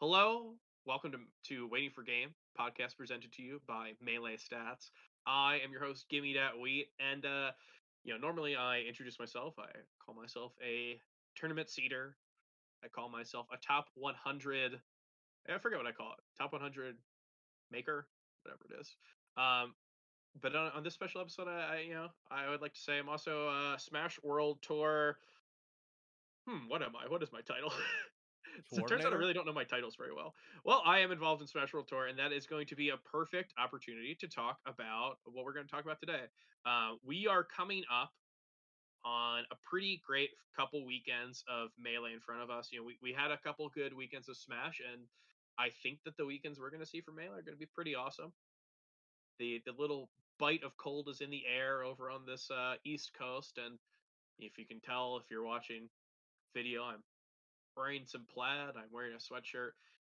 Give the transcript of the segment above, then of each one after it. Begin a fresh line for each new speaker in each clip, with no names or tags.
Hello, welcome to, to Waiting for Game podcast presented to you by Melee Stats. I am your host, Gimme Dat Wheat, and uh, you know, normally I introduce myself. I call myself a tournament seeder. I call myself a top 100. I forget what I call it. Top 100 maker, whatever it is. Um, but on, on this special episode, I, I you know I would like to say I'm also a Smash World Tour. Hmm, what am I? What is my title? so it turns out I really don't know my titles very well. Well, I am involved in Smash World Tour, and that is going to be a perfect opportunity to talk about what we're going to talk about today. Uh, we are coming up on a pretty great couple weekends of Melee in front of us. You know, we, we had a couple good weekends of Smash, and I think that the weekends we're going to see for Melee are going to be pretty awesome. The the little bite of cold is in the air over on this uh, East Coast, and if you can tell if you're watching video, I'm wearing some plaid. I'm wearing a sweatshirt.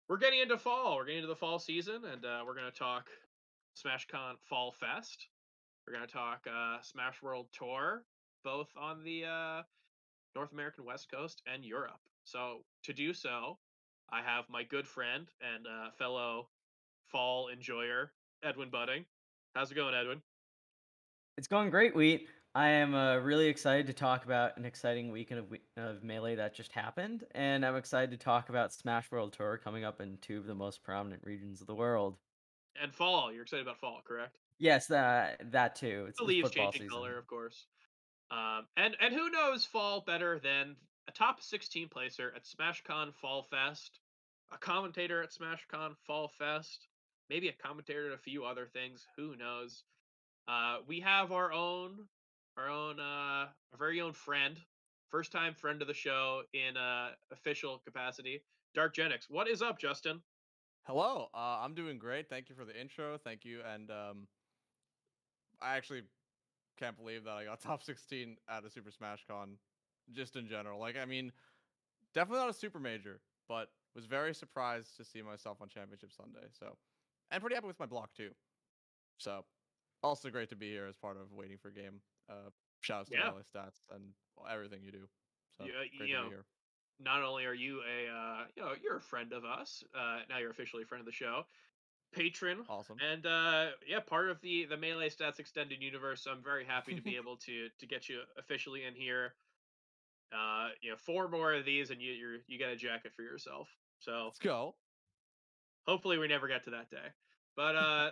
We're getting into fall. We're getting into the fall season, and uh, we're going to talk SmashCon Fall Fest. We're going to talk uh, Smash World Tour, both on the uh, North American West Coast and Europe. So to do so, I have my good friend and uh, fellow fall enjoyer, Edwin Budding. How's it going, Edwin?
It's going great, Wheat. I am uh, really excited to talk about an exciting weekend of, of Melee that just happened, and I'm excited to talk about Smash World Tour coming up in two of the most prominent regions of the world.
And fall, you're excited about fall, correct?
Yes, that that too.
It's the leaves changing season. color, of course. Um, and and who knows fall better than a top 16 placer at SmashCon Fall Fest, a commentator at SmashCon Fall Fest, maybe a commentator at a few other things. Who knows? Uh, we have our own our own uh our very own friend, first time friend of the show in uh official capacity, Dark Genix. What is up, Justin?
Hello, uh, I'm doing great. Thank you for the intro. Thank you, and um, I actually can't believe that I got top 16 at a Super Smash Con, just in general. Like, I mean, definitely not a super major, but was very surprised to see myself on Championship Sunday. So, and pretty happy with my block too. So, also great to be here as part of Waiting for Game. Uh, shouts to yeah. Melee Stats and everything you do. So
yeah, you know, not only are you a uh, you know you're a friend of us. Uh, now you're officially a friend of the show, patron.
Awesome.
And uh, yeah, part of the the Melee Stats extended universe. So I'm very happy to be able to to get you officially in here. Uh, you know, four more of these, and you you're, you get a jacket for yourself. So
let's go.
Hopefully, we never get to that day. But uh,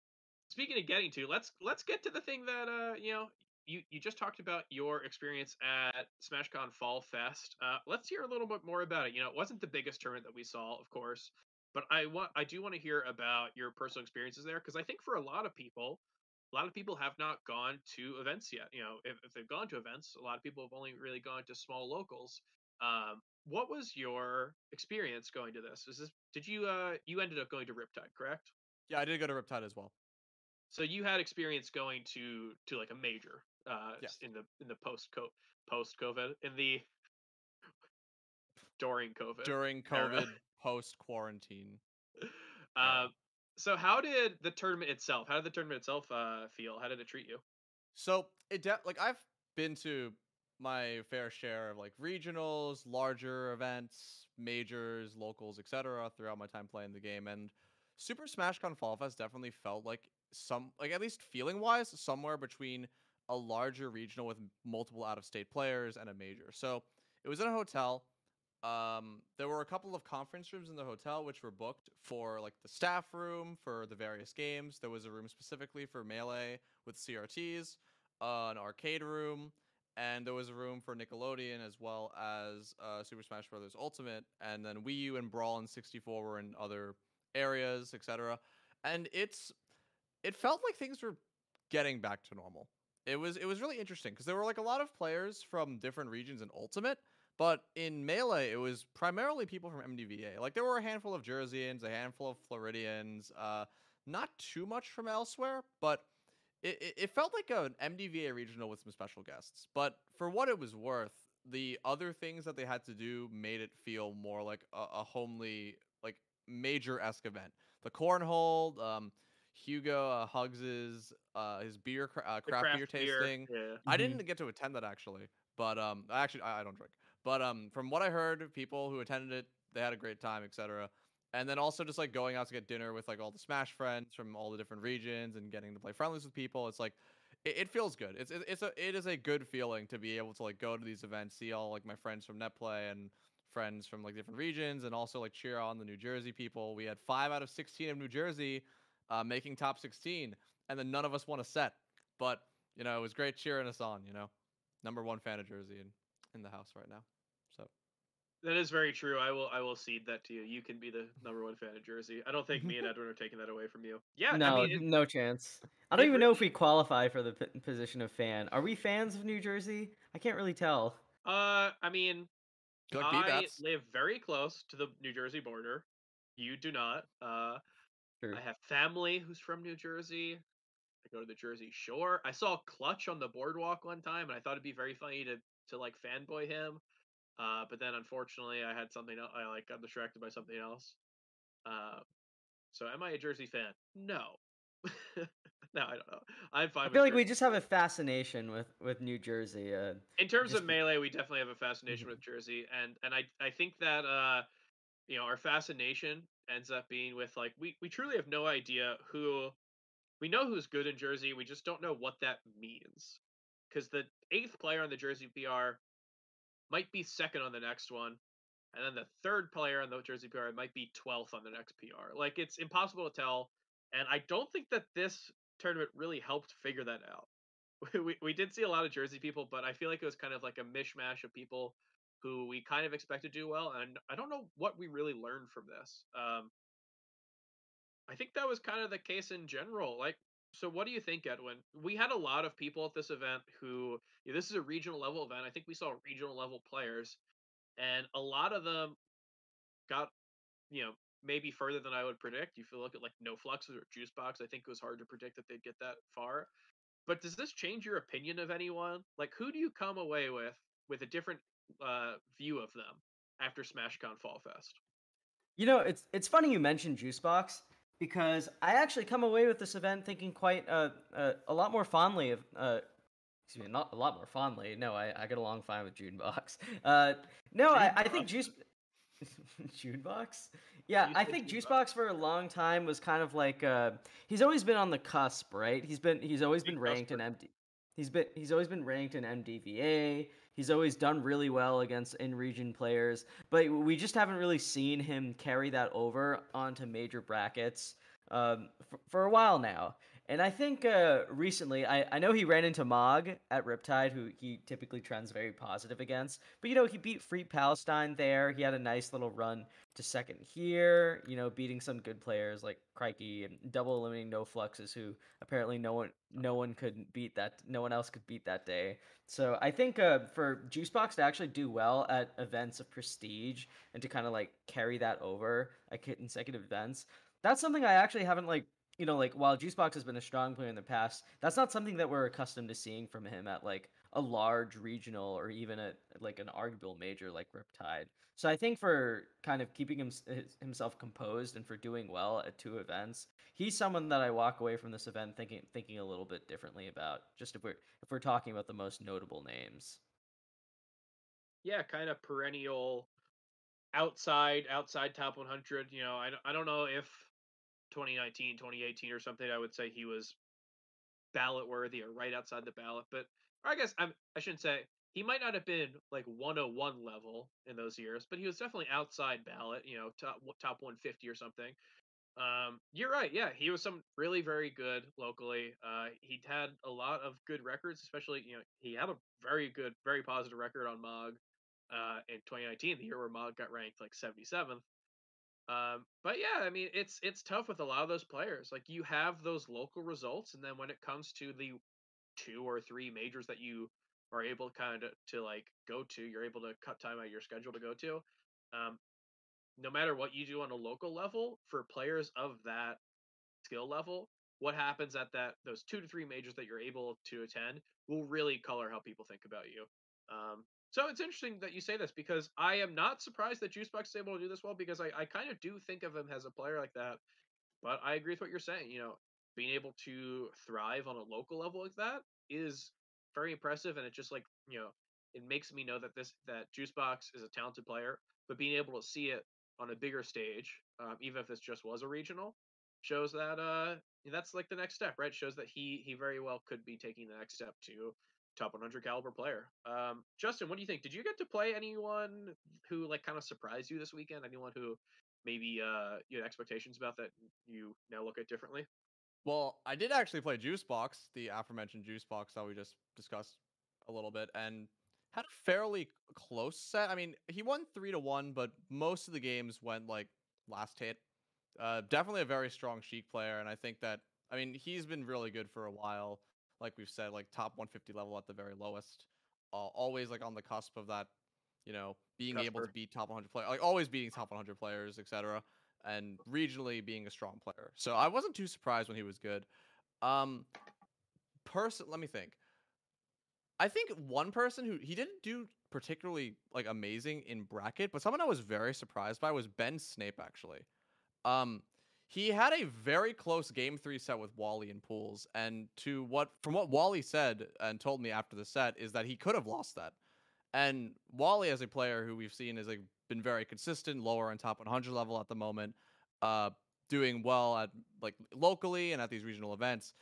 speaking of getting to, let's let's get to the thing that uh you know you you just talked about your experience at SmashCon Fall Fest. Uh, let's hear a little bit more about it. You know, it wasn't the biggest tournament that we saw, of course, but I want I do want to hear about your personal experiences there because I think for a lot of people, a lot of people have not gone to events yet. You know, if, if they've gone to events, a lot of people have only really gone to small locals. Um, what was your experience going to this? Is this did you uh you ended up going to Riptide, correct?
Yeah, I did go to Riptide as well.
So you had experience going to to like a major uh yes. in the in the post co post COVID in the during COVID
during COVID post quarantine.
Uh, so how did the tournament itself? How did the tournament itself uh feel? How did it treat you?
So it de- like I've been to my fair share of like regionals, larger events, majors, locals, etc. throughout my time playing the game and Super Smash Con Fall Fest definitely felt like some like at least feeling wise somewhere between a larger regional with multiple out of state players and a major. So it was in a hotel. Um, there were a couple of conference rooms in the hotel which were booked for like the staff room for the various games. There was a room specifically for melee with CRTs, uh, an arcade room, and there was a room for Nickelodeon as well as uh, Super Smash Bros. Ultimate, and then Wii U and Brawl and 64 were in other areas, etc. And it's it felt like things were getting back to normal. It was it was really interesting because there were like a lot of players from different regions in Ultimate, but in Melee it was primarily people from MDVA. Like there were a handful of Jerseyans, a handful of Floridians, uh, not too much from elsewhere, but it, it, felt like an MDVA regional with some special guests. But for what it was worth, the other things that they had to do made it feel more like a, a homely, like major esque event. The cornhole, um, Hugo uh, hugs his uh, his beer uh, craft, craft, beer tasting.
Beer, yeah.
I mm-hmm. didn't get to attend that actually, but um, I actually I, I, don't drink. But um, from what I heard, people who attended it, they had a great time, etc. and then also just like going out to get dinner with like all the Smash friends from all the different regions and getting to play friendlies with people. It's like it, it feels good. It's it, it's a it is a good feeling to be able to like go to these events, see all like my friends from NetPlay and friends from like different regions, and also like cheer on the New Jersey people. We had five out of sixteen of New Jersey uh, making top sixteen, and then none of us won a set. But you know, it was great cheering us on. You know, number one fan of Jersey in in the house right now. So
That is very true. I will I will cede that to you. You can be the number one fan of Jersey. I don't think me and Edwin are taking that away from you. Yeah,
no,
I mean, it-
no chance. I don't even know if we qualify for the p- position of fan. Are we fans of New Jersey? I can't really tell.
uh, I mean,
good luck,
I
B-Bats.
live very close to the New Jersey border. You do not. Uh,
True.
I have family who's from New Jersey. I go to the Jersey Shore. I saw Clutch on the boardwalk one time, and I thought it'd be very funny to to like fanboy him. Uh, but then unfortunately, I had something else. I like got distracted by something else. Uh, so am I a Jersey fan? No. no, I don't know. I'm fine.
I feel like we just have a fascination with with New Jersey. Uh,
in terms
just
of melee, we definitely have a fascination
Mhm.
with Jersey, and and I I think that uh, you know, our fascination ends up being with like we we truly have no idea who we know who's good in Jersey. We just don't know what that means because the eighth player on the Jersey PR might be second on the next one, and then the third player on the Jersey PR might be twelfth on the next PR. Like it's impossible to tell, and I don't think that this tournament really helped figure that out. We we did see a lot of Jersey people, but I feel like it was kind of like a mishmash of people who we kind of expected to do well, and I don't know what we really learned from this. Um, I think that was kind of the case in general. Like, so what do you think, Edwin? We had a lot of people at this event who yeah, this is a regional level event. I think we saw regional level players, and a lot of them got, you know, maybe further than I would predict. If you look at like No Fluxes or Juice Box, I think it was hard to predict that they'd get that far. But does this change your opinion of anyone? Like, who do you come away with with a different uh, view of them after SmashCon Fall Fest?
You know, it's it's funny you mentioned Juicebox because I actually come away with this event thinking quite uh, uh, a lot more fondly of uh, excuse me, not a lot more fondly. No, I, I get along fine with Junebox. Uh, no, I, I think Juice Junebox. Yeah, I think. Juicebox for a long time was kind of like uh, he's always been on the cusp, right? He's been he's always been ranked in. MD. He's been he's always been ranked in MDVA. He's always done really well against in-region players, but we just haven't really seen him carry that over onto major brackets um, for, for a while now. And I think uh, recently, I, I know he ran into Mog at Riptide, who he typically trends very positive against. But you know, he beat Free Palestine there. He had a nice little run to second here. You know, beating some good players like Crikey and double eliminating No Fluxes, who apparently no one no one could beat that. No one else could beat that day. So I think uh, for Juicebox to actually do well at events of prestige and to kind of like carry that over at consecutive events, that's something I actually haven't like you know, like while Juicebox has been a strong player in the past, that's not something that we're accustomed to seeing from him at like a large regional or even at like an arguable major like Riptide. So I think for kind of keeping him, his, himself composed and for doing well at two events, he's someone that I walk away from this event thinking thinking a little bit differently about. Just if we're if we're talking about the most notable names.
yeah, kind of perennial outside outside top 100. You know, I, I don't know if 2019, 2018 or something. I would say he was ballot worthy or right outside the ballot, but I guess I'm I shouldn't say he might not have been like 101 level in those years, but he was definitely outside ballot. You know, top top 150 or something. Um, you're right. Yeah, he was some really very good locally. Uh, he had a lot of good records, especially you know he had a very good, very positive record on Mog uh, in 2019, the year where Mog got ranked like 77th. Um, but yeah, I mean it's it's tough with a lot of those players. Like you have those local results, and then when it comes to the two or three majors that you are able kind of to like go to, you're able to cut time out of your schedule to go to. Um, no matter what you do on a local level, for players of that skill level, what happens at that those two to three majors that you're able to attend will really color how people think about you. Um, so it's interesting that you say this because I am not surprised that Juicebox is able to do this well because I, I kind of do think of him as a player like that. But I agree with what you're saying. You know, being able to thrive on a local level like that is very impressive, and it just like you know it makes me know that this that Juicebox is a talented player. But being able to see it on a bigger stage um, even if this just was a regional, shows that uh that's like the next step, right? Shows that he he very well could be taking the next step to top 100 caliber player. Um, Justin, what do you think? Did you get to play anyone who like kind of surprised you this weekend? Anyone who maybe uh you had expectations about that you now look at differently?
Well, I did actually play Juicebox, the aforementioned Juicebox that we just discussed a little bit, and had a fairly close set. I mean, he won three to one, but most of the games went like last hit. Uh, definitely a very strong Sheik player, and I think that I mean he's been really good for a while. Like we've said, like top 150 level at the very lowest, uh, always like on the cusp of that, you know, being able to beat top 100 players, like always beating top 100 players, etc and regionally being a strong player. So I wasn't too surprised when he was good. Um person let me think. I think one person who he didn't do particularly like amazing in bracket, but someone I was very surprised by was Ben Snape actually. Um he had a very close game 3 set with Wally and pools and to what from what Wally said and told me after the set is that he could have lost that. And Wally as a player who we've seen is like been very consistent, lower on top 100 level at the moment, uh, doing well at like locally and at these regional events.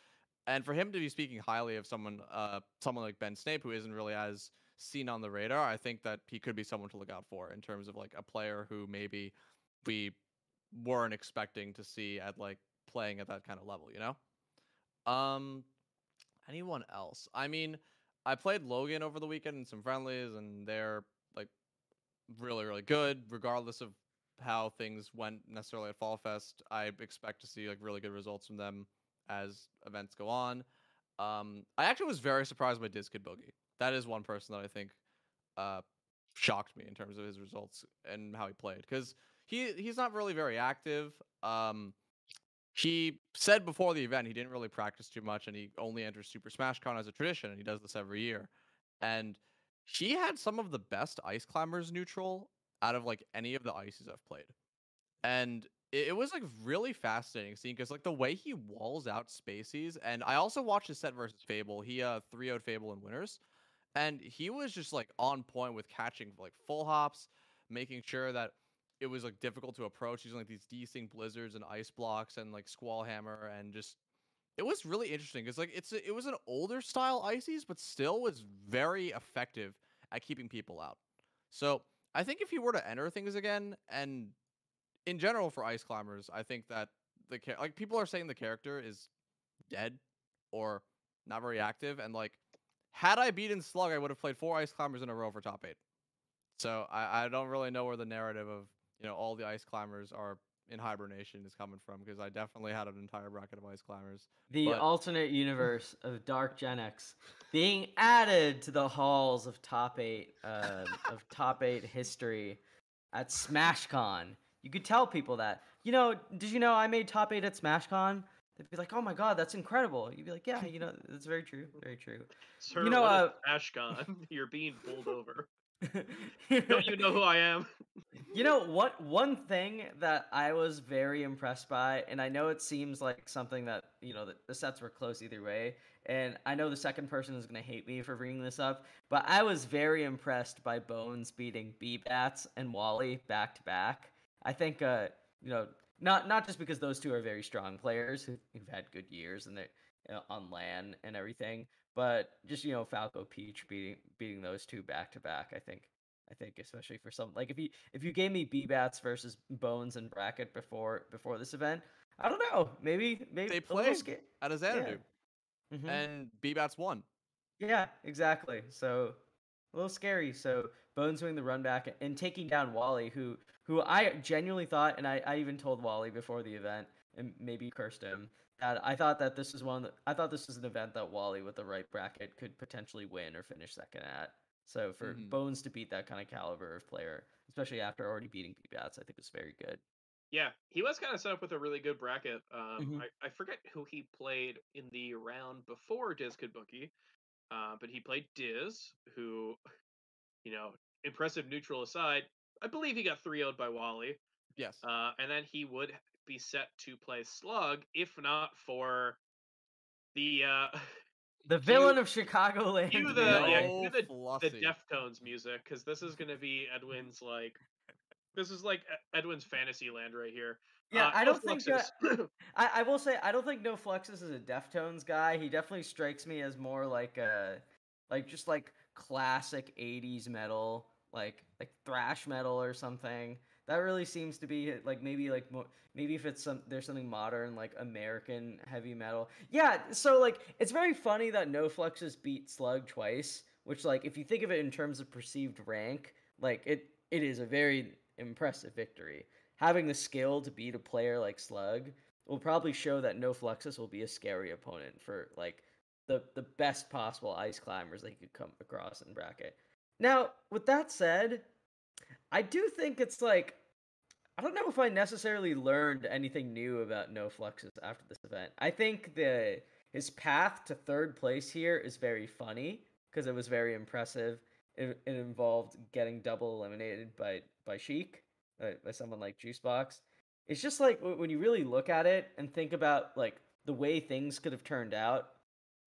And for him to be speaking highly of someone, uh, someone like Ben Snape, who isn't really as seen on the radar, I think that he could be someone to look out for in terms of like a player who maybe we weren't expecting to see at like playing at that kind of level, you know? Um, anyone else? I mean, I played Logan over the weekend in some friendlies, and they're like really, really good, regardless of how things went necessarily at Fall Fest. I expect to see like really good results from them as events go on. Um, I actually was very surprised by Diz Boogie. That is one person that I think uh, shocked me in terms of his results and how he played because he he's not really very active. Um, he said before the event he didn't really practice too much and he only enters Super Smash Con as a tradition and he does this every year. And he had some of the best ice climbers neutral out of like any of the ices I've played. And it, it was like really fascinating seeing because like the way he walls out spacies and I also watched his set versus Fable. He uh 3 0 Fable in winners. And he was just like on point with catching like full hops, making sure that it was like difficult to approach using like these desync blizzards and ice blocks and like squall hammer and just it was really interesting because like it's a, it was an older style ices but still was very effective at keeping people out. So i think if he were to enter things again and in general for ice climbers i think that the char- like people are saying the character is dead or not very active and like had i beaten slug i would have played four ice climbers in a row for top eight. So I, I don't really know where the narrative of you know all the ice climbers are in hibernation is coming from because I definitely had an entire bracket of ice climbers.
The
But-
alternate universe of Dark Gen X being added to the halls of top eight uh, of top eight history at SmashCon. You could tell people that. You know, did you know I made top eight at SmashCon? They'd be like, "Oh my god, that's incredible!" You'd be like, "Yeah, you know, that's very true, very true."
Sir,
know,
what is
uh,
Ashcon? You're being pulled over. Don't you know who I am?
You know what? One thing that I was very impressed by, and I know it seems like something that you know the, the sets were close either way, and I know the second person is going to hate me for bringing this up, but I was very impressed by Bones beating B Bats and Wally back to back. I think, uh, you know, not not just because those two are very strong players who, who've had good years and they're you know, on LAN and everything, but just you know Falco Peach beating beating those two back to back. I think I think especially for some like if you if you gave me B bats versus Bones and bracket before before this event, I don't know. Maybe maybe
They played
sca-
At a Xanadu,
Mhm.
and B-Bats won.
Yeah, exactly. So a little scary. So Bones doing the run back and taking down Wally, who who I genuinely thought, and I, I even told Wally before the event, and maybe cursed him, that I thought that this was one. That, I thought this was an event that Wally with the right bracket could potentially win or finish second at. So for
Mhm.
Bones to beat that kind of caliber of player, especially after already beating B-Bats, I think was very good.
Yeah, he was kind of set up with a really good bracket. Um,
Mhm.
I, I forget who he played in the round before Diz Kid Boogie, uh, but he played Diz, who, you know, impressive neutral aside, I believe he got 3 0'd by Wally.
Yes.
Uh, and then he would be set to play Slug, if not for the uh,
The villain of Chicagoland.
cue the-
villain.
yeah,
no
do the- the Deftones music, because this is going to be Edwin's like this is like Edwin's fantasy land right here.
Yeah,
Uh,
I don't think
Fluxes.
I, I will say I don't think No Fluxes is a Deftones guy. He definitely strikes me as more like a like just like classic 80s metal, like like thrash metal or something. That really seems to be like maybe like maybe if it's some there's something modern like American heavy metal. Yeah, so like it's very funny that No Fluxes beat Slug twice, which like if you think of it in terms of perceived rank, like it it is a very impressive victory having the skill to beat a player like Slug will probably show that No Fluxes will be a scary opponent for like the the best possible ice climbers they could come across in bracket. Now, with that said, I do think it's like I don't know if I necessarily learned anything new about No Fluxes after this event. I think the his path to third place here is very funny because it was very impressive. It, it involved getting double eliminated by by Sheik uh, by someone like Juicebox. It's just like when you really look at it and think about like the way things could have turned out.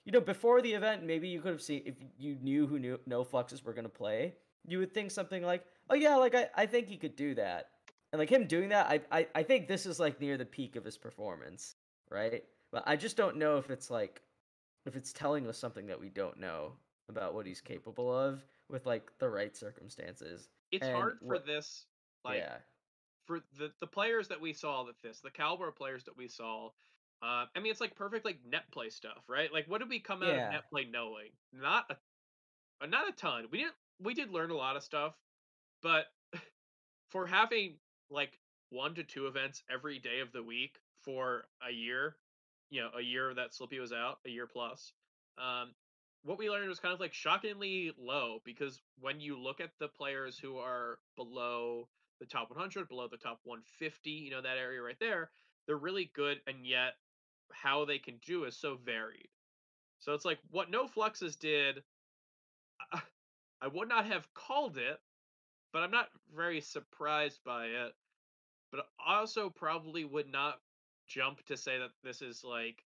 You know, before the event, maybe you could have seen if you knew who knew no fluxes were going to play. You would think something like, "Oh yeah, like I, I think he could do that." And like him doing that, I, I I think this is like near the peak of his performance, right? But I just don't know if it's like if it's telling us something that we don't know about what he's capable of with like the right circumstances.
It's
And
hard for
what-
this, like
yeah.
for the the players that we saw that this, the caliber of players that we saw. Uh, I mean, it's like perfect like net play stuff, right? Like, what did we come out
Yeah.
of net play knowing? Not a, uh, not a ton. We didn't. We did learn a lot of stuff, but for having like one to two events every day of the week for a year, you know, a year that Slippi was out, a year plus. Um, what we learned was kind of like shockingly low because when you look at the players who are below the top 100, below the top 150, you know, that area right there, they're really good, and yet how they can do is so varied. So it's like what No Fluxes did, I- I would not have called it, but I'm not very surprised by it. But I also probably would not jump to say that this is like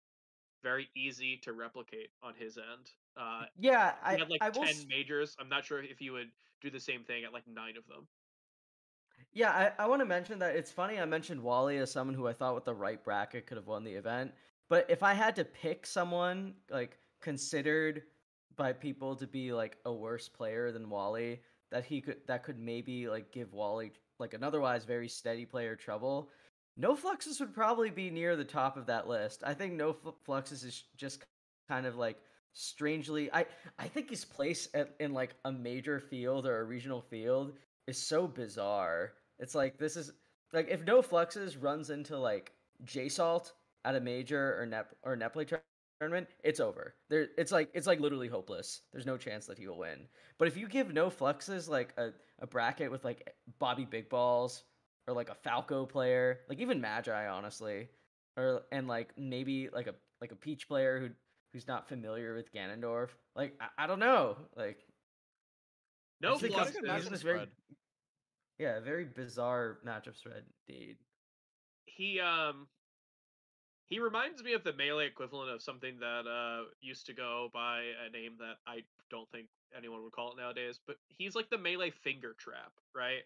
very easy to replicate on his end. Uh,
Yeah, I
had like
I will
majors. I'm not sure if you would do the same thing at like nine of them.
Yeah, I, I want to mention that it's funny I mentioned Wally as someone who I thought with the right bracket could have won the event. But if I had to pick someone like considered by people to be like a worse player than Wally, that he could that could maybe like give Wally like an otherwise very steady player trouble. No Fluxes would probably be near the top of that list. I think No Fluxes is just kind of like strangely I I think his place at, in like a major field or a regional field is so bizarre. It's like this is like if no fluxes runs into like J Salt at a major or net or net play tournament, it's over. There, it's like it's like literally hopeless. There's no chance that he will win. But if you give no fluxes like a, a bracket with like Bobby Big Balls or like a Falco player, like even Magi, honestly, or and like maybe like a like a Peach player who who's not familiar with Ganondorf, like I, I don't know, like
No
I think
got a
it's-
good
Fluxes.
it's
matchup
just very yeah, very bizarre matchup spread indeed.
he um he reminds me of the melee equivalent of something that uh used to go by a name that I don't think anyone would call it nowadays, but he's like the melee finger trap, right?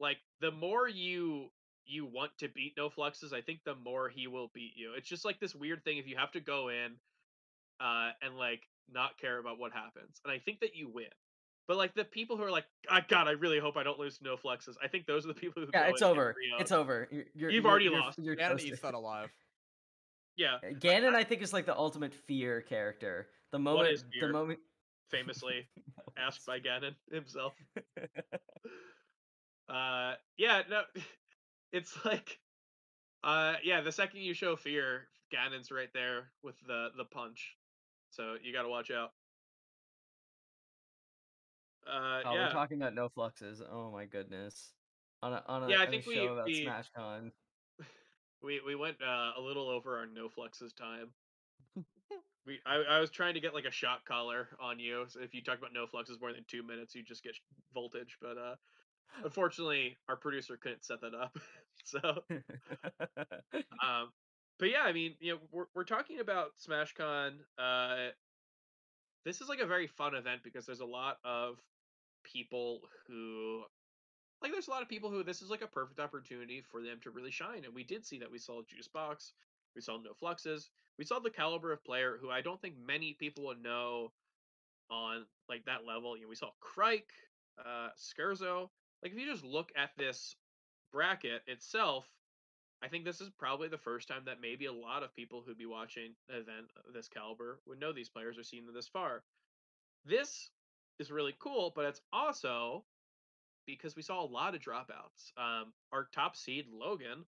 Like the more you you want to beat no fluxes, I think the more he will beat you. It's just like this weird thing if you have to go in uh and like not care about what happens. And I think that you win. But like the people who are like, ah, God, I really hope I don't lose to no fluxes. I think those are the people who.
Yeah,
go
it's
in
over.
every,
It's over. You're, you're,
You've
you're-
already
you're-
lost.
You're
Ganon
toasted.
eats that alive.
Yeah,
Uh, Ganon, I think, is like the ultimate fear character. The
What
moment, the moment.
famously asked by Ganon himself. Uh, yeah, no, it's like, uh, yeah, the second you show fear, Ganon's right there with the the punch, so you got to watch out. Uh,
Oh,
yeah,
we're talking about no fluxes. Oh my goodness. On a on a,
Yeah, I
on a
think we-
show about
we-
SmashCon.
We we went uh, a little over our no fluxes time. We, I, I was trying to get like a shot collar on you. So if you talk about no fluxes more than two minutes, you just get voltage. But uh, unfortunately, our producer couldn't set that up. so um but yeah i mean you know we're, we're talking about smashcon uh this is like a very fun event because there's a lot of people who like there's a lot of people who this is like a perfect opportunity for them to really shine, and we did see that. We saw Juice Box, we saw No Fluxes, we saw the caliber of player who I don't think many people would know on like that level. You know, we saw Crike, uh, Scherzo. Like if you just look at this bracket itself, I think this is probably the first time that maybe a lot of people who'd be watching an event of this caliber would know these players or seen them this far. This is really cool, but it's also because we saw a lot of dropouts. Um, our top seed Logan,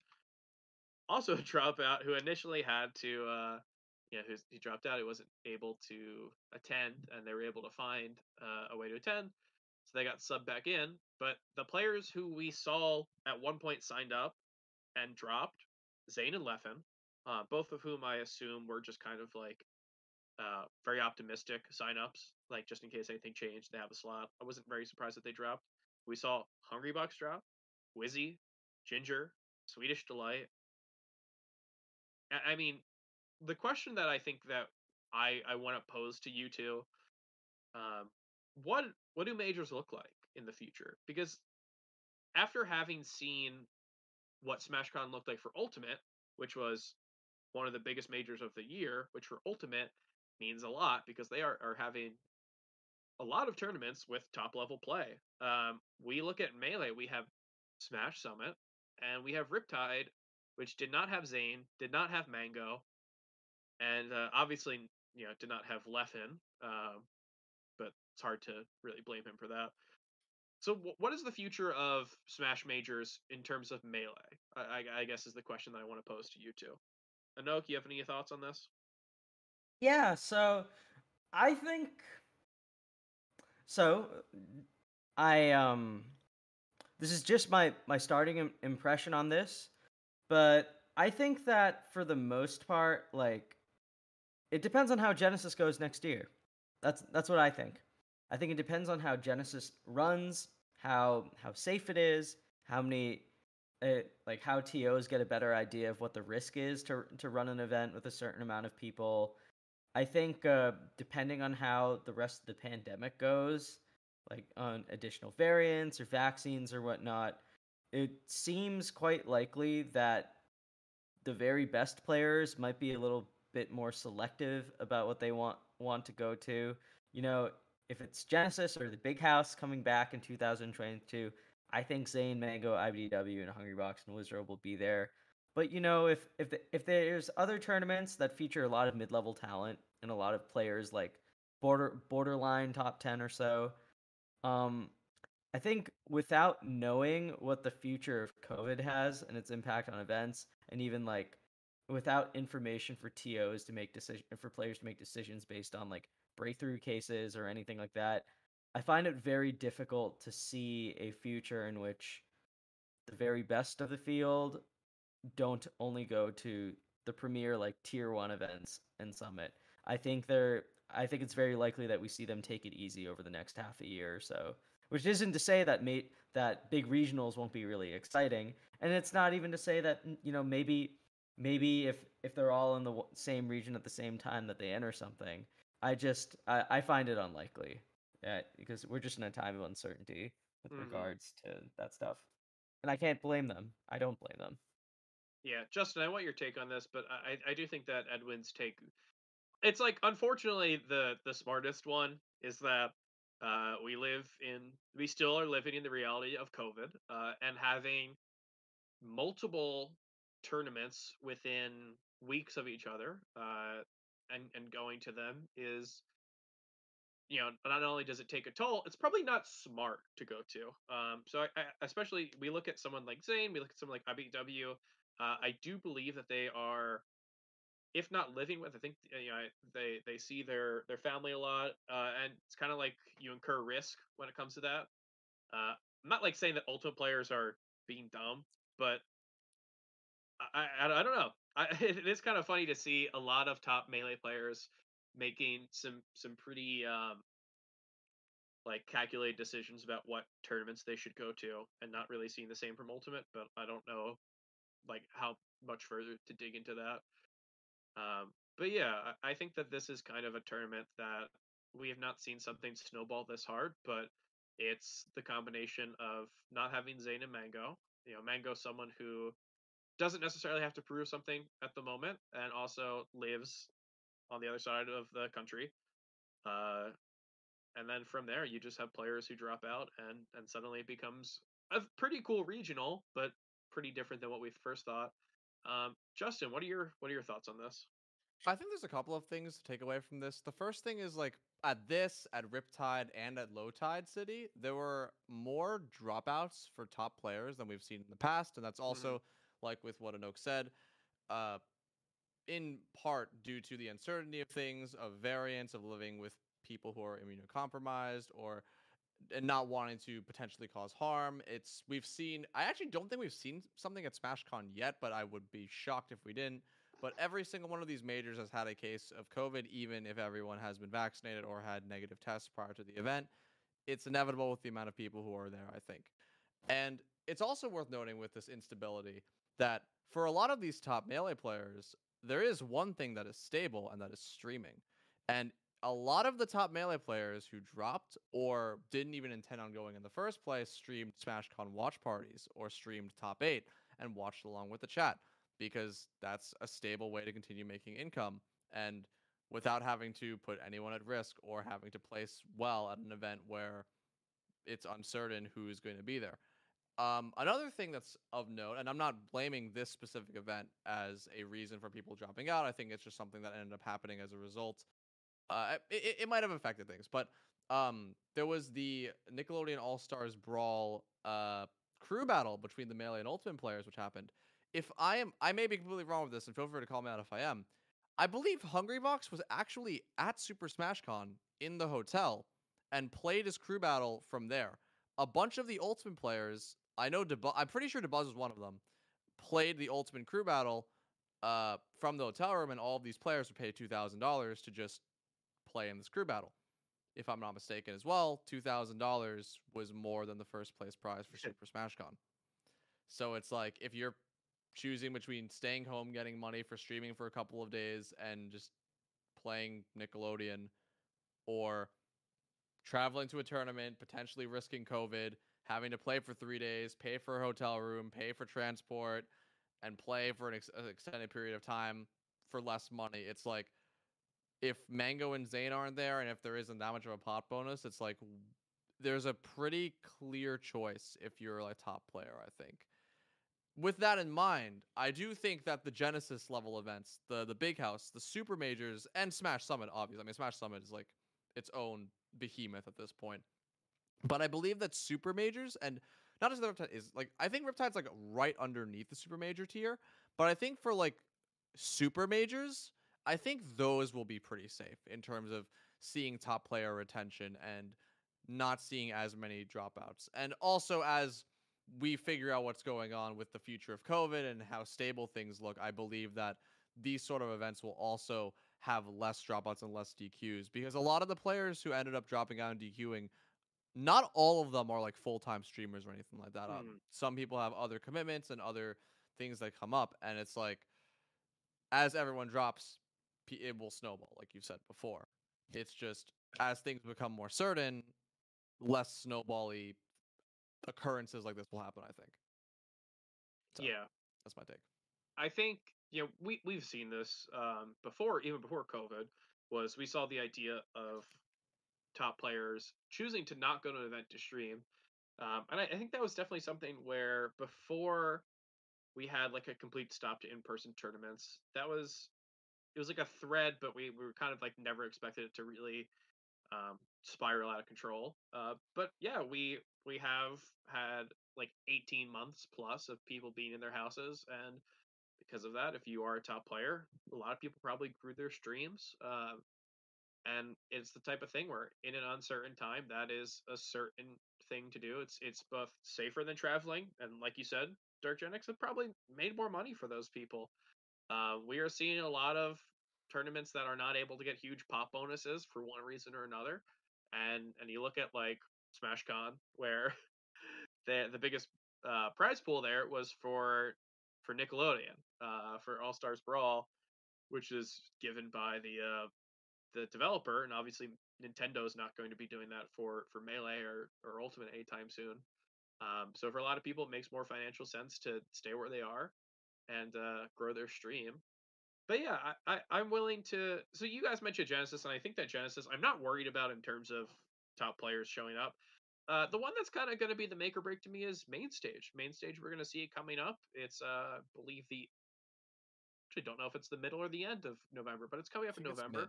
also a dropout, who initially had to, uh, you know, he dropped out. He wasn't able to attend, and they were able to find uh, a way to attend, so they got subbed back in. But the players who we saw at one point signed up and dropped, Zain and Leffen, uh, both of whom I assume were just kind of like uh, very optimistic signups, like just in case anything changed, they have a slot. I wasn't very surprised that they dropped. We saw Hungry Hungrybox drop, Wizzy, Ginger, Swedish Delight. I mean, the question that I think that I I want to pose to you two, um, what what do majors look like in the future? Because after having seen what SmashCon looked like for Ultimate, which was one of the biggest majors of the year, which for Ultimate means a lot because they are, are having a lot of tournaments with top level play. Um, we look at Melee, we have Smash Summit, and we have Riptide, which did not have Zain, did not have Mango, and uh, obviously, you know, did not have Leffen, uh, but it's hard to really blame him for that. So, w- what is the future of Smash Majors in terms of Melee? I, I, I guess is the question that I want to pose to you two. Anok, you have any thoughts on this?
Yeah, so I think so I um this is just my my starting Im- impression on this, but I think that for the most part like it depends on how Genesis goes next year. That's that's what I think. I think it depends on how Genesis runs, how how safe it is, how many it, like how TOs get a better idea of what the risk is to to run an event with a certain amount of people, I think uh, depending on how the rest of the pandemic goes, like on additional variants or vaccines or whatnot, it seems quite likely that the very best players might be a little bit more selective about what they want want to go to. You know, if it's Genesis or the Big House coming back in 2022, I think Zain, Mango, IBDW, and Hungrybox and Wizard will be there. But you know, if if the, if there's other tournaments that feature a lot of mid-level talent and a lot of players like border borderline top 10 or so, um I think without knowing what the future of COVID has and its impact on events and even like without information for TOs to make decision for players to make decisions based on like breakthrough cases or anything like that, I find it very difficult to see a future in which the very best of the field don't only go to the premier like tier one events and summit. I think they're I think it's very likely that we see them take it easy over the next half a year or so. Which isn't to say that mate that big regionals won't be really exciting, and it's not even to say that you know maybe maybe if if they're all in the same region at the same time that they enter something. I just I, I find it unlikely. Yeah, because we're just in a time of uncertainty with mm-hmm. regards to that stuff, and I can't blame them. I don't blame them.
Yeah, Justin, I want your take on this, but I I do think that Edwin's take it's like unfortunately the the smartest one is that uh, we live in we still are living in the reality of COVID uh, and having multiple tournaments within weeks of each other uh, and and going to them is you know not only does it take a toll it's probably not smart to go to um, so I, I, especially we look at someone like Zain we look at someone like IBW uh, I do believe that they are, if not living with, I think you know they they see their their family a lot, uh, and it's kind of like you incur risk when it comes to that. Uh, I'm not like saying that ultimate players are being dumb, but I I, I don't know. I, it is kind of funny to see a lot of top melee players making some some pretty um, like calculated decisions about what tournaments they should go to, and not really seeing the same from Ultimate. But I don't know like how much further to dig into that. Um, but yeah, I think that this is kind of a tournament that we have not seen something snowball this hard, but it's the combination of not having Zain and Mango. You know, Mango, someone who doesn't necessarily have to prove something at the moment, and also lives on the other side of the country. Uh, and then from there, you just have players who drop out, and and suddenly it becomes a pretty cool regional, but pretty different than what we first thought. Um, Justin, what are your what are your thoughts on this?
I think there's a couple of things to take away from this. The first thing is like at this, at Riptide, and at Low Tide City, there were more dropouts for top players than we've seen in the past, and that's also mm-hmm. like with what Anoke said, uh, in part due to the uncertainty of things, of variants, of living with people who are immunocompromised or and not wanting to potentially cause harm. It's we've seen. I actually don't think we've seen something at SmashCon yet, but I would be shocked if we didn't. But every single one of these majors has had a case of COVID, even if everyone has been vaccinated or had negative tests prior to the event. It's inevitable with the amount of people who are there, I think. And it's also worth noting with this instability that for a lot of these top melee players, there is one thing that is stable, and that is streaming. And a lot of the top melee players who dropped or didn't even intend on going in the first place streamed SmashCon watch parties or streamed top eight and watched along with the chat because that's a stable way to continue making income and without having to put anyone at risk or having to place well at an event where it's uncertain who's going to be there. Um, another thing that's of note, and I'm not blaming this specific event as a reason for people dropping out. I think it's just something that ended up happening as a result uh, it, it might have affected things, but um, there was the Nickelodeon All Stars Brawl uh, crew battle between the melee and ultimate players, which happened. If I am, I may be completely wrong with this, and feel free to call me out if I am. I believe Hungrybox was actually at Super Smash Con in the hotel and played his crew battle from there. A bunch of the ultimate players, I know, Dabuz, I'm pretty sure Dabuz was one of them, played the ultimate crew battle uh, from the hotel room, and all of these players would pay two thousand dollars to just play in this crew battle. If I'm not mistaken, as well, two thousand dollars was more than the first place prize for Super Smash Con. So it's like if you're choosing between staying home, getting money for streaming for a couple of days, and just playing Nickelodeon, or traveling to a tournament, potentially risking COVID, having to play for three days, pay for a hotel room, pay for transport, and play for an, ex- an extended period of time for less money. It's like if Mango and Zain aren't there, and if there isn't that much of a pot bonus, it's like there's a pretty clear choice if you're a top player, I think. With that in mind, I do think that the Genesis level events, the the big house, the super majors, and Smash Summit, obviously. I mean Smash Summit is like its own behemoth at this point. But I believe that super majors and not just the Riptide is like I think Riptide's like right underneath the super major tier, but I think for like super majors, I think those will be pretty safe in terms of seeing top player retention and not seeing as many dropouts. And also as we figure out what's going on with the future of COVID and how stable things look, I believe that these sort of events will also have less dropouts and less DQs because a lot of the players who ended up dropping out and DQing, not all of them are like full time streamers or anything like that. Mm. Some people have other commitments and other things that come up, and it's like as everyone drops, it will snowball, like you said before. It's just as things become more certain, less snowbally occurrences like this will happen. I think.
So, yeah,
that's my take.
I think you know we we've seen this um, before, even before COVID. Was we saw the idea of top players choosing to not go to an event to stream, um, and I, I think that was definitely something where before we had like a complete stop to in-person tournaments. That was it was like a thread, but we, we were kind of like never expected it to really um, spiral out of control. Uh, but yeah, we we have had like 18 months plus of people being in their houses, and because of that, if you are a top player, a lot of people probably grew their streams. Uh, and it's the type of thing where in an uncertain time, that is a certain thing to do. It's it's both safer than traveling, and like you said, Dark Genix have probably made more money for those people. Uh, we are seeing a lot of tournaments that are not able to get huge pop bonuses for one reason or another, and and you look at like SmashCon where the the biggest uh, prize pool there was for for Nickelodeon uh, for All Stars Brawl, which is given by the uh, the developer, and obviously Nintendo's not going to be doing that for for Melee or or Ultimate anytime soon. Um, so for a lot of people, it makes more financial sense to stay where they are and uh, grow their stream. But yeah, I, I I'm willing to. So you guys mentioned Genesis, and I think that Genesis, I'm not worried about in terms of top players showing up. Uh, the one that's kind of going to be the make or break to me is main stage. Main stage, we're going to see it coming up. It's, uh, I believe the. Actually, don't know if it's the middle or the end of November, but it's coming up in
think it's
November.
mid.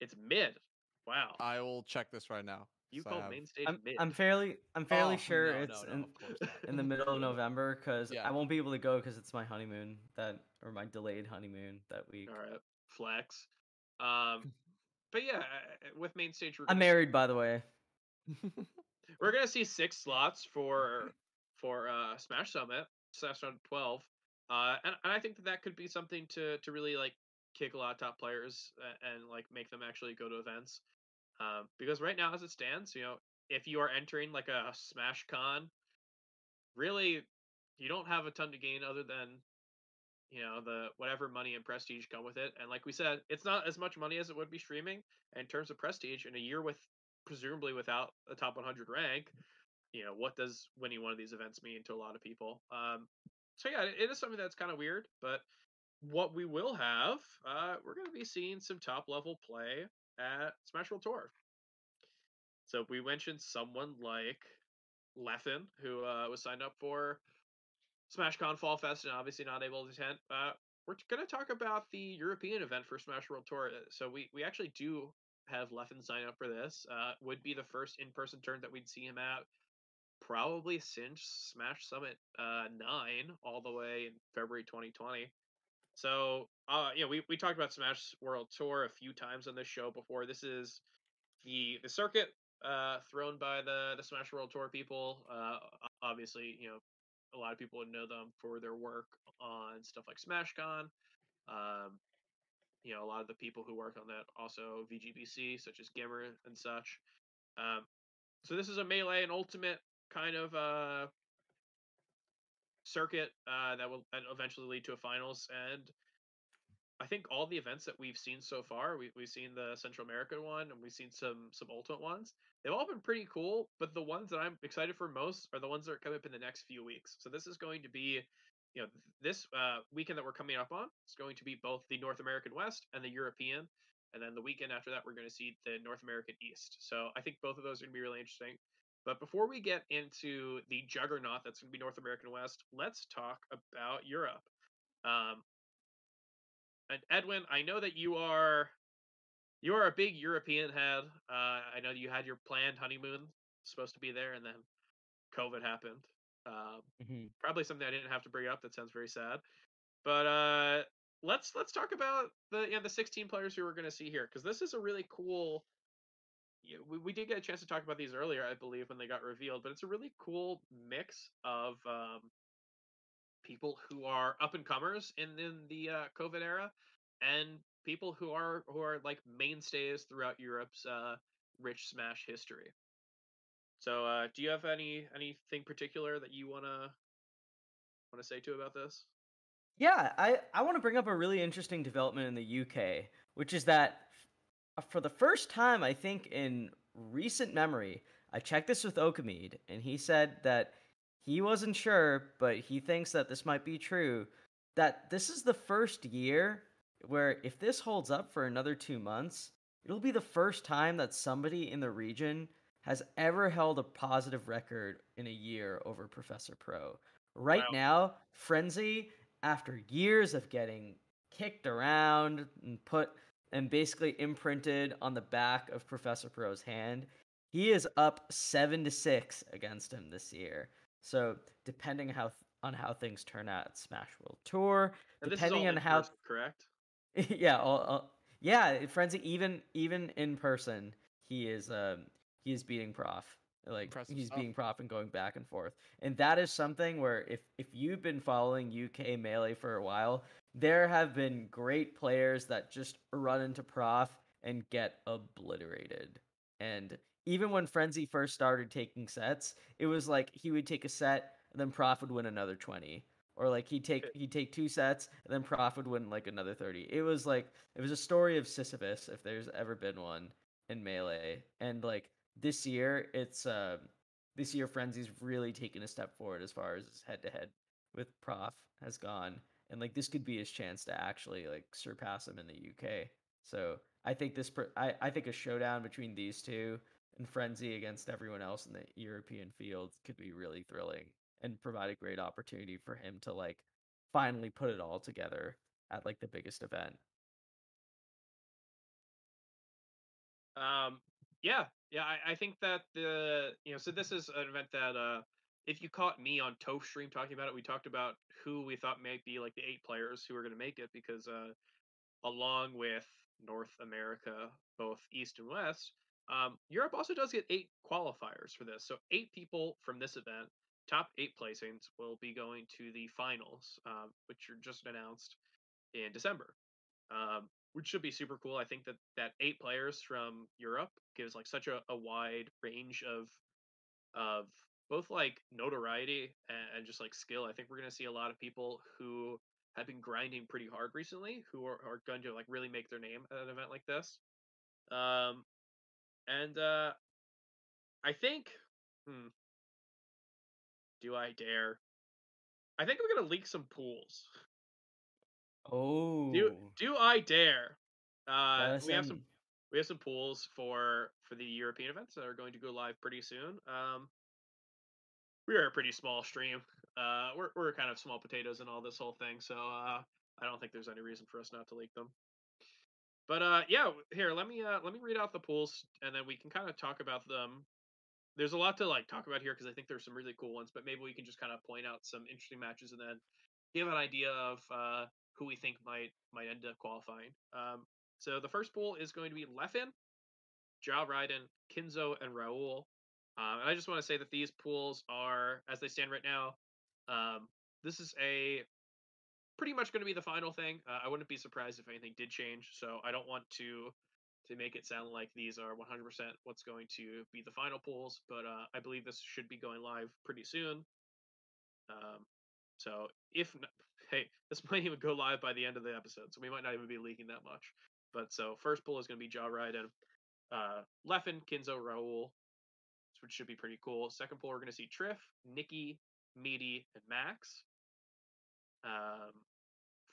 It's mid. Wow.
I will check this right now.
You
'cause I
called
have-
main stage
I'm,
mid.
I'm fairly I'm fairly
Oh,
sure
no,
it's
no, no,
in,
of course not.
in the middle of November because
Yeah.
I won't be able to go because it's my honeymoon that or my delayed honeymoon that week.
All right. Flex. Um, but yeah, uh, with main stage,
I'm
gonna,
married, by the way.
we're gonna see six slots for for uh, Smash Summit, Smash Summit 12, uh, and, and I think that that could be something to to really like kick a lot of top players a- and like make them actually go to events. Um, because right now, as it stands, you know, if you are entering like a Smash Con, really, you don't have a ton to gain other than you know the whatever money and prestige come with it and like we said it's not as much money as it would be streaming in terms of prestige in a year with presumably without a top 100 rank you know what does winning one of these events mean to a lot of people? Um so yeah it is something that's kind of weird but what we will have uh we're going to be seeing some top level play at smash world tour so we mentioned someone like Leffen, who uh, was signed up for SmashCon Fall Fest and obviously not able to attend. Uh, we're going to talk about the European event for Smash World Tour. Uh, So we, we actually do have Leffen sign up for this. Uh, would be the first in person turn that we'd see him at probably since Smash Summit uh, 9 all the way in February 2020. So, uh, know, we, we talked about Smash World Tour a few times on this show before. This is the the circuit uh, thrown by the the Smash World Tour people. Uh, obviously, you know, a lot of people would know them for their work on stuff like SmashCon. Um, you know, a lot of the people who work on that also VGBC, such as Gimr and such. Um, so this is a melee and ultimate kind of uh, circuit uh, that will eventually lead to a finals. And I think all the events that we've seen so far, we, we've seen the Central American one, and we've seen some some ultimate ones. They've all been pretty cool, but the ones that I'm excited for most are the ones that are coming up in the next few weeks. So this is going to be, you know, this uh, weekend that we're coming up on is going to be both the North American West and the European, and then the weekend after that we're going to see the North American East. So I think both of those are going to be really interesting. But before we get into the juggernaut that's going to be North American West, let's talk about Europe. Um, and Edwin, I know that you are you are a big European head. Uh, I know you had your planned honeymoon supposed to be there, and then COVID happened. Um,
Mhm.
probably something I didn't have to bring up. That sounds very sad. But uh, let's let's talk about the yeah, the 16 players who we're going to see here because this is a really cool. We, we did get a chance to talk about these earlier, I believe, when they got revealed. But it's a really cool mix of um, people who are up and comers in in the uh, COVID era, and people who are who are like mainstays throughout Europe's uh, rich Smash history. So, uh, do you have any anything particular that you wanna wanna say to about this?
Yeah, I, I want to bring up a really interesting development in the UK, which is that for the first time, I think in recent memory, I checked this with Okamede, and he said that he wasn't sure, but he thinks that this might be true. That this is the first year where, if this holds up for another two months, it'll be the first time that somebody in the region has ever held a positive record in a year over Professor Pro. Right
Wow.
now, Frenzy, after years of getting kicked around and put and basically imprinted on the back of Professor Pro's hand, he is up seven to six against him this year. So depending how on how things turn out at Smash World Tour,
And this is all
depending on how
person, correct?
yeah, all, all, yeah, Frenzy even even in person, he is um he is beating Prof. Like
Impressive
he's
stuff.
beating Prof and going back and forth. And that is something where if if you've been following UK melee for a while, there have been great players that just run into Prof and get obliterated. And even when Frenzy first started taking sets, it was like he would take a set and then Prof would win another 20 or like he'd take he'd take two sets and then Prof would win like another 30. It was like it was a story of Sisyphus if there's ever been one in melee. And like this year it's uh this year Frenzy's really taken a step forward as far as head to head with Prof has gone. And like this could be his chance to actually like surpass him in the UK. So I think this per- I, I think a showdown between these two and Frenzy against everyone else in the European field could be really thrilling and provide a great opportunity for him to like finally put it all together at like the biggest event.
Um, yeah, yeah, I, I think that the you know, so this is an event that uh, if you caught me on Toph stream talking about it, we talked about who we thought might be like the eight players who are going to make it because uh, along with North America, both East and West, um, Europe also does get eight qualifiers for this. So eight people from this event, top eight placings, will be going to the finals, um, which are just announced in December. Um, which should be super cool. I think that that eight players from Europe gives like such a, a wide range of of both like notoriety and, and just like skill. I think we're gonna see a lot of people who have been grinding pretty hard recently who are, are going to like really make their name at an event like this. Um, and uh, I think, hmm, do I dare? I think I'm gonna leak some pools.
Oh,
Do do I dare? Uh, we have some we have some pools for for the European events that are going to go live pretty soon. Um, we are a pretty small stream. Uh, we're we're kind of small potatoes in all this whole thing, so uh, I don't think there's any reason for us not to leak them. But uh, yeah, here let me uh, let me read out the pools, and then we can kind of talk about them. There's a lot to like talk about here because I think there's some really cool ones, but maybe we can just kind of point out some interesting matches and then give an idea of uh, who we think might might end up qualifying. Um, so the first pool is going to be Leffen, Jah Ridin', Kinzo, and Raul. Um, and I just want to say that these pools are, as they stand right now, um, this is a pretty much going to be the final thing. Uh, I wouldn't be surprised if anything did change. So I don't want to to make it sound like these are 100% what's going to be the final pools, but uh, I believe this should be going live pretty soon. Um, so if hey, this might even go live by the end of the episode, so we might not even be leaking that much. But so first pool is going to be Jah Ridin', uh, Leffen, Kinzo, Raul, which should be pretty cool. Second pool we're going to see Triff, Nikki, Meaty, and Max. Um,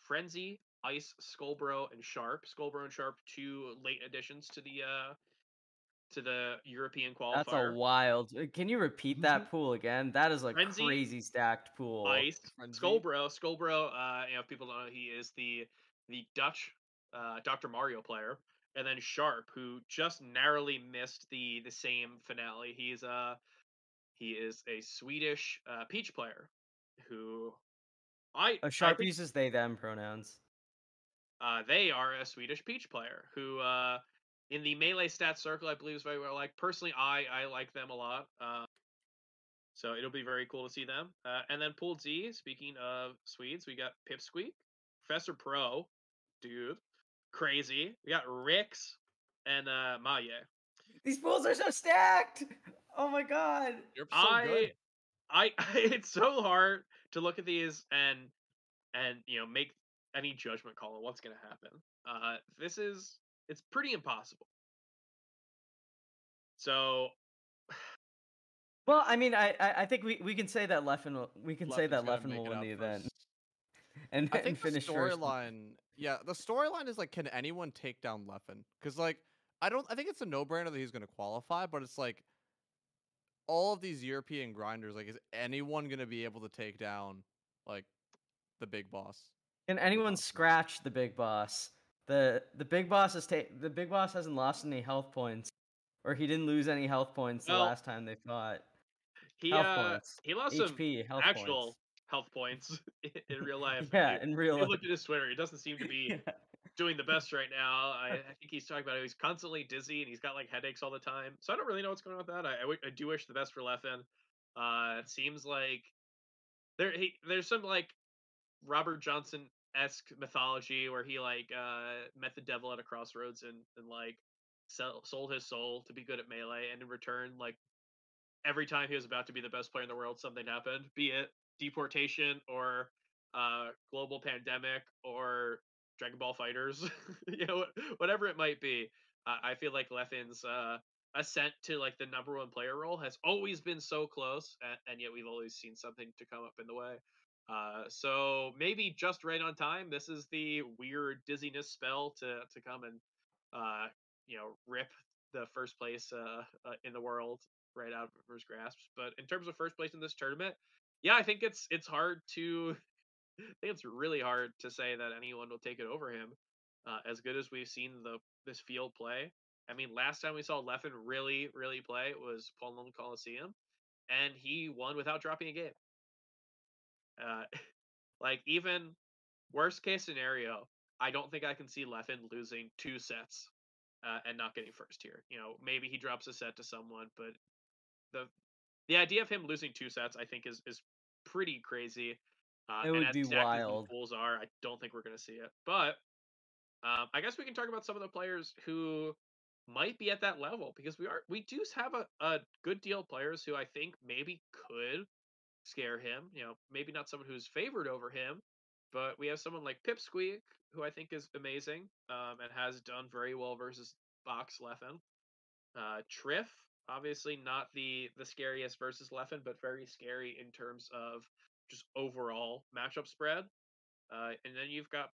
Frenzy, Ice, Skullbro, and Sharp. Skullbro and Sharp, two late additions to the uh to the European qualifier.
That's a wild. uh, Can you repeat that pool again? That is like
Frenzy,
crazy stacked pool.
Ice,
Frenzy.
Skullbro, Skullbro. Uh, you know, if people don't know, he is the the Dutch uh, Dr. Mario player, and then Sharp, who just narrowly missed the the same finale. He's uh he is a Swedish uh, Peach player who I
A
I
sharp
think-
uses they them pronouns.
Uh, they are a Swedish Peach player who, uh, in the melee stats circle, I believe is very well liked. Personally, I I like them a lot. Uh, so it'll be very cool to see them. Uh, and then Pool Z. Speaking of Swedes, we got Pipsqueak, Professor Pro, dude, crazy. We got Ricks and uh, Maye.
These pools are so stacked. Oh my god.
You're so
I,
good.
I, I it's so hard to look at these and and you know make any judgment call on what's going to happen. Uh, this is it's pretty impossible. So
Well, I mean, I I, I think we, we can say that Leffen will we can say that
Leffen's gonna
Leffen will win
out
the event and,
I
and
the
finish first.
storyline, yeah, the storyline is like, can anyone take down Leffen? Because like, I don't, I think it's a no-brainer that he's going to qualify, but it's like, all of these European grinders, like, is anyone going to be able to take down like the big boss?
Can anyone scratch the big boss? The the big boss has ta- the big boss hasn't lost any health points, or he didn't lose any health points the
Well,
last time they fought.
he
Health
uh,
points.
he lost some
HP health
actual
points.
Health points in- real life.
Yeah, in real life.
look at his Twitter, he doesn't seem to be
Yeah.
doing the best right now. I, I think he's talking about how he's constantly dizzy and he's got like headaches all the time. So I don't really know what's going on with that. I, I, w- I do wish the best for Leffen. Uh, it seems like there he there's some like Robert Johnson esque mythology where he like uh met the devil at a crossroads and and like sell, sold his soul to be good at melee, and in return like every time he was about to be the best player in the world, something happened, be it deportation or uh, global pandemic or Dragon Ball FighterZ, you know, whatever it might be. Uh, I feel like Leffen's uh, ascent to like the number one player role has always been so close, and, and yet we've always seen something to come up in the way. Uh, so maybe just right on time. This is the weird dizziness spell to to come and uh, you know rip the first place uh, uh, in the world right out of his grasp. But in terms of first place in this tournament, yeah, I think it's it's hard to I think it's really hard to say that anyone will take it over him. Uh, as good as we've seen the this field play, I mean, last time we saw Leffen really, really play was Paul Nolan Coliseum, and he won without dropping a game. Uh, like even worst case scenario, I don't think I can see Leffen losing two sets uh, and not getting first here. You know, maybe he drops a set to someone, but the the idea of him losing two sets, I think, is is pretty crazy.
Uh, it would be wild.
Pools are. I don't think we're going to see it, but um, I guess we can talk about some of the players who might be at that level because we are we do have a, a good deal of players who I think maybe could scare him. You know, maybe not someone who's favored over him, but we have someone like Pipsqueak who I think is amazing um, and has done very well versus Box Leffen. Uh, Triff, obviously not the the scariest versus Leffen, but very scary in terms of just overall matchup spread. Uh, and then you've got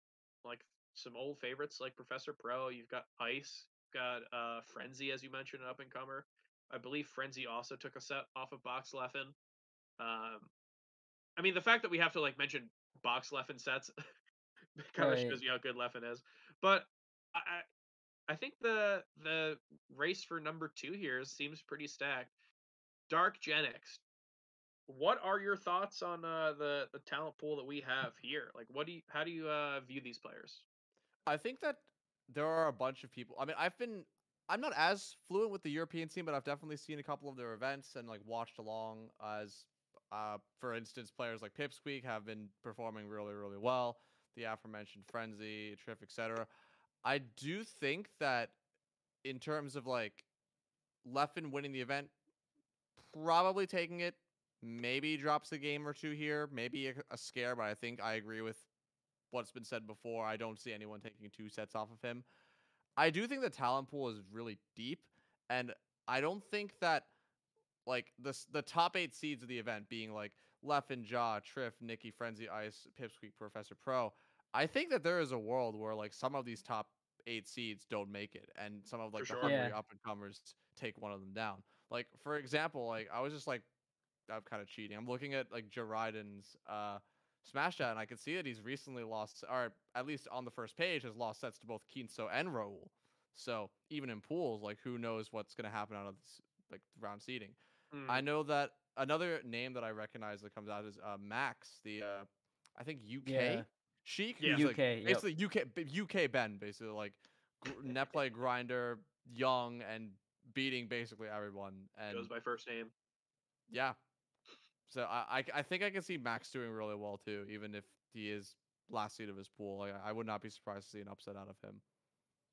like some old favorites like Professor Pro. You've got Ice. You've got uh, Frenzy, as you mentioned, an up and comer. I believe Frenzy also took a set off of Box Leffen. Um, I mean, the fact that we have to like mention Box Leffen sets kind of right. shows you how good Leffen is. But I, I think the the race for number two here seems pretty stacked. Dark Genix, what are your thoughts on uh, the the talent pool that we have here? Like, what do you how do you uh, view these players?
I think that there are a bunch of people. I mean, I've been I'm not as fluent with the European team, but I've definitely seen a couple of their events and like watched along as uh, for instance, players like Pipsqueak have been performing really, really well. The aforementioned Frenzy, Triff, etc. I do think that in terms of like Leffen winning the event, probably taking it, maybe drops a game or two here, maybe a, a scare, but I think I agree with what's been said before. I don't see anyone taking two sets off of him. I do think the talent pool is really deep, and I don't think that like the the top eight seeds of the event being like Leffen, Jaw, Triff, Nikki, Frenzy, Ice, Pipsqueak, Professor Pro. I think that there is a world where like some of these top eight seeds don't make it, and some of like for the sure. hungry yeah. up and comers take one of them down. Like for example, like I was just like I'm kind of cheating. I'm looking at like Jah Ridin's uh Smash Chat, and I can see that he's recently lost, or at least on the first page, has lost sets to both Kinzo and Raul. So even in pools, like who knows what's going to happen out of this like round seeding. Mm. I know that another name that I recognize that comes out is uh, Max, the uh, I think UK yeah. Sheik,
yeah. UK, like,
basically yep. UK UK Ben, basically like net play grinder, young and beating basically everyone. And
goes by first name.
Yeah. So I, I, I think I can see Max doing really well too, even if he is last seed of his pool. Like, I would not be surprised to see an upset out of him.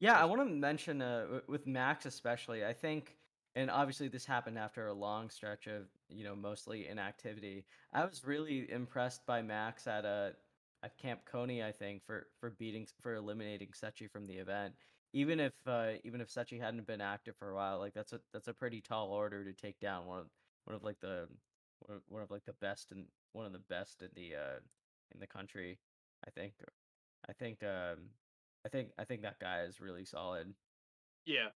Yeah, I want to mention uh, with Max especially. I think and obviously this happened after a long stretch of you know mostly inactivity. I was really impressed by Max at a at Camp Coney, I think, for for beating for eliminating Sechi from the event. Even if uh, even if Sechi hadn't been active for a while, like that's a that's a pretty tall order to take down one of one of like the one of like the best and one of the best in the uh in the country. I think I think um I think I think that guy is really solid.
Yeah.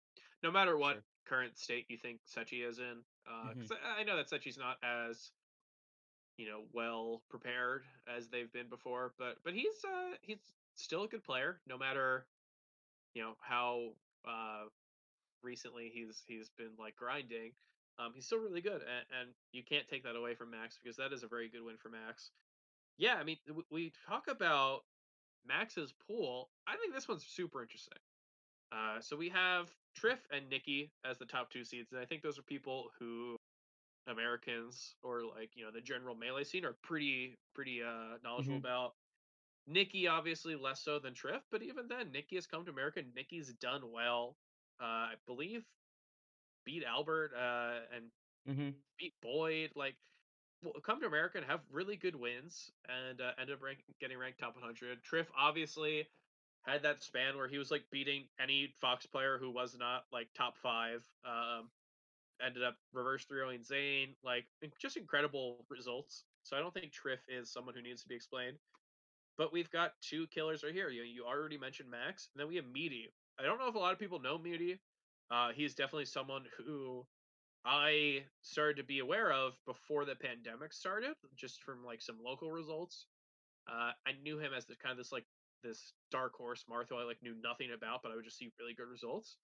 No matter what, sure current state you think Sechi is in? Because uh, mm-hmm. I, I know that Sechi's not as you know well prepared as they've been before, but but he's uh he's still a good player no matter you know how uh recently he's he's been like grinding. Um, he's still really good, and, and you can't take that away from Max because that is a very good win for Max. Yeah, I mean, we talk about Max's pool. I think this one's super interesting. Uh, so we have Triff and Nikki as the top two seeds, and I think those are people who Americans or like you know the general melee scene are pretty pretty uh, knowledgeable mm-hmm. about. Nikki obviously less so than Triff, but even then, Nikki has come to America. Nikki's done well. Uh, I believe beat Albert uh, and
mm-hmm.
beat Boyd. Like come to America and have really good wins and uh, end up rank, getting ranked top 100. Triff obviously had that span where he was like beating any Fox player who was not like top five. Um, ended up reverse 3 Zain, like just incredible results. So I don't think Triff is someone who needs to be explained. But we've got two killers right here. You you already mentioned Max, and then we have Meaty. I don't know if a lot of people know Meaty. Uh, he's definitely someone who I started to be aware of before the pandemic started, just from like some local results. Uh, I knew him as the kind of this like this dark horse Marth who I like knew nothing about, but I would just see really good results.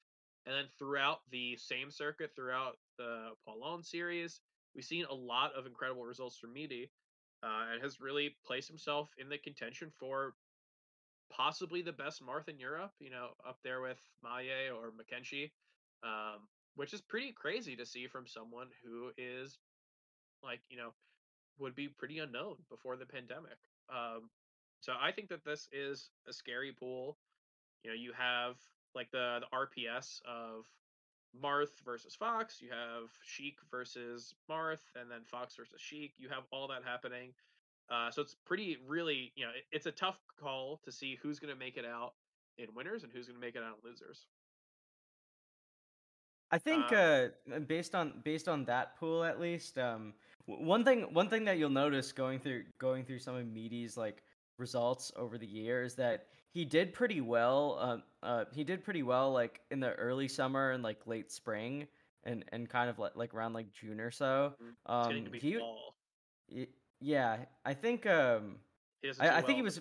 And then throughout the same circuit, throughout the Paulon series, we've seen a lot of incredible results from Meaty, uh, and has really placed himself in the contention for possibly the best Marth in Europe. You know, up there with Maye or McKenzie, um, which is pretty crazy to see from someone who is like you know would be pretty unknown before the pandemic. Um, so I think that this is a scary pool. You know, you have like the the RPS of Marth versus Fox, you have Sheik versus Marth, and then Fox versus Sheik. You have all that happening. Uh, so it's pretty, really, you know, it, it's a tough call to see who's going to make it out in winners and who's going to make it out in losers.
I think uh, uh, based on based on that pool at least, um, one thing one thing that you'll notice going through going through some of Meaty's like results over the years is that he did pretty well. Uh, uh, he did pretty well like in the early summer and like late spring and and kind of like like around like June or so.
Mm-hmm. Um, he, fall.
yeah, I think um, I, I think he was.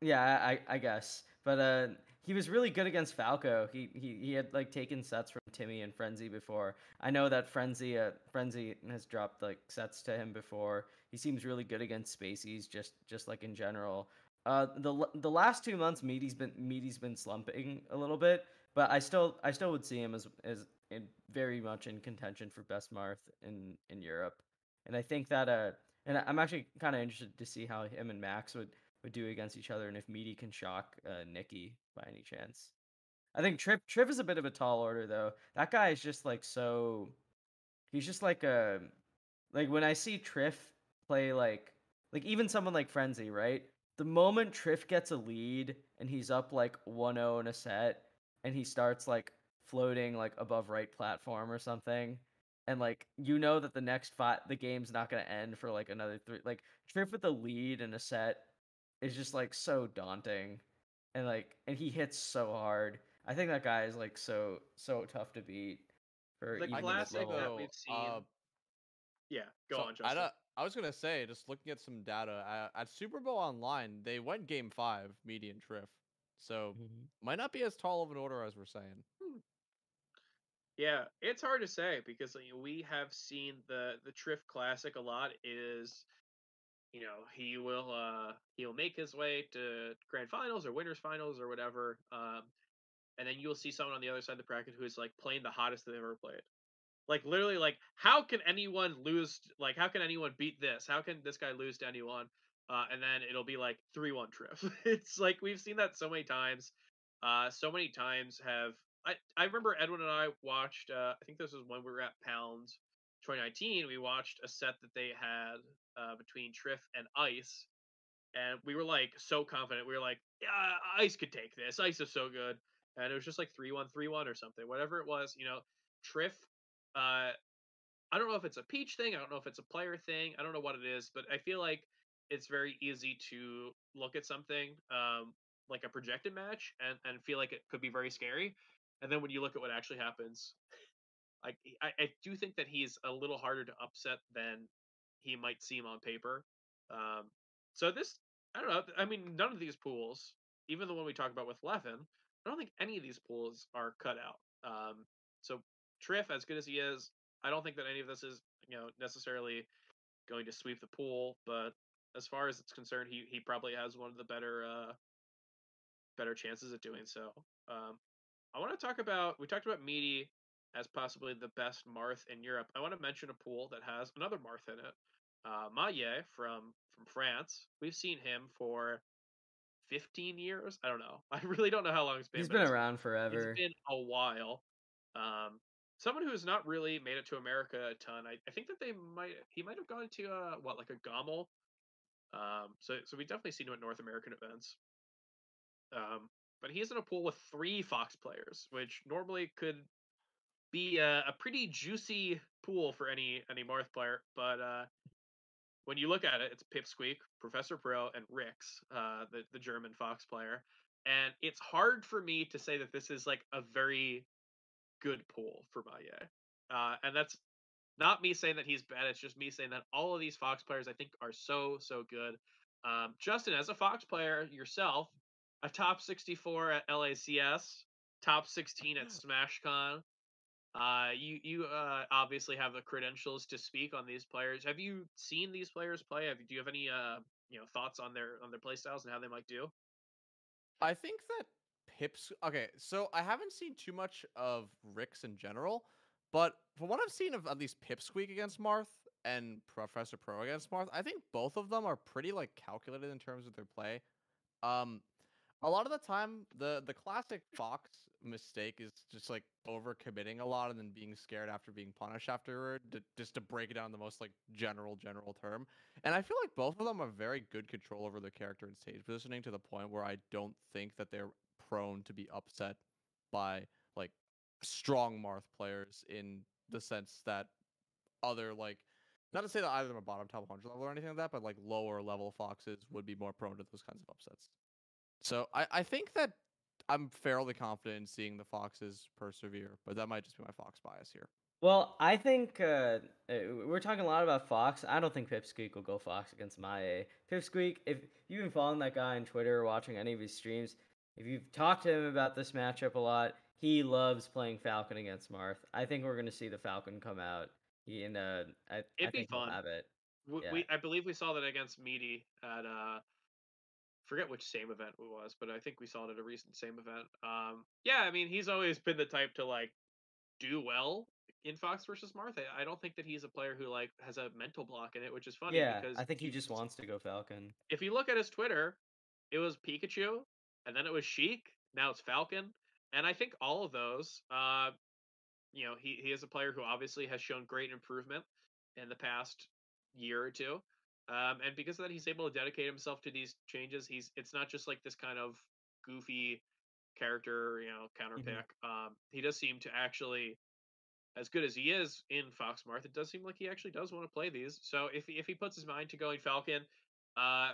Yeah, I I guess, but uh, he was really good against Falco. He he he had like taken sets from Timmy and Frenzy before. I know that Frenzy uh, Frenzy has dropped like sets to him before. He seems really good against spacies, just just like in general. Uh, the the last two months, Meaty's been Meaty's been slumping a little bit, but I still I still would see him as as in very much in contention for best Marth in in Europe, and I think that uh, and I'm actually kind of interested to see how him and Max would would do against each other, and if Meaty can shock uh, Nikki by any chance. I think Triff Triff is a bit of a tall order though. That guy is just like so. He's just like a like when I see Triff play like like even someone like Frenzy, right? The moment Triff gets a lead and he's up like 1-0 in a set and he starts like floating like above right platform or something and like you know that the next fight the game's not going to end for like another three like Triff with a lead in a set is just like so daunting and like and he hits so hard. I think that guy is like so so tough to beat
for the classic that we've seen. Uh, yeah, go so on, Justin.
I, I was gonna say, just looking at some data at, at Super Bowl Online, they went Game Five, median Triff, so mm-hmm. might not be as tall of an order as we're saying. Hmm.
Yeah, it's hard to say because we have seen the the Triff Classic a lot. Is you know he will uh he'll make his way to grand finals or winners finals or whatever um and then you'll see someone on the other side of the bracket who is like playing the hottest they've ever played like literally like how can anyone lose like how can anyone beat this how can this guy lose to anyone uh and then it'll be like 3-1 Triff it's like we've seen that so many times uh so many times have i i remember edwin and i watched uh i think this was when we were at pounds 2019 we watched a set that they had uh, between Triff and Ice, and we were like so confident. We were like, yeah, Ice could take this. Ice is so good, and it was just like three one three one or something, whatever it was. You know, Triff. Uh, I don't know if it's a Peach thing. I don't know if it's a player thing. I don't know what it is, but I feel like it's very easy to look at something um, like a projected match and, and feel like it could be very scary. And then when you look at what actually happens, I, I, I do think that he's a little harder to upset than he might seem on paper. Um, so this, I don't know. I mean, none of these pools, even the one we talk about with Leffen, I don't think any of these pools are cut out. Um, so Triff, as good as he is, I don't think that any of this is, you know, necessarily going to sweep the pool. But as far as it's concerned, he he probably has one of the better uh, better chances at doing so. Um, I want to talk about. We talked about Meaty as possibly the best Marth in Europe. I want to mention a pool that has another Marth in it. Uh, Maye from from France. We've seen him for 15 years. I don't know. I really don't know how long it's been.
He's been around forever.
It's been a while. Um, someone who has not really made it to America a ton. I, I think that they might he might have gone to uh what like a GOML. Um, so so we definitely seen him at North American events. Um, but he's in a pool with three Fox players, which normally could be a, a pretty juicy pool for any any Marth player. But uh, when you look at it, it's Pipsqueak, Professor Pro, and Rix, uh, the the German Fox player, and it's hard for me to say that this is like a very good pool for Maye. Uh, and that's not me saying that he's bad. It's just me saying that all of these Fox players I think are so so good. Um, Justin, as a Fox player yourself, a top 64 at LACS, top 16 at SmashCon. Uh, you you uh, obviously have the credentials to speak on these players. Have you seen these players play? Have, do you have any uh, you know thoughts on their on their play styles and how they might do?
I think that Pips. Okay, so I haven't seen too much of Ricks in general, but from what I've seen of at least Pipsqueak against Marth and Professor Pro against Marth, I think both of them are pretty like calculated in terms of their play. Um, a lot of the time, the the classic Fox mistake is just like over committing a lot and then being scared after being punished afterward, just to break it down the most like general general term. And I feel like both of them have very good control over their character and stage positioning to the point where I don't think that they're prone to be upset by like strong Marth players in the sense that other like not to say that either of them are bottom top 100 level or anything like that, but like lower level foxes would be more prone to those kinds of upsets. So I, I think that I'm fairly confident in seeing the foxes persevere, but that might just be my fox bias here.
Well, I think uh, uh, we're talking a lot about Fox. I don't think Pipsqueak will go Fox against Maye. Pipsqueak, if you've been following that guy on Twitter or watching any of his streams, if you've talked to him about this matchup a lot, he loves playing Falcon against Marth. I think we're going to see the Falcon come out. He, and uh, I,
It'd
I
be fun.
have it.
We,
Yeah.
we I believe we saw that against Meaty at uh forget which same event it was, but I think we saw it at a recent same event. Um yeah, I mean he's always been the type to like do well in Fox versus Martha. I don't think that he's a player who like has a mental block in it, which is funny
yeah,
because
I think he just wants to go Falcon.
if you look at his Twitter, it was Pikachu, and then it was Sheik. Now it's Falcon, and I think all of those, uh, you know, he he is a player who obviously has shown great improvement in the past year or two, um, and because of that, he's able to dedicate himself to these changes. He's it's not just like this kind of goofy character, you know, counter
Mhm.
pick. Um, he does seem to actually. As good as he is in Fox Marth, it does seem like he actually does want to play these. So if if he puts his mind to going Falcon, uh,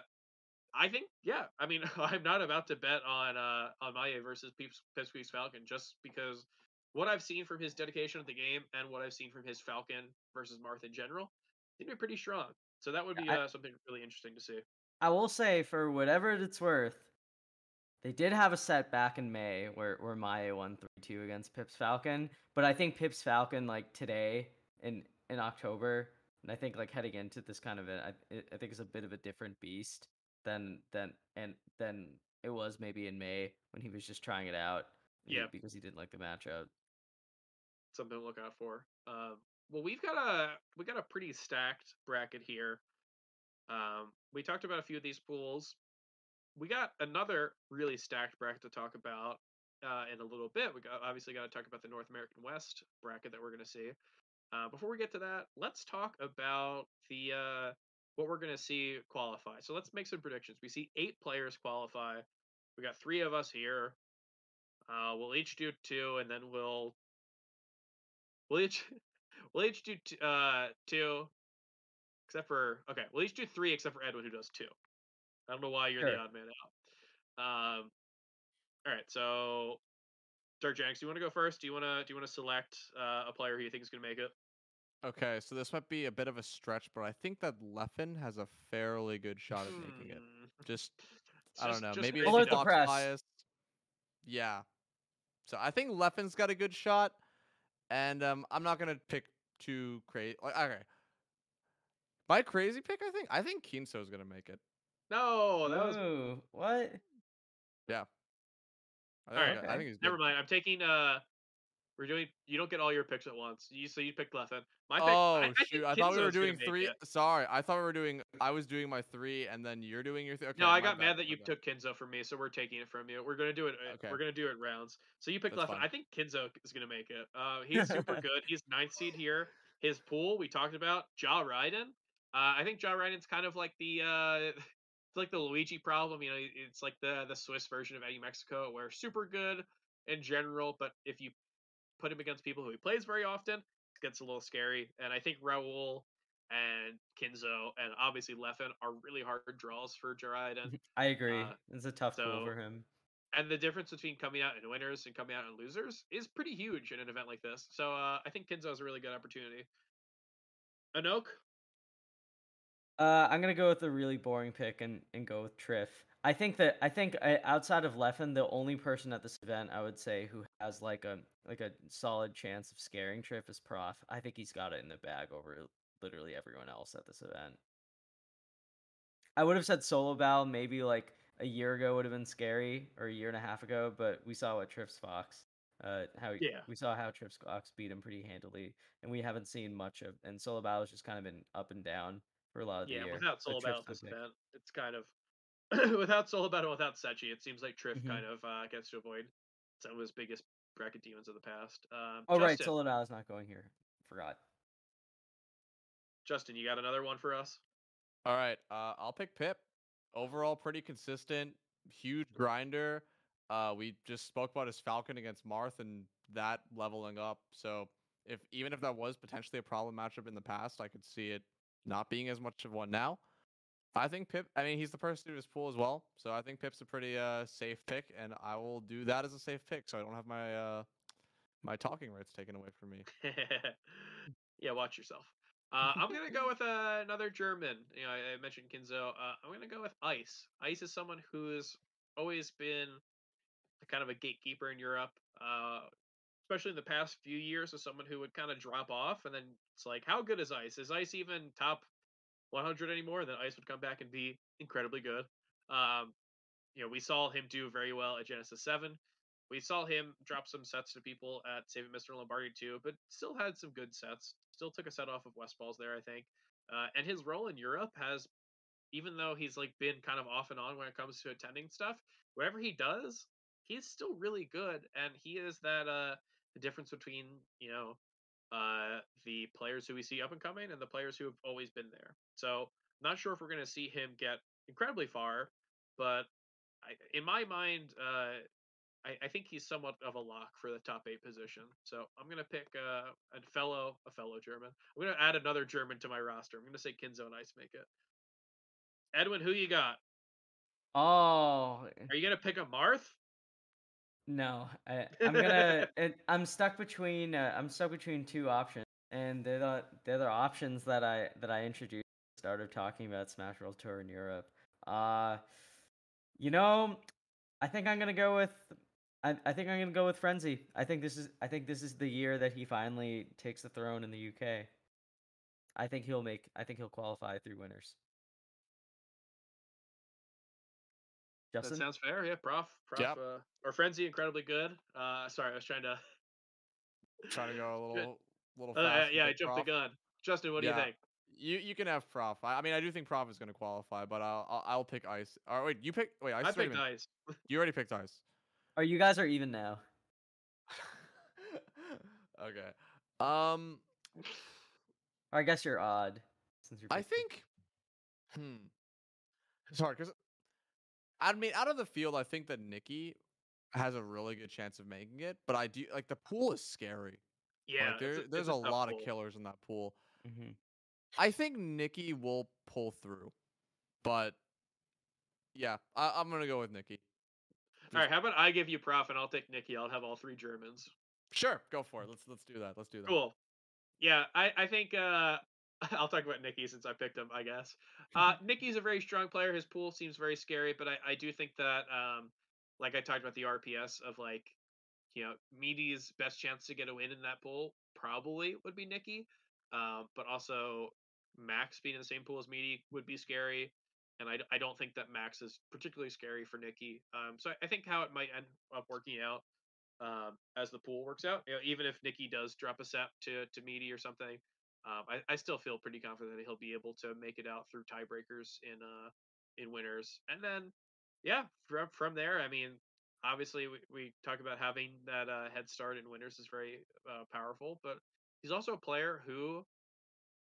I think, yeah. I mean, I'm not about to bet on uh on Maye versus Peeps Pipsqueak's Falcon just because what I've seen from his dedication of the game and what I've seen from his Falcon versus Marth in general, to be pretty strong. So that would be
I-
uh, something really interesting to see.
I will say, for whatever it's worth, they did have a set back in May where where Maye won three two against Pips Falcon, but I think Pips Falcon like today in in October, and I think like heading into this kind of a, I, I think it's a bit of a different beast than than and than it was maybe in May when he was just trying it out.
Yeah.
because he didn't like the matchup.
Something to look out for. Um, well, we've got a we got a pretty stacked bracket here. Um, we talked about a few of these pools. We got another really stacked bracket to talk about uh, in a little bit. We got obviously got to talk about the North American West bracket that we're going to see. Uh, before we get to that, let's talk about the uh, what we're going to see qualify. So let's make some predictions. We see eight players qualify. We got three of us here. Uh, we'll each do two, and then we'll we'll each we'll each do t- uh two, except for okay, we'll each do three except for Edwin who does two. I don't know why you're the odd man out. Um, all right, so Dark Janks, do you want to go first? Do you want to do you want to select uh, a player who you think is going to make it?
Okay, so this might be a bit of a stretch, but I think that Leffen has a fairly good shot at making it.
Hmm,
Just I don't know,
just
maybe
crazy
Alert the
talk.
Press.
bias. Yeah. So I think Leffen's got a good shot, and um, I'm not gonna pick too crazy. Like, okay, my crazy pick, I think, I think Kinzo's gonna make it.
No, that was
Ooh, what?
I
All right.
think,
right.
I think he's
Never
good.
mind. I'm taking uh, We're doing. You don't get all your picks at once. You so you picked Leffen. My pick.
oh
I, I
shoot! I thought we were doing three. Sorry, I thought we were doing. I was doing my three, and then you're doing your. Th- okay,
no, I got
bad,
mad that you
bad.
took Kinzo from me, so we're taking it from you. We're gonna do it. uh,
Okay.
We're gonna do it rounds. So you picked
That's
Leffen.
fine.
I think Kinzo is gonna make it. Uh, he's super good. He's ninth seed here. His pool we talked about. Jah Ridin'. Uh, I think Ja Ryden's kind of like the uh, it's like the Luigi problem. You know, it's like the the Swiss version of Eddy Mexico, where super good in general, but if you put him against people who he plays very often, it gets a little scary. And I think Raul and Kinzo and obviously Leffen are really hard draws for Jah Ridin'.
I agree.
Uh,
it's a tough
so-
for him.
and the difference between coming out in winners and coming out in losers is pretty huge in an event like this. So uh, I think Kinzo is a really good opportunity. Anok,
Uh, I'm gonna go with a really boring pick and, and go with Triff. I think that I think uh, outside of Leffen, the only person at this event I would say who has like a like a solid chance of scaring Triff is Prof. I think he's got it in the bag over literally everyone else at this event. I would have said Solobattle maybe like a year ago would have been scary or a year and a half ago, but we saw what Triff's Fox, uh, how he-
Yeah.
we saw how Triff's Fox beat him pretty handily, and we haven't seen much of. And Solobattle has just kind of been up and down for a lot of the year.
yeah,
without
Solo this event, it's kind of without Solobattle, without Sechi, it seems like Triff
Mhm.
kind of uh, gets to avoid some of his biggest bracket demons of the past. Um,
Oh right,
Justin,
Solobattle is not going here. Forgot.
Justin, you got another one for us?
All right, uh, I'll pick Pip. Overall, pretty consistent, huge grinder. Uh, we just spoke about his Falcon against Marth and that leveling up. So if even if that was potentially a problem matchup in the past, I could see it not being as much of one now. I think Pip. I mean, he's the person to his pool as well, so I think Pip's a pretty uh, safe pick, and I will do that as a safe pick, so I don't have my uh, my talking rights taken away from me.
yeah, watch yourself. Uh, I'm gonna go with uh, another German. You know, I, I mentioned Kinzo. Uh, I'm gonna go with Ice. Ice is someone who's always been kind of a gatekeeper in Europe, uh, especially in the past few years. As someone who would kind of drop off, and then it's like, how good is Ice? Is Ice even top 100 anymore? Then Ice would come back and be incredibly good. Um, you know, we saw him do very well at Genesis Seven. We saw him drop some sets to people at Saving Mr. Lombardi too, but still had some good sets. Still took a set off of Westballz there, I think. Uh, and his role in Europe has, even though he's like been kind of off and on when it comes to attending stuff, whatever he does, he's still really good. And he is that uh the difference between you know uh the players who we see up and coming and the players who have always been there. So not sure if we're gonna see him get incredibly far, but I, in my mind, uh, I, I think he's somewhat of a lock for the top eight position. So I'm gonna pick uh, a fellow a fellow German. I'm gonna add another German to my roster. I'm gonna say Kinzo and Ice make it. Edwin, who you got?
Oh
Are you gonna pick a Marth?
No, I, I'm gonna. it, I'm stuck between. Uh, I'm stuck between two options, and they're the they're the options that I that I introduced. at the Start of talking about Smash World Tour in Europe. Uh, you know, I think I'm gonna go with. I, I think I'm gonna go with Frenzy. I think this is. I think this is the year that he finally takes the throne in the UK. I think he'll make. I think he'll qualify through winners. Justin.
That sounds fair. Yeah, Prof. Prof.
Yep.
Uh, or Frenzy, incredibly good. Uh, sorry, I was trying to.
Trying to go a little little
Uh,
fast. and
yeah, I jumped
Prof.
the gun. Justin, what do
Yeah.
you think?
You you can have Prof. I, I mean, I do think Prof is going to qualify, but I'll, I'll I'll pick Ice. Or wait, you pick. Wait, Ice.
I
is
picked
been-
Ice.
You already picked Ice.
Or you guys are even now.
okay. Um,
I guess you're odd. Since you're
I think. Hmm. It's hard because. I mean, out of the field, I think that Nikki has a really good chance of making it, but I do like the pool is scary.
Yeah,
like, there,
it's
there's
it's
a,
tough
lot
pool.
of killers in that pool.
Mhm.
I think Nikki will pull through, but yeah, I, I'm gonna go with Nikki.
All right, how about I give you Prof and I'll take Nikki. I'll have all three Germans.
Sure, go for it. Let's let's do that. Let's do that.
Cool. Yeah, I, I think uh, I'll talk about Nikki since I picked him, I guess. Uh, Nikki's a very strong player. His pool seems very scary, but I, I do think that, um, like I talked about the RPS of like, you know, Meaty's best chance to get a win in that pool probably would be Nikki. Um, but also Max being in the same pool as Meaty would be scary. And I, I don't think that Max is particularly scary for Nikki. Um, so I, I think how it might end up working out um, as the pool works out. You know, even if Nikki does drop a set to to Meaty or something, um, I, I still feel pretty confident that he'll be able to make it out through tiebreakers in uh in winners. And then yeah, from from there, I mean, obviously we, we talk about having that uh, head start in winners is very uh, powerful, but he's also a player who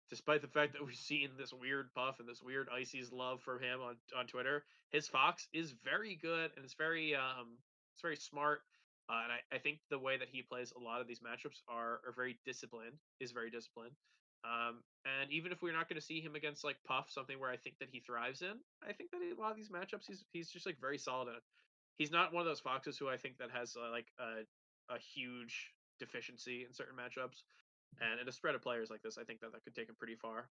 despite the fact that we've seen this weird puff and this weird icy's love from him on on Twitter, his Fox is very good and it's very um it's very smart. Uh, and I, I think the way that he plays a lot of these matchups are are very disciplined, is very disciplined. Um, and even if we're not going to see him against like Puff, something where I think that he thrives in, I think that a lot of these matchups he's he's just like very solid. He's not one of those foxes who I think that has uh, like a a huge deficiency in certain matchups. And in a spread of players like this, I think that that could take him pretty far.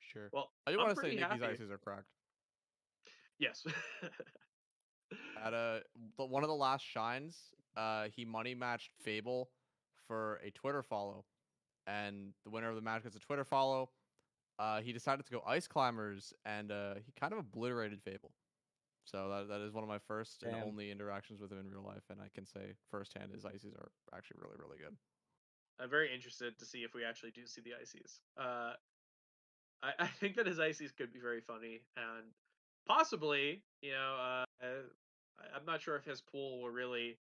Sure.
Well,
I do want to say Nikki's
happy.
ices are cracked.
Yes.
At a the, one of the last shines, uh, he money matched Fable for a Twitter follow, and the winner of the match gets a Twitter follow. Uh, he decided to go Ice Climbers, and uh, he kind of obliterated Fable. So that that is one of my first and only interactions with him in real life, and I can say firsthand his ices are actually really really good.
I'm very interested to see if we actually do see the ices. Uh, I, I think that his ices could be very funny and possibly, you know, uh, I- I'm not sure if his pool will really,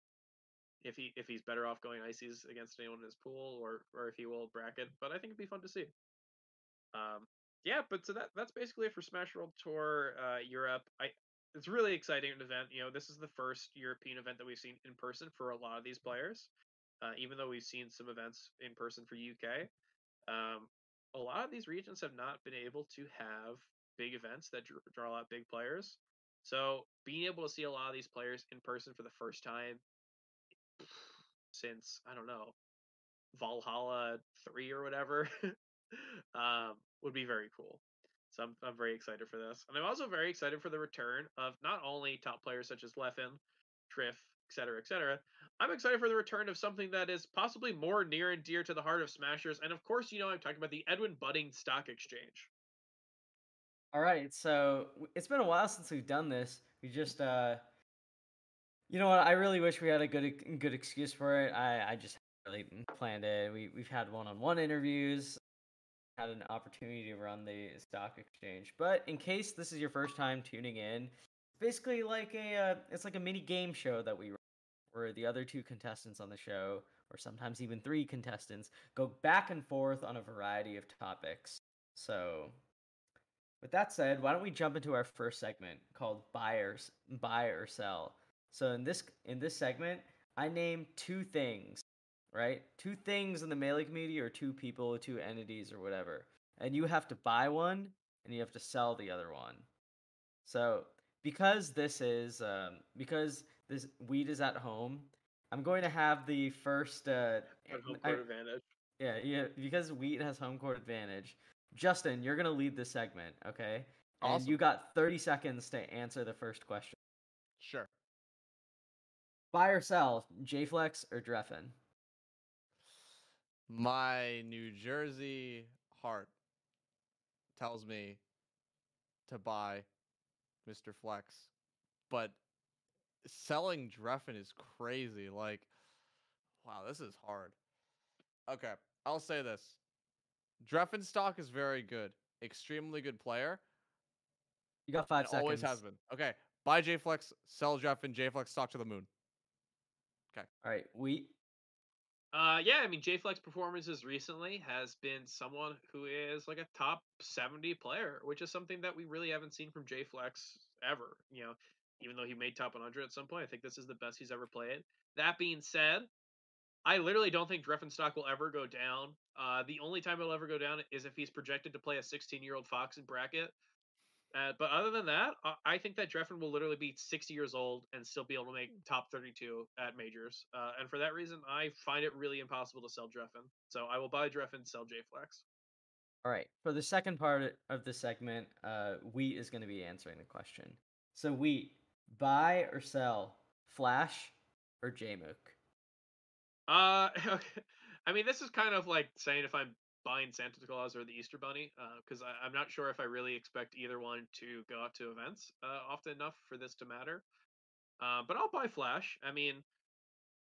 if he if he's better off going ices against anyone in his pool or or if he will bracket. But I think it'd be fun to see. Um, yeah, but so that that's basically it for Smash World Tour uh, Europe. I it's really exciting event. You know, this is the first European event that we've seen in person for a lot of these players uh, even though we've seen some events in person for UK, um, a lot of these regions have not been able to have big events that dr- draw out big players. So being able to see a lot of these players in person for the first time since I don't know Valhalla three or whatever um, would be very cool. So I'm I'm very excited for this, and I'm also very excited for the return of not only top players such as Leffen, Triff, etc., etc. I'm excited for the return of something that is possibly more near and dear to the heart of Smashers, and of course, you know I'm talking about the Edwin Budding Stock Exchange.
All right, so it's been a while since we've done this. We just, uh, you know what? I really wish we had a good good excuse for it. I I just really planned it. We we've had one-on-one interviews, had an opportunity to run the stock exchange. But in case this is your first time tuning in, it's basically like a uh, it's like a mini game show that we run, where the other two contestants on the show, or sometimes even three contestants, go back and forth on a variety of topics. So with that said, why don't we jump into our first segment called buy or, buy or sell? So in this in this segment, I name two things, right? Two things in the melee community or two people, or two entities or whatever. And you have to buy one and you have to sell the other one. So because this is um, because this weed is at home, I'm going to have the first uh,
At home
I-
court advantage.
yeah, yeah, because wheat has home court advantage. Justin, you're gonna lead this segment, okay?
Awesome.
And you got 30 seconds to answer the first question.
Sure.
Buy or sell, Jflex or Dreffen?
My New Jersey heart tells me to buy Mr. Flex, but selling Dreffen is crazy. Like, wow, this is hard. Okay, I'll say this: Dreffen stock is very good, extremely good player.
You got five
and
seconds.
always has been. Okay, buy JFlex, sell Dreffen, JFlex stock to the moon.
All right, We.
Uh, yeah, I mean, JFlex performances recently has been someone who is like a top 70 player, which is something that we really haven't seen from JFlex ever. You know, even though he made top 100 at some point, I think this is the best he's ever played. That being said, I literally don't think Dreffen stock will ever go down. Uh, the only time it'll ever go down is if he's projected to play a 16 year old Fox in bracket. Uh, but other than that, I- I think that Dreffen will literally be 60 years old and still be able to make top 32 at majors. Uh, and for that reason, I find it really impossible to sell Dreffen. So I will buy Dreffen, sell JFlex.
All right, for the second part of the segment, uh, wheat is going to be answering the question. So wheat, buy or sell, Flash or Jmook?
Uh, okay. I mean, this is kind of like saying if I'm buying Santa Claus or the Easter Bunny, because I I'm not sure if I really expect either one to go out to events uh, often enough for this to matter. Uh, but I'll buy Flash. I mean,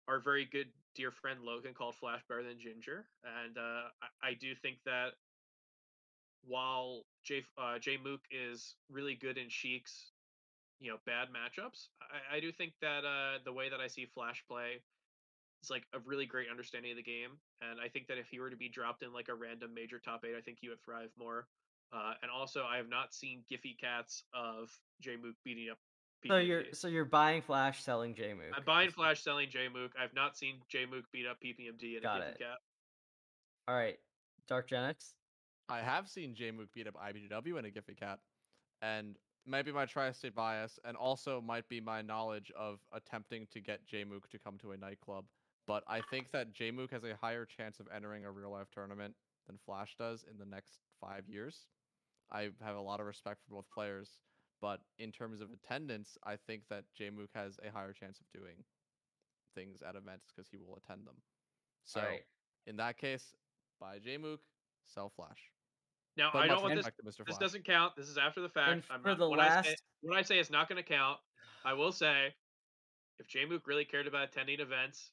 our very good dear friend Logan called Flash better than Ginger, and uh, I, I do think that while Jay uh, Jay Mook is really good in Sheik's, you know, bad matchups, I, I do think that uh, the way that I see Flash play is like a really great understanding of the game, and I think that if he were to be dropped in like a random major top eight, I think he would thrive more. Uh, and also, I have not seen Giphy cats of J Mook beating up.
So you're so you're buying Flash, selling JMook.
I'm buying Flash, selling J Mook. I've not seen J Mook beat up PPMD in
Got
a
it.
Giphy cat.
All right, Dark Genix.
I have seen J Mook beat up IBDW in a Giphy Cat, and maybe my tri-state bias, and also might be my knowledge of attempting to get J Mook to come to a nightclub. But I think that Jmook has a higher chance of entering a real-life tournament than Flash does in the next five years. I have a lot of respect for both players, but in terms of attendance, I think that Jmook has a higher chance of doing things at events because he will attend them. So
All right.
in that case, buy Jmook, sell Flash.
Now
But
I don't want this.
Mr.
This doesn't count. This is after the fact.
And
I'm
for
not,
the
when I say,
last-
when I say it's not going to count, I will say, if J Mook really cared about attending events,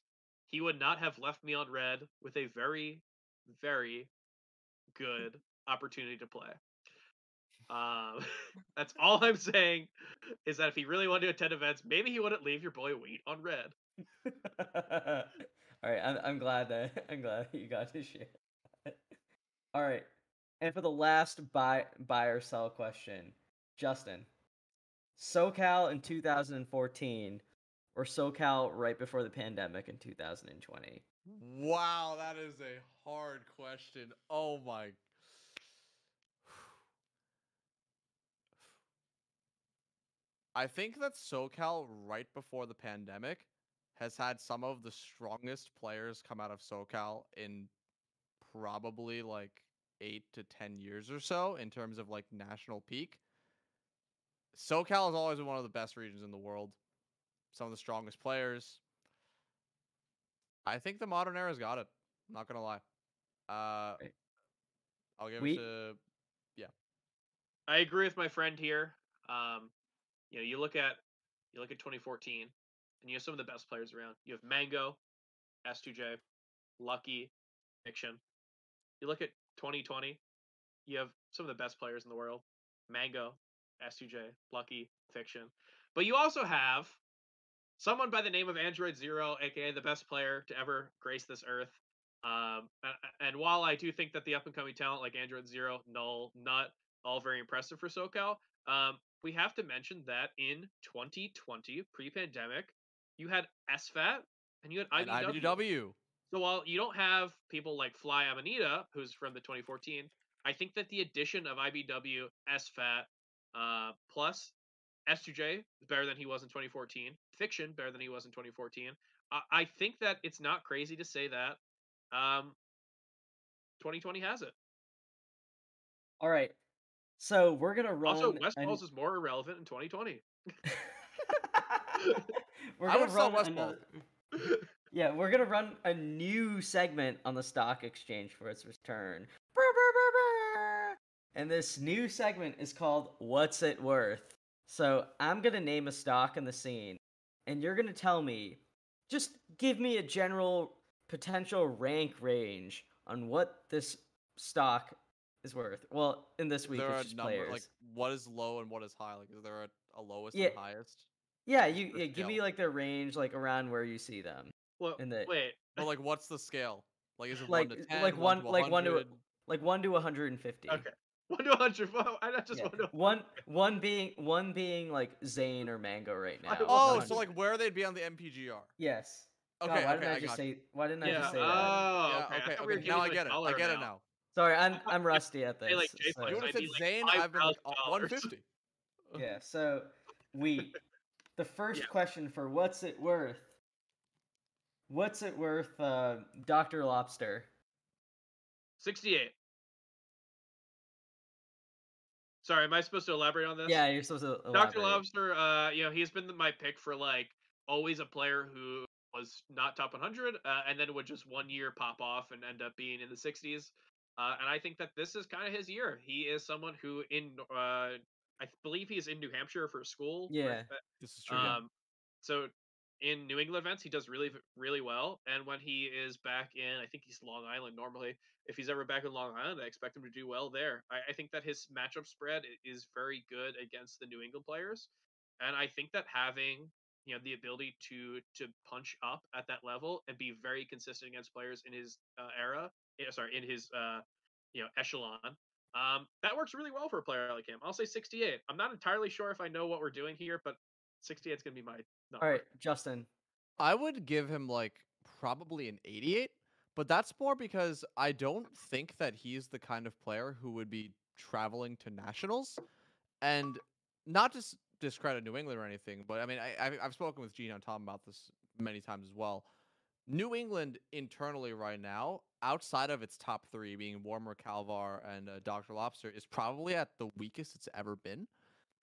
he would not have left me on red with a very, very good opportunity to play. Um, that's all I'm saying is that if he really wanted to attend events, maybe he wouldn't leave your boy Wheat on red.
All right, I'm I'm glad that I'm glad you got to share. All right, and for the last buy buy or sell question, Justin, SoCal in 2014 or SoCal right before the pandemic in 2020?
Wow, that is a hard question. Oh my. I think that SoCal right before the pandemic has had some of the strongest players come out of SoCal in probably like 8 to 10 years or so in terms of like national peak. SoCal has always been one of the best regions in the world. Some of the strongest players. I think the modern era's got it. I'm not gonna lie. Uh,
Right.
I'll give
We-
it to yeah.
I agree with my friend here. Um, you know, you look at you look at 2014, and you have some of the best players around. You have Mango, S2J, Lucky, Fiction. You look at 2020, you have some of the best players in the world. Mango, S2J, Lucky, Fiction. But you also have someone by the name of Android Zero, aka the best player to ever grace this earth. Um, and while I do think that the up and coming talent like Android Zero, Null, Nut, all very impressive for SoCal. Um, we have to mention that in 2020, pre-pandemic, you had SFAT and you had
and
IBW. So while you don't have people like Fly Amanita, who's from the 2014, I think that the addition of IBW, SFAT, uh, plus S2J is better than he was in 2014. Fiction better than he was in 2014. I, I think that it's not crazy to say that um, 2020 has it.
All right, so we're gonna run.
Also, Westballz is more irrelevant in 2020.
we're
I would
run
West
another- Yeah, we're gonna run a new segment on the stock exchange for its return. And this new segment is called What's It Worth? So I'm gonna name a stock in the scene, and you're gonna tell me, just give me a general potential rank range on what this stock is worth. Well, in this week,
there
it's
a
just
number
players.
like what is low and what is high? Like, is there a, a lowest
Yeah.
and highest?
yeah, you yeah, give me like the range, like around where you see them.
Well,
In the-
wait,
But like, what's the scale? Like, is it
Like-
one to
like
ten?
one-
to
like one to Like one to 150.
okay, one to 100. Well, I not just
Yeah.
one to
one one being one being like Zain or Mango right now.
I
Oh,
100.
so like where they'd be on the MPGR?
yes. God,
Okay,
why
okay,
didn't I,
I
just
got
say? Why didn't I just say that?
Oh,
yeah,
okay. I
okay,
we
okay. Now I get it. I
dollar
get it now.
Sorry, I'm I'm rusty at this.
Say, like,
so-
You would
I'd
have said
like
Zain.
five
I've been like
thousand
uh, 150.
yeah. So, we. The first
Yeah.
question for what's it worth? What's it worth, uh, Doctor Lobster?
68. Sorry, am I supposed to elaborate on this?
Yeah, you're supposed to.
Dr. Lobster, uh, you know, he's been my pick for like always a player who was not top 100, uh, and then would just one year pop off and end up being in the 60s. Uh, and I think that this is kind of his year. He is someone who, in uh, I believe he's in New Hampshire for school. or-
This is true. yeah.
Um, so in New England events, he does really, really well. And when he is back in, I think he's Long Island normally. If he's ever back in Long Island, I expect him to do well there. I, I think that his matchup spread is very good against the New England players, and I think that having you know the ability to to punch up at that level and be very consistent against players in his uh, era, eh, sorry, in his uh, you know echelon. Um, that works really well for a player like him. I'll say 68. I'm not entirely sure if I know what we're doing here, but 68 is going to be my number.
All right, Justin.
I would give him like probably an 88, but that's more because I don't think that he's the kind of player who would be traveling to nationals, and not just discredit New England or anything, but I mean I I've, I've spoken with Gene and Tom about this many times as well. New England internally right now, outside of its top three being Warmer, Kalvar, and uh, Dr. Lobster, is probably at the weakest it's ever been.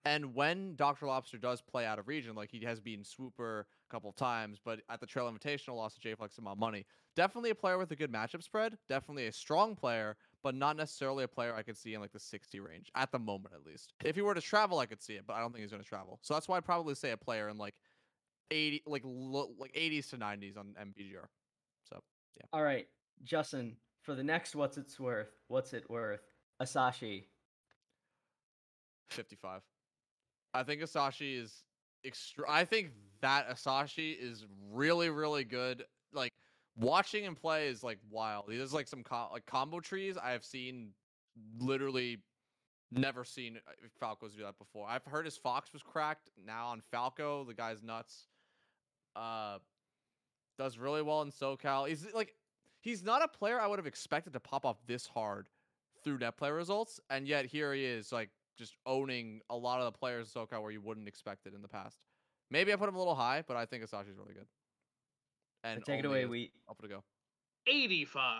And when Dr. Lobster does play out of region, like he has been Swooper a couple of times, but at the Trail Invitational lost to J Flex and Money. Definitely a player with a good matchup spread. Definitely a strong player, but not necessarily a player I could see in like the 60 range at the moment, at least. If he were to travel, I could see it, but I don't think he's going to travel. So that's why I'd probably say a player in like 80, like lo- like 80s to 90s on MPGR. So yeah.
All right, Justin. For the next, what's it's worth? What's it worth? Asashi.
55. I think Asashi is extra. I think that Asashi is really, really good. Like watching him play is like wild. He does like some co- like combo trees I have seen, literally never seen uh, Falco's do that before. I've heard his Fox was cracked. Now on Falco, the guy's nuts. Uh, does really well in SoCal. He's like, he's not a player I would have expected to pop off this hard through net play results, and yet here he is, like just owning a lot of the players in SoCal where you wouldn't expect it in the past. Maybe I put him a little high, but I think Asashi's really good. And
take it
only
away,
is
we.
Up to go.
85.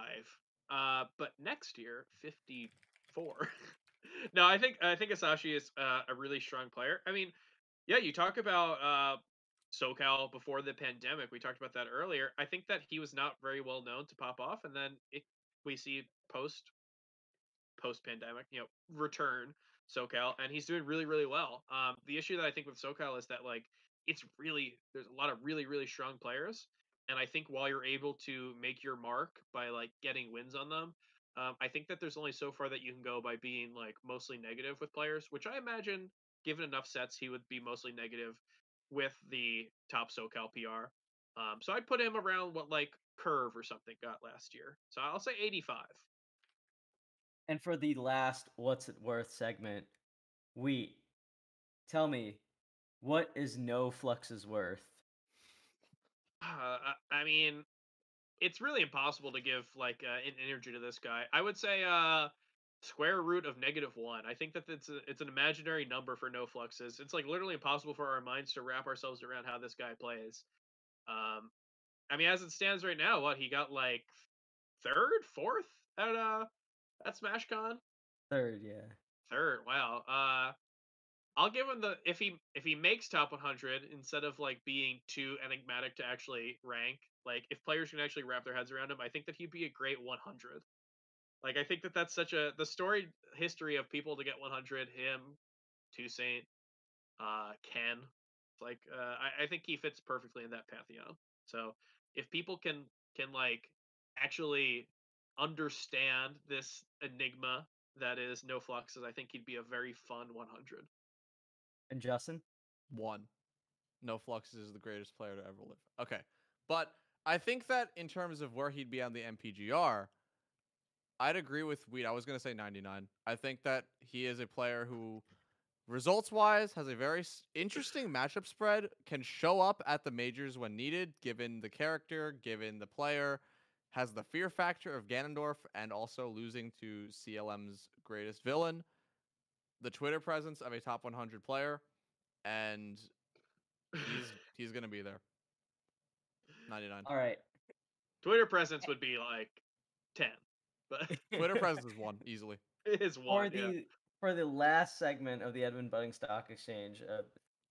Uh, but next year, 54. no, I think I think Asashi is uh, a really strong player. I mean, yeah, you talk about uh, SoCal before the pandemic. We talked about that earlier. I think that he was not very well known to pop off, and then it, we see post post pandemic, you know, return SoCal, and he's doing really really well. Um, the issue that I think with SoCal is that like it's really there's a lot of really really strong players, and I think while you're able to make your mark by like getting wins on them, um, I think that there's only so far that you can go by being like mostly negative with players, which I imagine given enough sets he would be mostly negative with the top SoCal PR. Um, so I'd put him around what like Curve or something got last year. So I'll say 85.
And for the last what's it worth segment, we tell me what is No Fluxes' worth?
Uh, I mean, it's really impossible to give like uh, an energy to this guy. I would say uh square root of negative one. I think that it's a, it's an imaginary number for no fluxes. It's like literally impossible for our minds to wrap ourselves around how this guy plays. Um, I mean, as it stands right now, what he got like third, fourth at uh at SmashCon.
Third, yeah.
Third, wow. Uh, I'll give him the if he if he makes top 100 instead of like being too enigmatic to actually rank. Like if players can actually wrap their heads around him, I think that he'd be a great 100. Like I think that that's such a the story history of people to get 100. Him, Toussaint, uh, Ken. Like uh, I, I think he fits perfectly in that pantheon. So if people can can like actually understand this enigma that is no fluxes, I think he'd be a very fun 100.
And Justin?
One. No Fluxes is the greatest player to ever live. Okay. But I think that in terms of where he'd be on the MPGR, I'd agree with Weed. I was going to say 99. I think that he is a player who, results wise, has a very interesting matchup spread, can show up at the majors when needed, given the character, given the player, has the fear factor of Ganondorf, and also losing to CLM's greatest villain, the Twitter presence of a top 100 player, and he's he's going to be there. 99.
All right.
Twitter presence would be like 10, but
Twitter presence is one easily.
is
For
one.
the
yeah.
for the last segment of the Edwin Budding Stock Exchange, uh,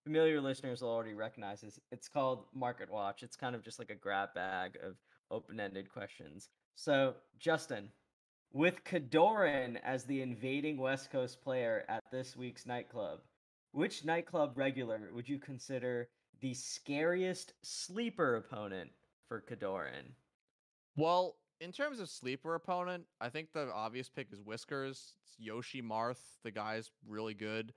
familiar listeners will already recognize this. It's called Market Watch. It's kind of just like a grab bag of open-ended questions. So, Justin, with Kodorin as the invading West Coast player at this week's nightclub, which nightclub regular would you consider the scariest sleeper opponent for Kodorin?
Well, in terms of sleeper opponent, I think the obvious pick is Whiskers. It's Yoshi Marth. The guy's really good.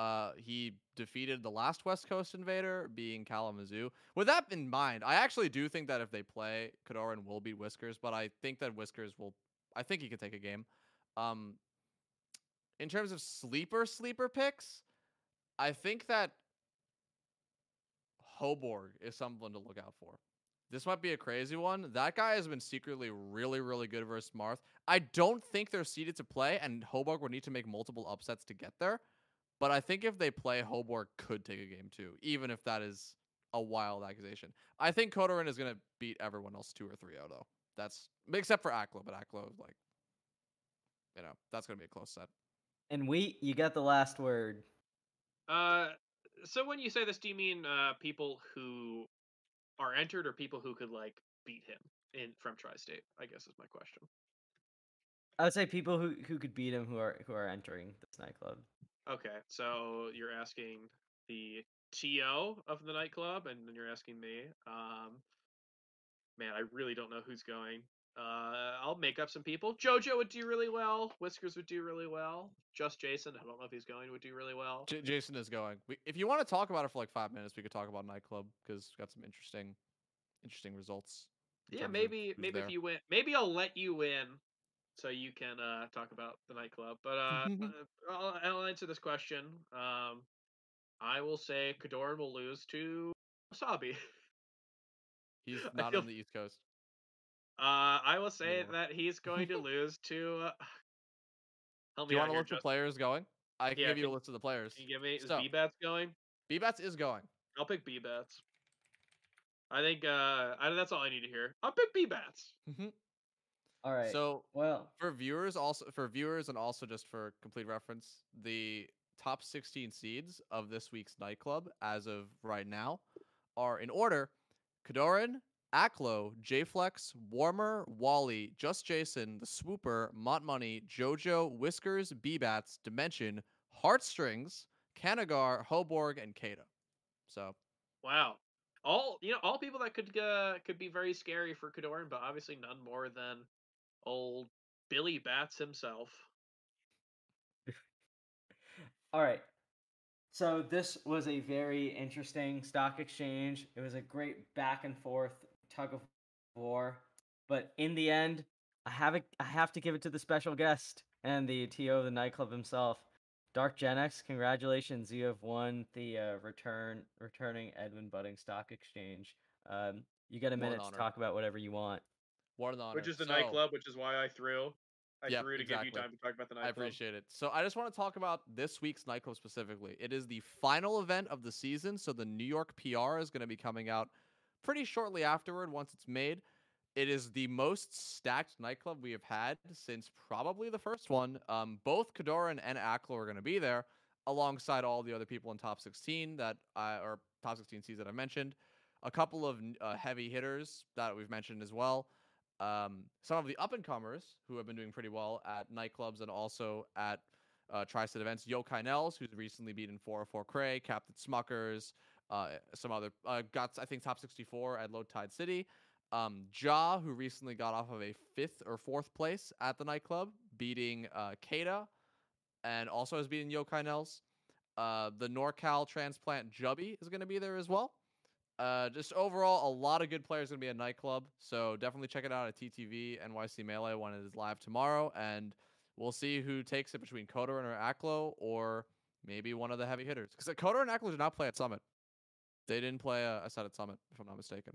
Uh, he defeated the last West Coast invader, being Kalamazoo. With that in mind, I actually do think that if they play, Kodorin will beat Whiskers, but I think that Whiskers will. I think he can take a game. Um, in terms of sleeper sleeper picks, I think that Hoborg is someone to look out for. This might be a crazy one. That guy has been secretly really, really good versus Marth. I don't think they're seeded to play, and Hoborg would need to make multiple upsets to get there. But I think if they play, Hoborg could take a game too, even if that is a wild accusation. I think Kodorin is going to beat everyone else 2 or 3 0, though. That's except for Aklo, but Aklo, is like, you know, that's going to be a close set.
And we, you got the last word.
Uh, so when you say this, do you mean uh people who are entered or people who could like beat him in from Tri-State? I guess is my question.
I would say people who, who could beat him who are who are entering this nightclub.
Okay, so you're asking the TO of the nightclub, and then you're asking me. Um, man, I really don't know who's going. Uh, I'll make up some people. Jojo would do really well. Whiskers would do really well. Just Jason, I don't know if he's going, would do really well.
J- Jason is going. We, if you want to talk about it for like five minutes, we could talk about nightclub because we've got some interesting, interesting results.
Yeah, maybe maybe
there.
if you win, maybe I'll let you win, so you can uh, talk about the nightclub. But uh, uh, I'll, I'll answer this question. Um, I will say Kodorin will lose to Wasabi.
He's not
feel-
on the East Coast.
Uh, I will say
Anymore.
that he's going to lose to. Uh, help
Do
me
you want to look the players going? I can
Yeah,
give you a list of the players.
Can you give me is
So-
B-Bats going?
B-Bats is going.
I'll pick B-Bats. I think uh, I, that's all I need to hear. I'll pick B-Bats.
All right.
So
well,
for viewers, also for viewers, and also just for complete reference, the top 16 seeds of this week's nightclub, as of right now, are in order: Kodorin, Aklo, Jflex, Warmer, Wally, Just Jason, The Swooper, Mont Money, JoJo, Whiskers, B-Bats, Dimension, Heartstrings, Kanagar, Hoborg, and Kada. So
Wow. All you know, all people that could uh, could be very scary for Kodorin, but obviously none more than old Billy Bats himself.
all right. So this was a very interesting stock exchange. It was a great back and forth tug of war, but in the end, I have a, I have to give it to the special guest and the TO of the nightclub himself, Dark Gen X. Congratulations, you have won the uh, return returning Edwin Budding stock exchange. Um, you get a minute to talk about whatever you want.
Honor.
Which is the
So-
nightclub, which is why I threw. I
Yep,
threw to give you time to talk about the nightclub.
I appreciate it. So I just want to talk about this week's nightclub specifically. It is the final event of the season, so the New York PR is going to be coming out pretty shortly afterward once it's made. It is the most stacked nightclub we have had since probably the first one. Um, both Kodorin and Aklo are going to be there, alongside all the other people in top 16 that I or top 16 seeds that I mentioned. A couple of uh, heavy hitters that we've mentioned as well um, some of the up and comers who have been doing pretty well at nightclubs and also at uh, tri-state events. Yokai Nels, who's recently beaten 404 Cray, Captain Smuckers, uh, some other uh, got I think top 64 at Low Tide City. Um, Ja, who recently got off of a fifth or fourth place at the nightclub, beating uh, Kada, and also has beaten Yokai Nels. Uh, the NorCal transplant Jubby is going to be there as well. Uh, just overall, a lot of good players going to be at nightclub. So definitely check it out at TTV NYC Melee when it is live tomorrow, and we'll see who takes it between Kodorin or Aklo, or maybe one of the heavy hitters. Because Kodorin and Aklo did not play at Summit. They didn't play a, a set at Summit, if I'm not mistaken.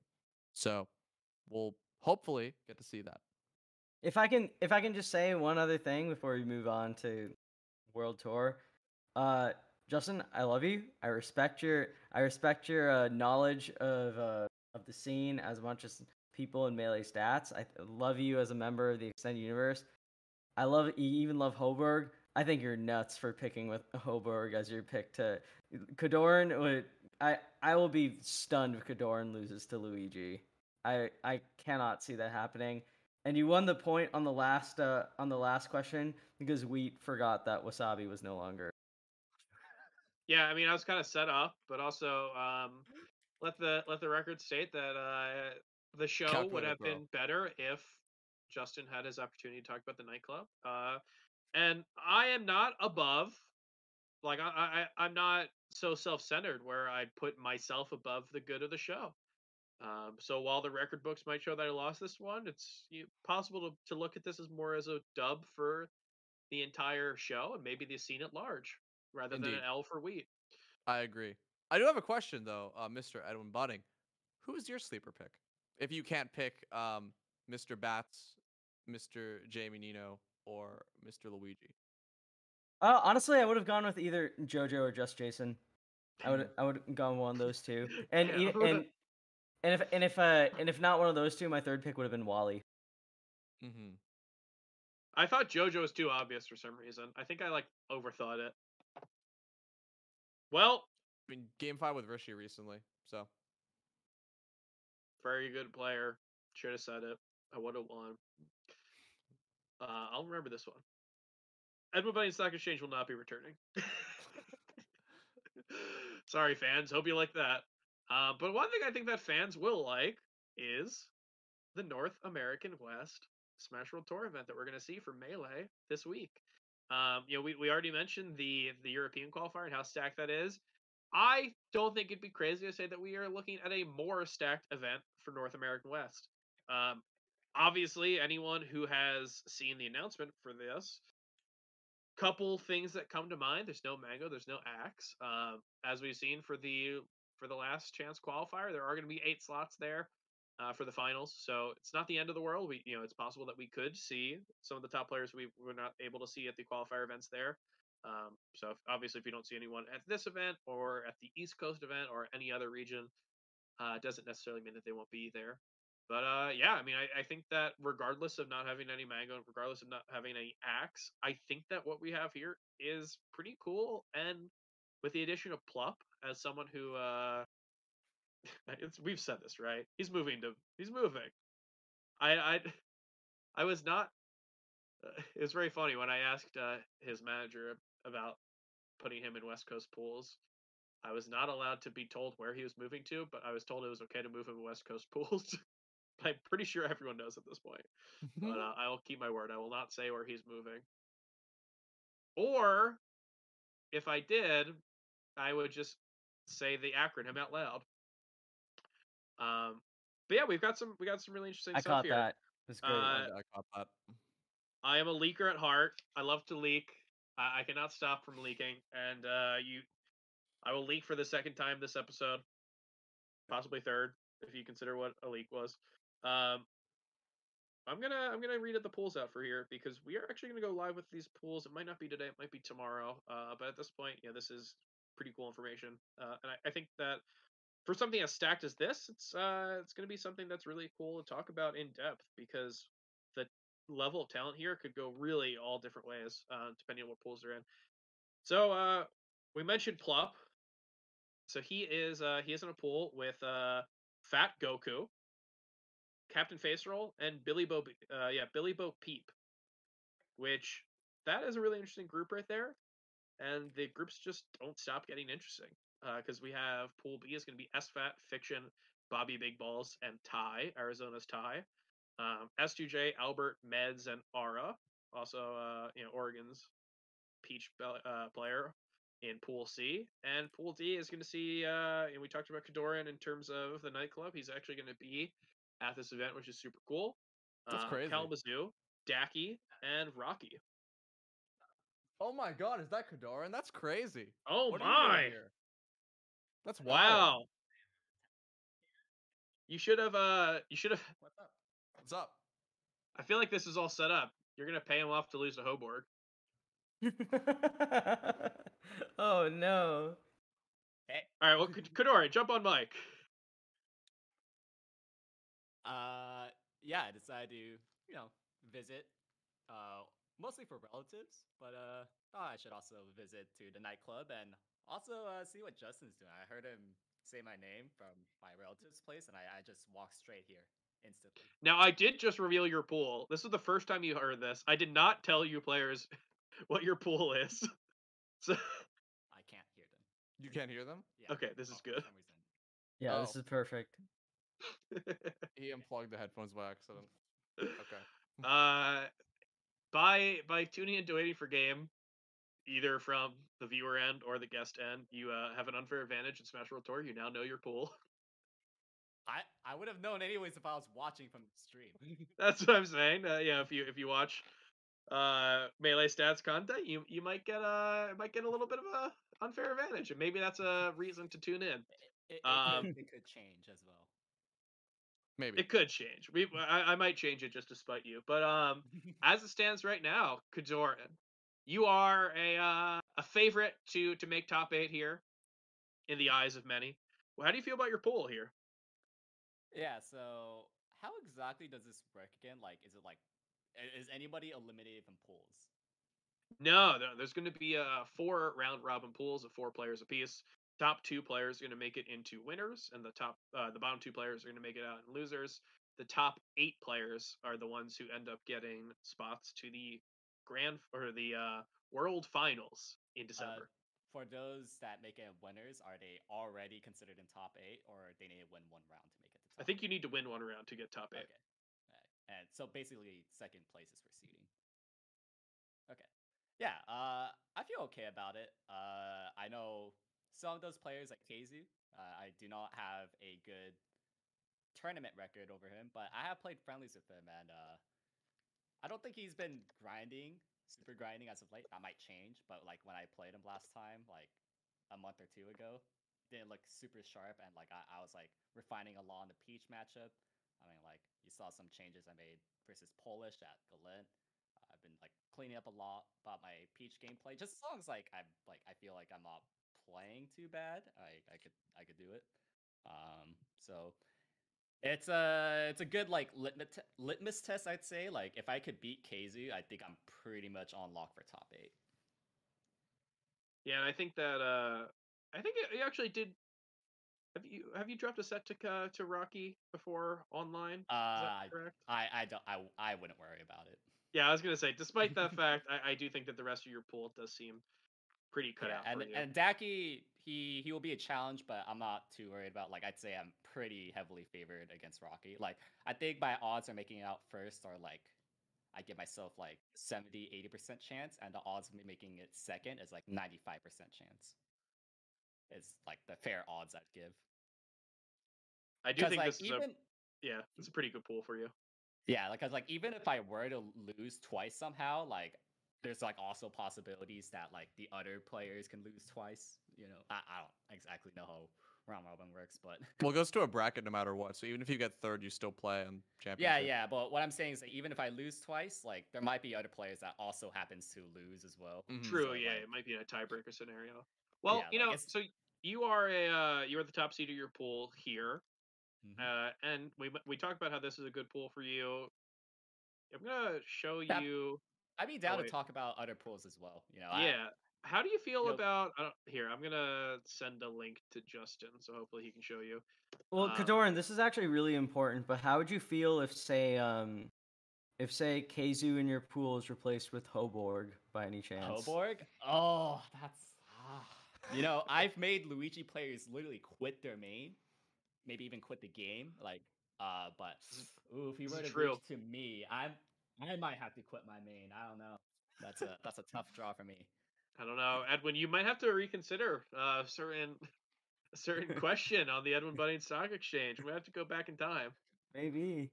So we'll hopefully get to see that.
If I can, if I can just say one other thing before we move on to World Tour, uh, Justin, I love you. I respect your, I respect your uh, knowledge of uh, of the scene as much as people in melee stats. I love you as a member of the extended universe. I love you. Even love Hoborg. I think you're nuts for picking with Hoborg as your pick to Kodorin. Would I? I will be stunned if Kodorin loses to Luigi. I I cannot see that happening. And you won the point on the last uh, on the last question because we forgot that Wasabi was no longer.
Yeah, I mean, I was kind of set up, but also, um, let the let the record state that uh, the show would
Calculated,
have
bro.
been better if Justin had his opportunity to talk about the nightclub. Uh, and I am not above, like I, I I'm not so self-centered where I put myself above the good of the show. Um, so while the record books might show that I lost this one, it's you, possible to, to look at this as more as a dub for the entire show and maybe the scene at large rather than
Indeed.
an L for wheat.
I agree. I do have a question though, uh, Mr. Edwin Budding. Who is your sleeper pick? If you can't pick um, Mr. Bats, Mr. Jamie Nino, or Mr. Luigi.
Uh, honestly, I would have gone with either JoJo or just Jason. I would I would have gone one of those two. And e-
Yeah.
and and if and if uh and if not one of those two, my third pick would have been Wally.
Mm-hmm.
I thought JoJo was too obvious for some reason. I think I like overthought it. Well,
been game five with Rishi recently, so
very good player. Should have said it. I would have won. Uh, I'll remember this one. Edwin Budding Stock Exchange will not be returning. Sorry, fans. Hope you like that. Uh, but one thing I think that fans will like is the North American West Smash World Tour event that we're going to see for Melee this week. Um, you know, we, we already mentioned the the European qualifier and how stacked that is. I don't think it'd be crazy to say that we are looking at a more stacked event for North American West. Um, obviously, anyone who has seen the announcement for this, couple things that come to mind. There's no Mango, there's no Axe. Um, as we've seen for the for the last chance qualifier, there are going to be eight slots there uh, for the finals. So it's not the end of the world. We you know it's possible that we could see some of the top players we were not able to see at the qualifier events there. Um, so if, obviously, if you don't see anyone at this event or at the East Coast event or any other region, uh, doesn't necessarily mean that they won't be there. But uh, yeah, I mean, I, I think that regardless of not having any mango, regardless of not having any axe, I think that what we have here is pretty cool. And with the addition of Plup as someone who, uh, it's, we've said this right, he's moving to, he's moving. I, I, I was not. Uh, it was very funny when I asked uh, his manager about putting him in West Coast pools. I was not allowed to be told where he was moving to, but I was told it was okay to move him to West Coast pools. I'm pretty sure everyone knows at this point. But uh, I will keep my word. I will not say where he's moving. Or if I did, I would just say the acronym out loud. Um, but yeah, we've got some we got some really interesting
I
stuff
caught
here.
that. Was great.
Uh,
I caught that.
I am a leaker at heart. I love to leak. I, I cannot stop from leaking, and uh, you, I will leak for the second time this episode, possibly third, if you consider what a leak was. Um, I'm gonna I'm gonna read it the pools out for here because we are actually gonna go live with these pools. It might not be today, it might be tomorrow. Uh, but at this point, yeah, this is pretty cool information, uh, and I, I think that for something as stacked as this, it's uh, it's gonna be something that's really cool to talk about in depth because the level of talent here could go really all different ways, uh, depending on what pools they're in. So uh, we mentioned Plup. So he is uh, he is in a pool with uh, Fat Goku, Captain Face Roll, and Billy Bo. Uh, yeah, Billy Bo Peep. Which that is a really interesting group right there, and the groups just don't stop getting interesting. Because we have Pool B is going to be SFAT, Fiction, Bobby Big Ballz, and Ty, Arizona's Ty. Um, S2J, Albert, Meds, and Ara. Also, uh, you know, Oregon's Peach uh, player in Pool C. And Pool D is going to see, uh, and we talked about Kodorin in terms of the nightclub. He's actually going to be at this event, which is super cool.
That's
Uh,
crazy.
Kalamazoo, Daki, and Rocky.
Oh my god, is that Kodorin? That's crazy.
Oh
What
my!
That's wild.
Wow. You should have. Uh, you should have.
What's up? What's up?
I feel like this is all set up. You're gonna pay him off to lose to Hoborg.
oh no.
All right. Well, Kadori, jump on mic.
Uh, yeah, I decided to, you know, visit, uh, mostly for relatives, but uh, I should also visit to the nightclub and also uh, see what Justin's doing. I heard him say my name from my relative's place, and I, I just walked straight here instantly.
Now, I did just reveal your pool. This is the first time you heard this. I did not tell you players what your pool is. So,
I can't hear them.
You can't hear them?
Yeah.
Okay, this is
for
good.
some reason.
Yeah, this
Oh.
is perfect.
He unplugged the headphones by accident. Okay.
uh, by by tuning into waiting for game, either from the viewer end or the guest end, you uh, have an unfair advantage in Smash World Tour. You now know your pool.
I I would have known anyways if I was watching from the stream.
That's what I'm saying. Uh, yeah, if you if you watch uh melee stats content, you you might get a might get a little bit of a unfair advantage, and maybe that's a reason to tune in.
It, it,
Um,
could, it could change as well.
Maybe.
It could change. We I, I might change it just to spite you, but um, as it stands right now, Kodorin, you are a uh, a favorite to to make top eight here, in the eyes of many. Well, how do you feel about your pool here?
Yeah, so how exactly does this work again? Like, is it like, is anybody eliminated from pools?
No, no there's going to be uh, four round robin pools of four players apiece. Top two players are going to make it into winners, and the top uh, the bottom two players are going to make it out in losers. The top eight players are the ones who end up getting spots to the grand or the uh, world finals in December.
For those that make it winners, are they already considered in top eight, or they need to win one round to make it to top?
I think you need to win one round to get top
Okay.
eight.
Alright. And so basically, second place is for seeding. Okay. Yeah. Uh, I feel okay about it. Uh, I know some of those players like Keizu. Uh, I do not have a good tournament record over him, but I have played friendlies with him, and uh, I don't think he's been grinding, super grinding as of late. That might change, but like when I played him last time, like a month or two ago, didn't look super sharp, and like I, I was like refining a lot in the Peach matchup. I mean, like you saw some changes I made versus Polish at Galint. Uh, I've been like cleaning up a lot about my Peach gameplay, just as long as like I'm like I feel like I'm not playing too bad. I I could I could do it. Um, so it's a it's a good like litmus litmus test, I'd say. Like if I could beat Keizu, I think I'm pretty much on lock for top eight.
Yeah, and I think that uh, I think it, it actually did. Have you have you dropped a set to uh, to Rocky before online?
Uh,
correct?
I I don't I I wouldn't worry about it.
Yeah, I was gonna say, despite that fact, I, I do think that the rest of your pool does seem pretty cut
Yeah,
out
and
for you.
and Daki he he will be a challenge, but I'm not too worried about. Like I'd say I'm pretty heavily favored against Rocky. Like I think my odds are making it out first are like I give myself like 70 80% chance and the odds of me making it second is like 95% chance. Is like the fair odds I'd give.
I do think
like
this is
even
a yeah, it's a pretty good pool for you.
Yeah, like, cause like even if I were to lose twice somehow, like there's like also possibilities that like the other players can lose twice. You know, I, I don't exactly know how round robin works, but
Well, it goes to a bracket no matter what. So even if you get third, you still play on championship.
yeah, yeah. But what I'm saying is that even if I lose twice, like there might be other players that also happens to lose as well.
Mhm.
True,
So,
yeah,
like-
it might be in a tiebreaker scenario. Well,
Yeah,
you
like,
know,
it's-
so you are a uh, you are the top seed of your pool here,
Mhm.
uh, and we we talked about how this is a good pool for you. I'm gonna show
That-
you.
I'd be down to talk about other pools as well. You know, I-
Yeah. How do you feel
Nope.
about? I don't, here, I'm gonna send a link to Justin, so hopefully he can show you.
Well,
Uh,
Kodorin, this is actually really important. But how would you feel if, say, um, if say Keizu in your pool is replaced with Hoborg by any chance?
Hoborg? Oh, that's. ah. You know, I've made Luigi players literally quit their main, maybe even quit the game. Like, uh, but ooh, if he were to reach to me, I'm I might have to quit my main. I don't know. That's a that's a tough draw for me.
I don't know, Edwin. You might have to reconsider uh, certain a certain question on the Edwin Budding Stock Exchange. We have to go back in time.
Maybe.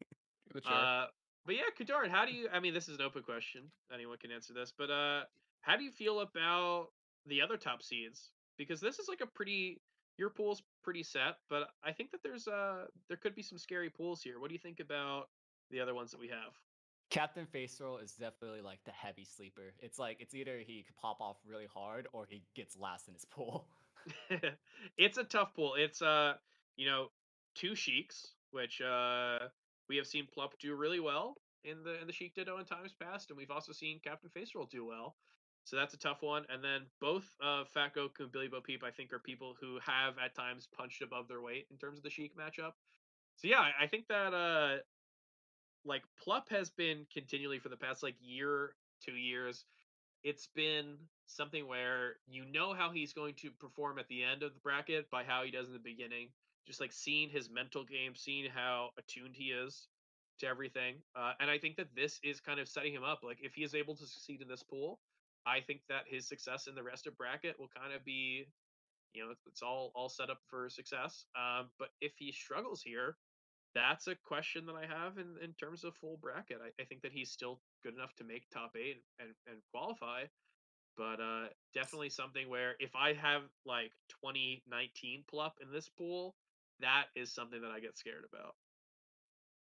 Give it a chair.
Uh, but yeah, Kodorin, how do you? I mean, this is an open question. Anyone can answer this. But uh, how do you feel about the other top seeds? Because this is like a pretty. Your pool's pretty set, but I think that there's uh there could be some scary pools here. What do you think about the other ones that we have?
Captain Face Roll is definitely like the heavy sleeper. It's like it's either he could pop off really hard or he gets last in his pool.
it's a tough pool. It's uh, you know, two sheiks, which uh we have seen Plup do really well in the in the Sheik Ditto in times past, and we've also seen Captain Face Roll do well. So that's a tough one. And then both uh Fat Goku and Billy Bo Peep, I think, are people who have at times punched above their weight in terms of the Sheik matchup. So yeah, I, I think that uh like Plup has been continually for the past like year, two years, it's been something where you know how he's going to perform at the end of the bracket by how he does in the beginning. just like seeing his mental game, seeing how attuned he is to everything. Uh, and I think that this is kind of setting him up. Like if he is able to succeed in this pool, I think that his success in the rest of bracket will kind of be, you know, it's, all all set up for success. Um, but if he struggles here, that's a question that I have in, in terms of full bracket. I, I think that he's still good enough to make top eight and, and qualify. But uh, definitely something where if I have like 2019 Plup in this pool, that is something that I get scared about.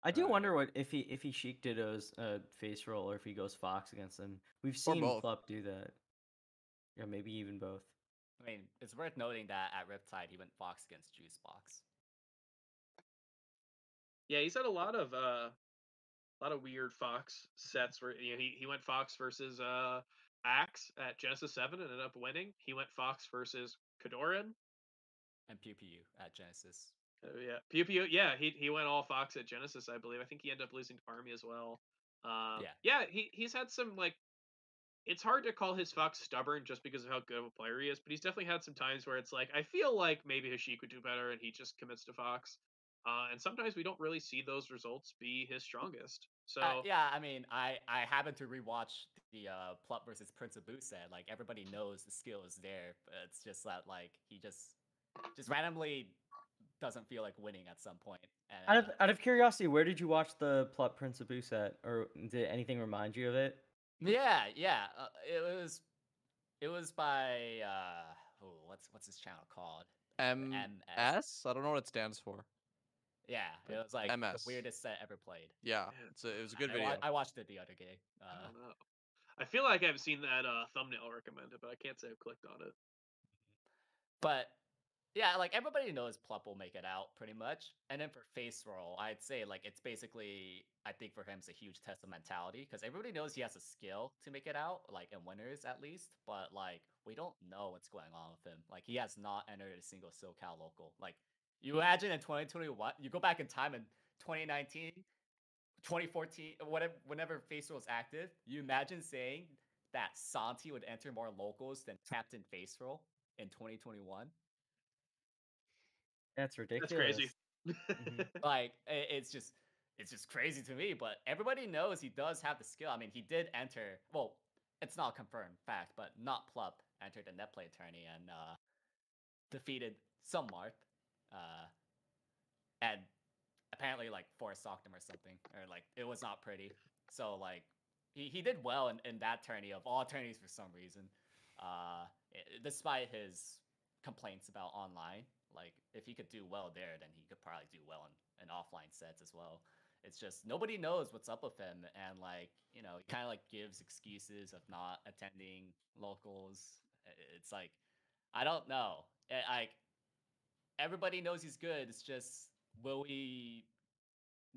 I do
Right.
wonder what if he if he Sheik Ditto's uh, face roll or if he goes Fox against him. We've seen
both.
Plup do that. Yeah, maybe even both.
I mean, it's worth noting that at Riptide he went Fox against Juice Box.
Yeah, he's had a lot of uh, a lot of weird Fox sets where you know he, he went Fox versus uh Axe at Genesis Seven and ended up winning. He went Fox versus Kodorin.
and Pew Pew at Genesis.
Uh, yeah, Pew Pew. Yeah, he he went all Fox at Genesis, I believe. I think he ended up losing to Army as well. Um,
Yeah.
yeah. He he's had some like. It's hard to call his Fox stubborn just because of how good of a player he is, but he's definitely had some times where it's like I feel like maybe Hashik would do better, and he just commits to Fox. Uh, and sometimes we don't really see those results be his strongest. So
Uh, yeah, I mean, I I happened to rewatch the uh, Plup versus Prince of Busan. Like everybody knows the skill is there, but it's just that like he just just randomly doesn't feel like winning at some point. And
Out of out of curiosity, where did you watch the Plup Prince of Buset, or did anything remind you of it?
yeah, yeah, uh, it was it was by uh oh what's what's his channel called?
MS?
MS.
I don't know what it stands for.
Yeah, it was like
MS.
the weirdest set ever played.
Yeah, a, it was a good
I,
video.
wa- I watched it the other day.
I
Uh,
don't know. I feel like I've seen that uh, thumbnail recommended, but I can't say I've clicked on it.
But yeah, like everybody knows Plup will make it out pretty much. And then for Faceroll, I'd say like it's basically I think for him it's a huge test of mentality because everybody knows he has a skill to make it out, like in winners at least. But like we don't know what's going on with him. Like he has not entered a single SoCal local. Like you imagine in 2021, you go back in time in 2019, 2014, whatever whenever Faceroll was active, you imagine saying that Santi would enter more locals than Captain Faceroll in 2021.
That's ridiculous.
That's crazy.
Mhm.
like it's just it's just crazy to me but everybody knows he does have the skill i mean he did enter well it's not a confirmed fact but not plup entered the net play attorney and uh defeated some marth uh and apparently like forest socked him or something or like it was not pretty. So like he, he did well in, in that tourney of all tourneys for some reason. Uh despite his complaints about online like if he could do well there then he could probably do well in, in offline sets as well. It's just nobody knows what's up with him and like you know he kind of like gives excuses of not attending locals. It's like i don't know. Eh, like everybody knows he's good it's just will we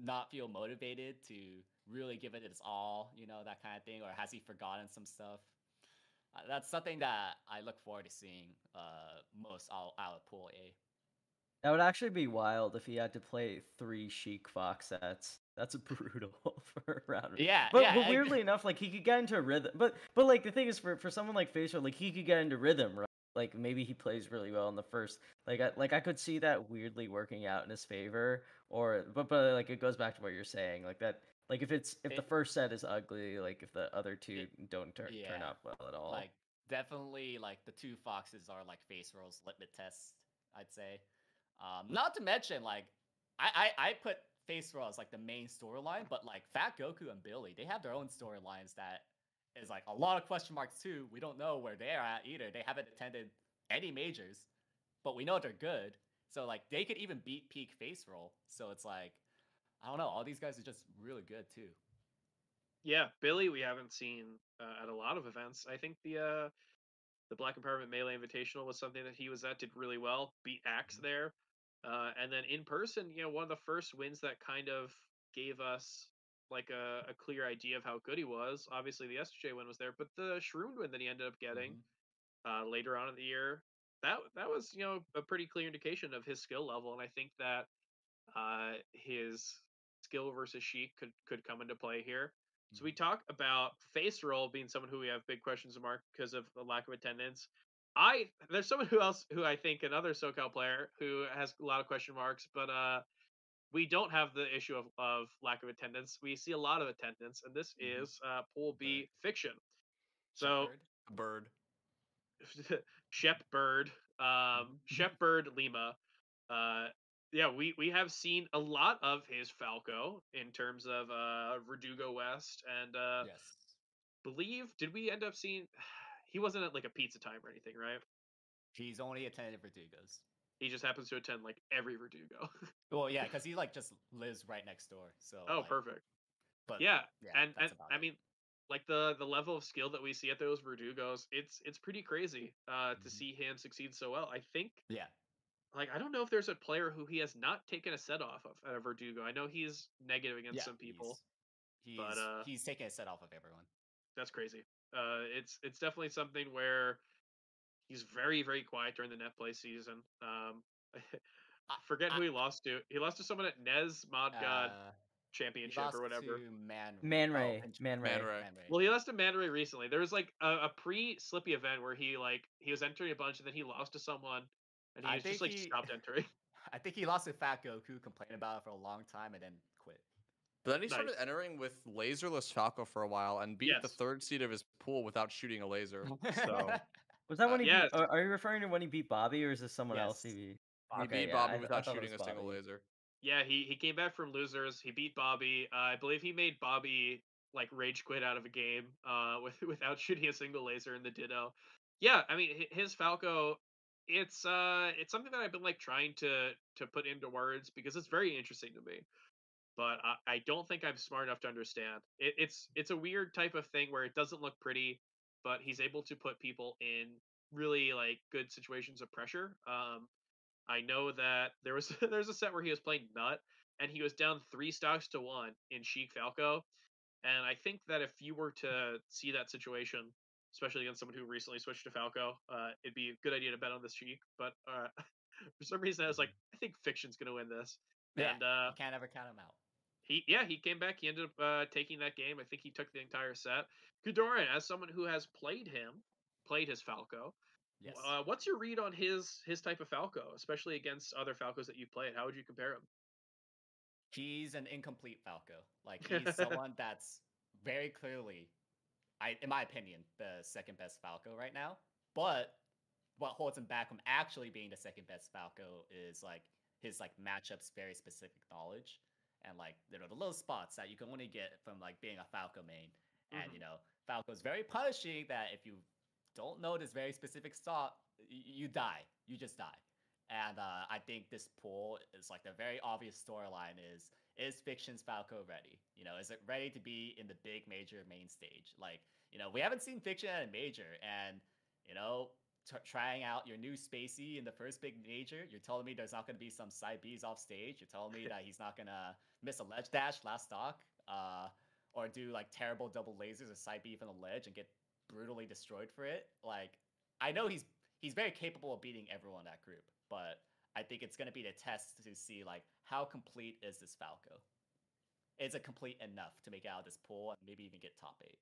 not feel motivated to really give it his all you know that kind of thing or has he forgotten some stuff uh, that's something that i look forward to seeing uh most out, out of pool a
That would actually be wild if he had to play three Sheik Fox sets. That's brutal for a round.
yeah
But,
yeah
but
I-
weirdly enough, like he could get into a rhythm. But but like the thing is, for for someone like Facial, like he could get into rhythm, right? Like maybe he plays really well in the first. Like I, like I could see that weirdly working out in his favor. Or but but like it goes back to what you're saying, like that. Like if it's if the first set is ugly, like if the other two don't turn
yeah,
out well at all.
like definitely like the two foxes are like Facerolls litmus test i'd say um not to mention like i i, I put Faceroll as like the main storyline but like fat goku and billy they have their own storylines that is like a lot of question marks too. We don't know where they're at either. They haven't attended any majors but we know they're good. So like they could even beat peak Faceroll. So it's like i don't know. All these guys are just really good too.
Yeah, Billy, we haven't seen uh, at a lot of events. I think the uh, the Black Empowerment Melee Invitational was something that he was at, did really well, beat Axe there, uh, and then in person, you know, one of the first wins that kind of gave us like a, a clear idea of how good he was. Obviously, the SJ win was there, but the Shroom win that he ended up getting
Mhm.
uh, later on in the year, that that was you know a pretty clear indication of his skill level, and I think that uh, his skill versus Sheik could could come into play here. So we talk about Faceroll being someone who we have big questions mark because of the lack of attendance. I there's someone who else who I think another SoCal player who has a lot of question marks, but uh, we don't have the issue of, of lack of attendance. We see a lot of attendance, and this
Mhm.
is uh, Pool B fiction. So.
Bird.
Shep Bird, um, Shep Bird Lima. Uh, yeah, we, we have seen a lot of his Falco in terms of uh, Verdugo West, and uh,
yes.
believe did we end up seeing? He wasn't at like a pizza time or anything, right?
He's only attended Verdugo's.
He just happens to attend like every Verdugo.
Well, yeah, because he like just lives right next door. So.
oh,
like,
perfect.
But
Yeah,
yeah,
and and I mean, like the the level of skill that we see at those Verdugos, it's it's pretty crazy uh, to
Mhm.
see him succeed so well. I think
Yeah.
like I don't know if there's a player who he has not taken a set off of at a Verdugo. I know he's negative against
yeah,
some people.
He's,
but,
he's,
uh,
he's taking a set off of everyone.
That's crazy. Uh, it's it's definitely something where he's very very quiet during the net play season. Um, I forget who he lost to. He lost to someone at Nez Mod God
Uh,
Championship or whatever.
To Man,
Man
oh,
Ray.
Pinch-
Man Ray.
Man Ray.
Man Ray.
Well, he lost to Man Ray recently. There was like a, a pre Slippi event where he like he was entering a bunch and then he lost to someone and he
I
was just like
he-
stopped entering.
I think he lost to Fat Goku, complained about it for a long time, and then quit.
But then he
Nice.
started entering with laserless Falco for a while and beat the third seed of his pool without shooting a laser. So
Was that
Uh,
when he
yes.
beat, are, are you referring to when he beat Bobby or is this someone else he
Yes.
beat?
he beat
yeah,
Bobby
I th- I
without shooting a
was
single laser.
Yeah, he he came back from losers. He beat Bobby. Uh, I believe he made Bobby like rage quit out of a game uh, with without shooting a single laser in the Ditto. Yeah, I mean his Falco. It's uh it's something that I've been like trying to to put into words because it's very interesting to me. But I, I don't think I'm smart enough to understand. It, it's it's a weird type of thing where it doesn't look pretty, but he's able to put people in really like good situations of pressure. Um, I know that there was there's a set where he was playing Nut and he was down three stocks to one in Sheik Falco. And I think that if you were to see that situation, especially against someone who recently switched to Falco, uh, it'd be a good idea to bet on this Sheik. But uh, for some reason, I was like, I think Fiction's going to win this.
Yeah,
And uh,
you can't ever count him out.
He, yeah, he came back. He ended up uh, taking that game. I think he took the entire set. Kodorin, as someone who has played him, played his Falco.
Yes.
Uh, what's your read on his his type of Falco, especially against other Falcos that you've played? How would you compare him?
he's an incomplete Falco. Like he's someone that's very clearly, I in my opinion, the second best Falco right now. But what holds him back from actually being the second best Falco is like his like matchups very specific knowledge and like you know the little spots that you can only get from like being a Falco main. And
Mhm.
you know, Falco is very punishing that if you don't know this very specific spot, you die. You just die. And uh, I think this pool is like the very obvious storyline is is Fiction's Falco ready? You know, is it ready to be in the big major main stage? Like, you know, we haven't seen Fiction at a major, and you know, t- trying out your new spacie in the first big major, you're telling me there's not going to be some side Bs off stage. You're telling me that he's not going to miss a ledge dash last stock, uh, or do like terrible double lasers or side beef on the ledge and get brutally destroyed for it. Like, I know he's he's very capable of beating everyone in that group, but I think it's going to be the test to see like how complete is this Falco. Is it complete enough to make out of this pool and maybe even get top eight?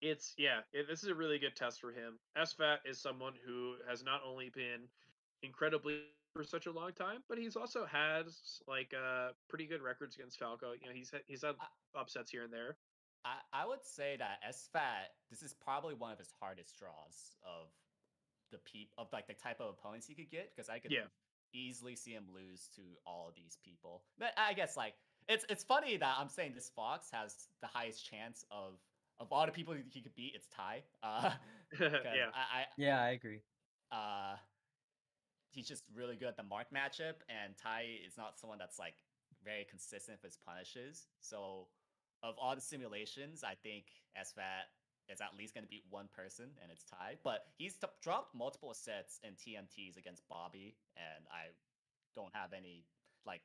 It's yeah, it, this is a really good test for him. SFAT is someone who has not only been incredibly for such a long time, but he's also had like uh pretty good records against Falco. You know, he's had, he's had upsets here and there.
I, I would say that SFAT, this is probably one of his hardest draws of the peop of like the type of opponents he could get because I could
Yeah.
easily see him lose to all of these people. But I guess like it's it's funny that I'm saying this Fox has the highest chance of of all the people he could beat. It's Ty. Uh, 'cause
yeah,
I, I
Yeah, I agree.
uh he's just really good at the mark matchup and Ty is not someone that's like very consistent with his punishes. So of all the simulations, I think SFAT is at least going to beat one person and it's Ty. But he's t- dropped multiple sets in TMTs against Bobby and I don't have any like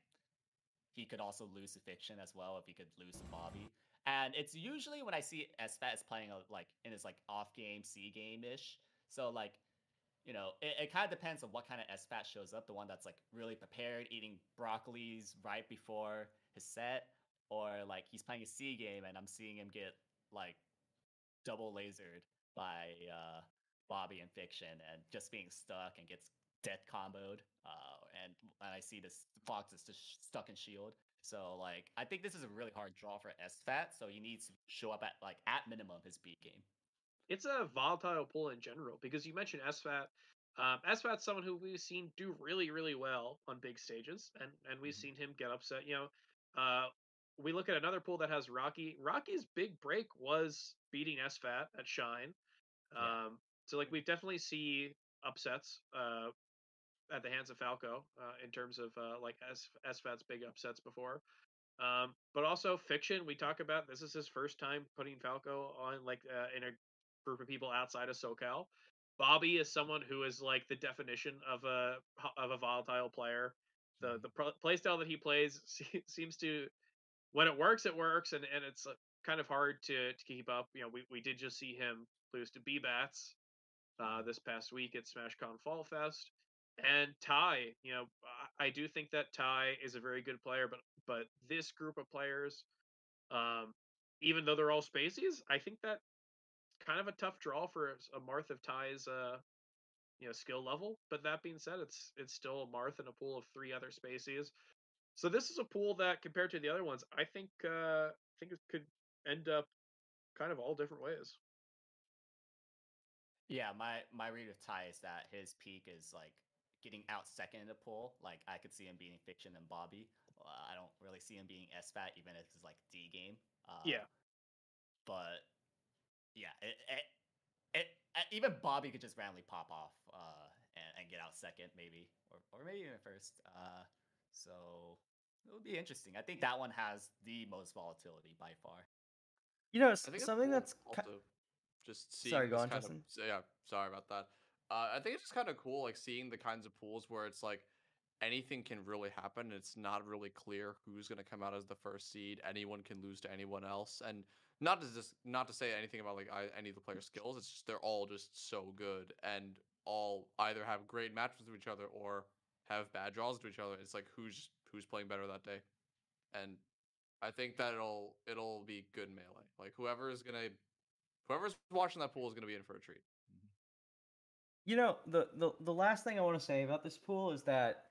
he could also lose to Fiction as well if he could lose to Bobby. And it's usually when I see SFAT is playing a, like in his like off game C game ish. So like you know, it, it kind of depends on what kind of SFAT shows up. The one that's like really prepared, eating broccolis right before his set, or like he's playing a C game and I'm seeing him get like double lasered by uh Bobby in Fiction and just being stuck and gets death comboed. Uh, and, and I see this Fox is just stuck in Shield. So like I think this is a really hard draw for SFAT. So he needs to show up at like at minimum his B game.
It's a volatile pool in general because you mentioned SFAT. Um, SFAT's someone who we've seen do really, really well on big stages, and and we've
Mhm.
seen him get upset. You know, uh, we look at another pool that has Rocky. Rocky's big break was beating SFAT at Shine.
Yeah.
Um, so like we definitely see upsets uh, at the hands of Falco uh, in terms of uh, like S SFAT's big upsets before. Um, but also fiction. We talk about this is his first time putting Falco on like uh, in a group of people outside of SoCal. Bobby is someone who is like the definition of a of a volatile player. The
Mhm.
the pro- play style that he plays seems to when it works, it works, and and it's uh, kind of hard to to keep up. You know, we we did just see him lose to B Bats uh, this past week at SmashCon Fall Fest. And Ty, you know, I, I do think that Ty is a very good player, but but this group of players, um, even though they're all spacies, I think that kind of a tough draw for a Marth of Ty's uh, you know skill level. But that being said, it's it's still a Marth in a pool of three other spacies. So this is a pool that, compared to the other ones, I think uh, I think it could end up kind of all different ways.
Yeah, my my read of Ty is that his peak is like getting out second in the pool. Like I could see him beating Fiction and Bobby. Uh, I don't really see him being S Fat, even if it's like D game. Uh,
Yeah.
But yeah, it, it, it, even Bobby could just randomly pop off uh, and, and get out second, maybe, or or maybe even first. Uh, so it would be interesting. I think that one has the most volatility by far.
You know,
I think it's
something
cool
that's ki-
also just seeing
Sorry, go on,
kind
Justin.
Of, yeah, sorry about that. Uh, I think it's just kind of cool, like seeing the kinds of pools where it's like anything can really happen. It's not really clear who's going to come out as the first seed. Anyone can lose to anyone else, and not to just not to say anything about like any of the players' skills. It's just they're all just so good and all either have great matches with each other or have bad draws to each other. It's like who's who's playing better that day, and I think that it'll it'll be good melee. Like whoever is gonna whoever's watching that pool is gonna be in for a treat. Mm-hmm.
You know, the, the the last thing I want to say about this pool is that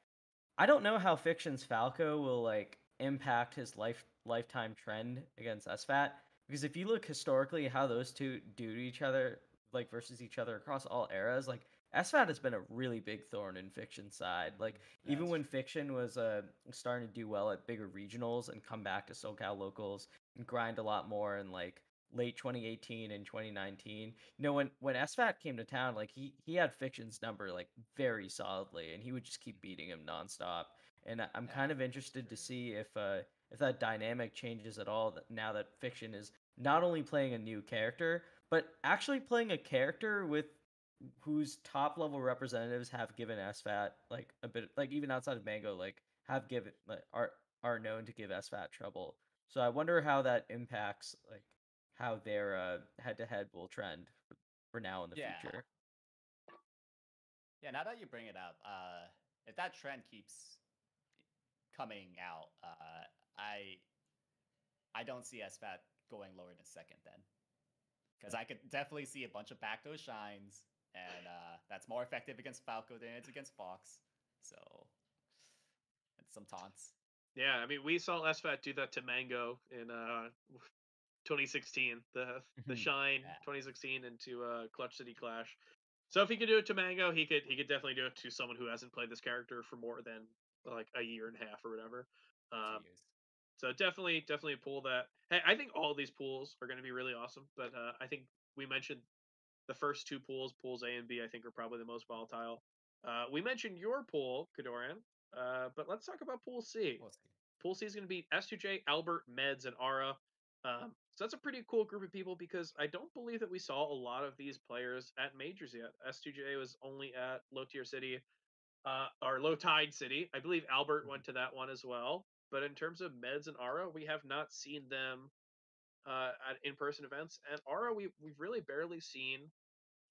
I don't know how Fiction's Falco will like impact his life lifetime trend against SFAT because if you look historically how those two do to each other, like versus each other across all eras, like SFAT has been a really big thorn in Fiction's side. Like even
That's
when Fiction was uh starting to do well at bigger regionals and come back to SoCal locals and grind a lot more in like late 2018 and 2019 you know when when SFAT came to town like he he had fiction's number like very solidly and he would just keep beating him nonstop. And i'm kind of interested to see if uh if that dynamic changes at all that now that fiction is not only playing a new character but actually playing a character with whose top level representatives have given SFAT like a bit like even outside of Mango like have given like are are known to give SFAT trouble. So I wonder how that impacts like how their uh head to head will trend for, for now in the
Yeah.
future.
Yeah, now that you bring it up, uh, if that trend keeps coming out, uh, I I don't see SFAT going lower than second then, because I could definitely see a bunch of back those shines, and uh, that's more effective against Falco than it's against Fox. So, and some taunts.
Yeah, I mean, we saw SFAT do that to Mango in uh 2016, the the. Shine
Yeah.
2016 into uh Clutch City Clash. So if he could do it to Mango, he could he could definitely do it to someone who hasn't played this character for more than like a year and a half or whatever. Um. So definitely definitely a pool that hey, I think all these pools are going to be really awesome, but uh, I think we mentioned the first two pools, pools A and B, I think are probably the most volatile. Uh, we mentioned your pool, Kodorin, uh, but let's talk about pool C.
We'll.
Pool C is going to be S2J, Albert, Meds, and Ara. Um, so that's a pretty cool group of people because I don't believe that we saw a lot of these players at majors yet. S2J was only at Low Tier City, uh, or Low Tide City. I believe Albert went to that one as well. But in terms of Meds and Ara, we have not seen them uh, at in-person events. And Ara, we we've really barely seen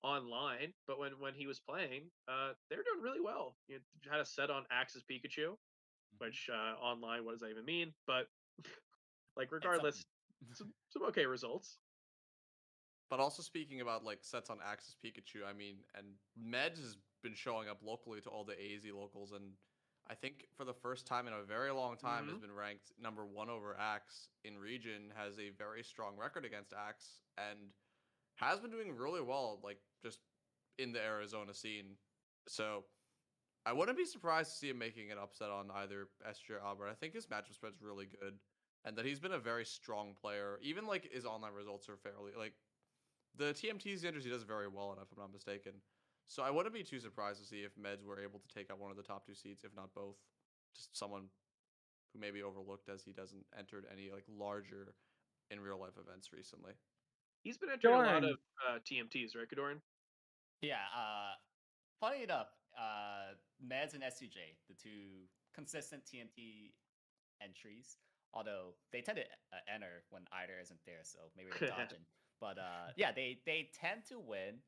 online. But when when he was playing, uh, they're doing really well. You had a set on Axe's Pikachu, which uh, online, what does that even mean? But like regardless, some, some okay results.
But also speaking about like sets on Axe's Pikachu, I mean, and Meds has been showing up locally to all the AZ locals, and I think for the first time in a very long time has mm-hmm. been ranked number one over Axe in region, has a very strong record against Axe, and has been doing really well, like just in the Arizona scene. So I wouldn't be surprised to see him making an upset on either SJ or Albert. I think his matchup spread's really good, and that he's been a very strong player. Even like his online results are fairly like the TMT standards he does very well in, if I'm not mistaken. So I wouldn't be too surprised to see if Meds were able to take out one of the top two seeds, if not both. Just someone who may be overlooked as he doesn't entered any like larger in real life events recently.
He's been entering a lot
Doran.
of uh, TMTs, right, Kodorin?
Yeah, uh, funny enough, uh, Meds and S2J, the two consistent TMT entries, although they tend to uh, enter when either isn't there, so maybe they're dodging. But uh, yeah, they they tend to win.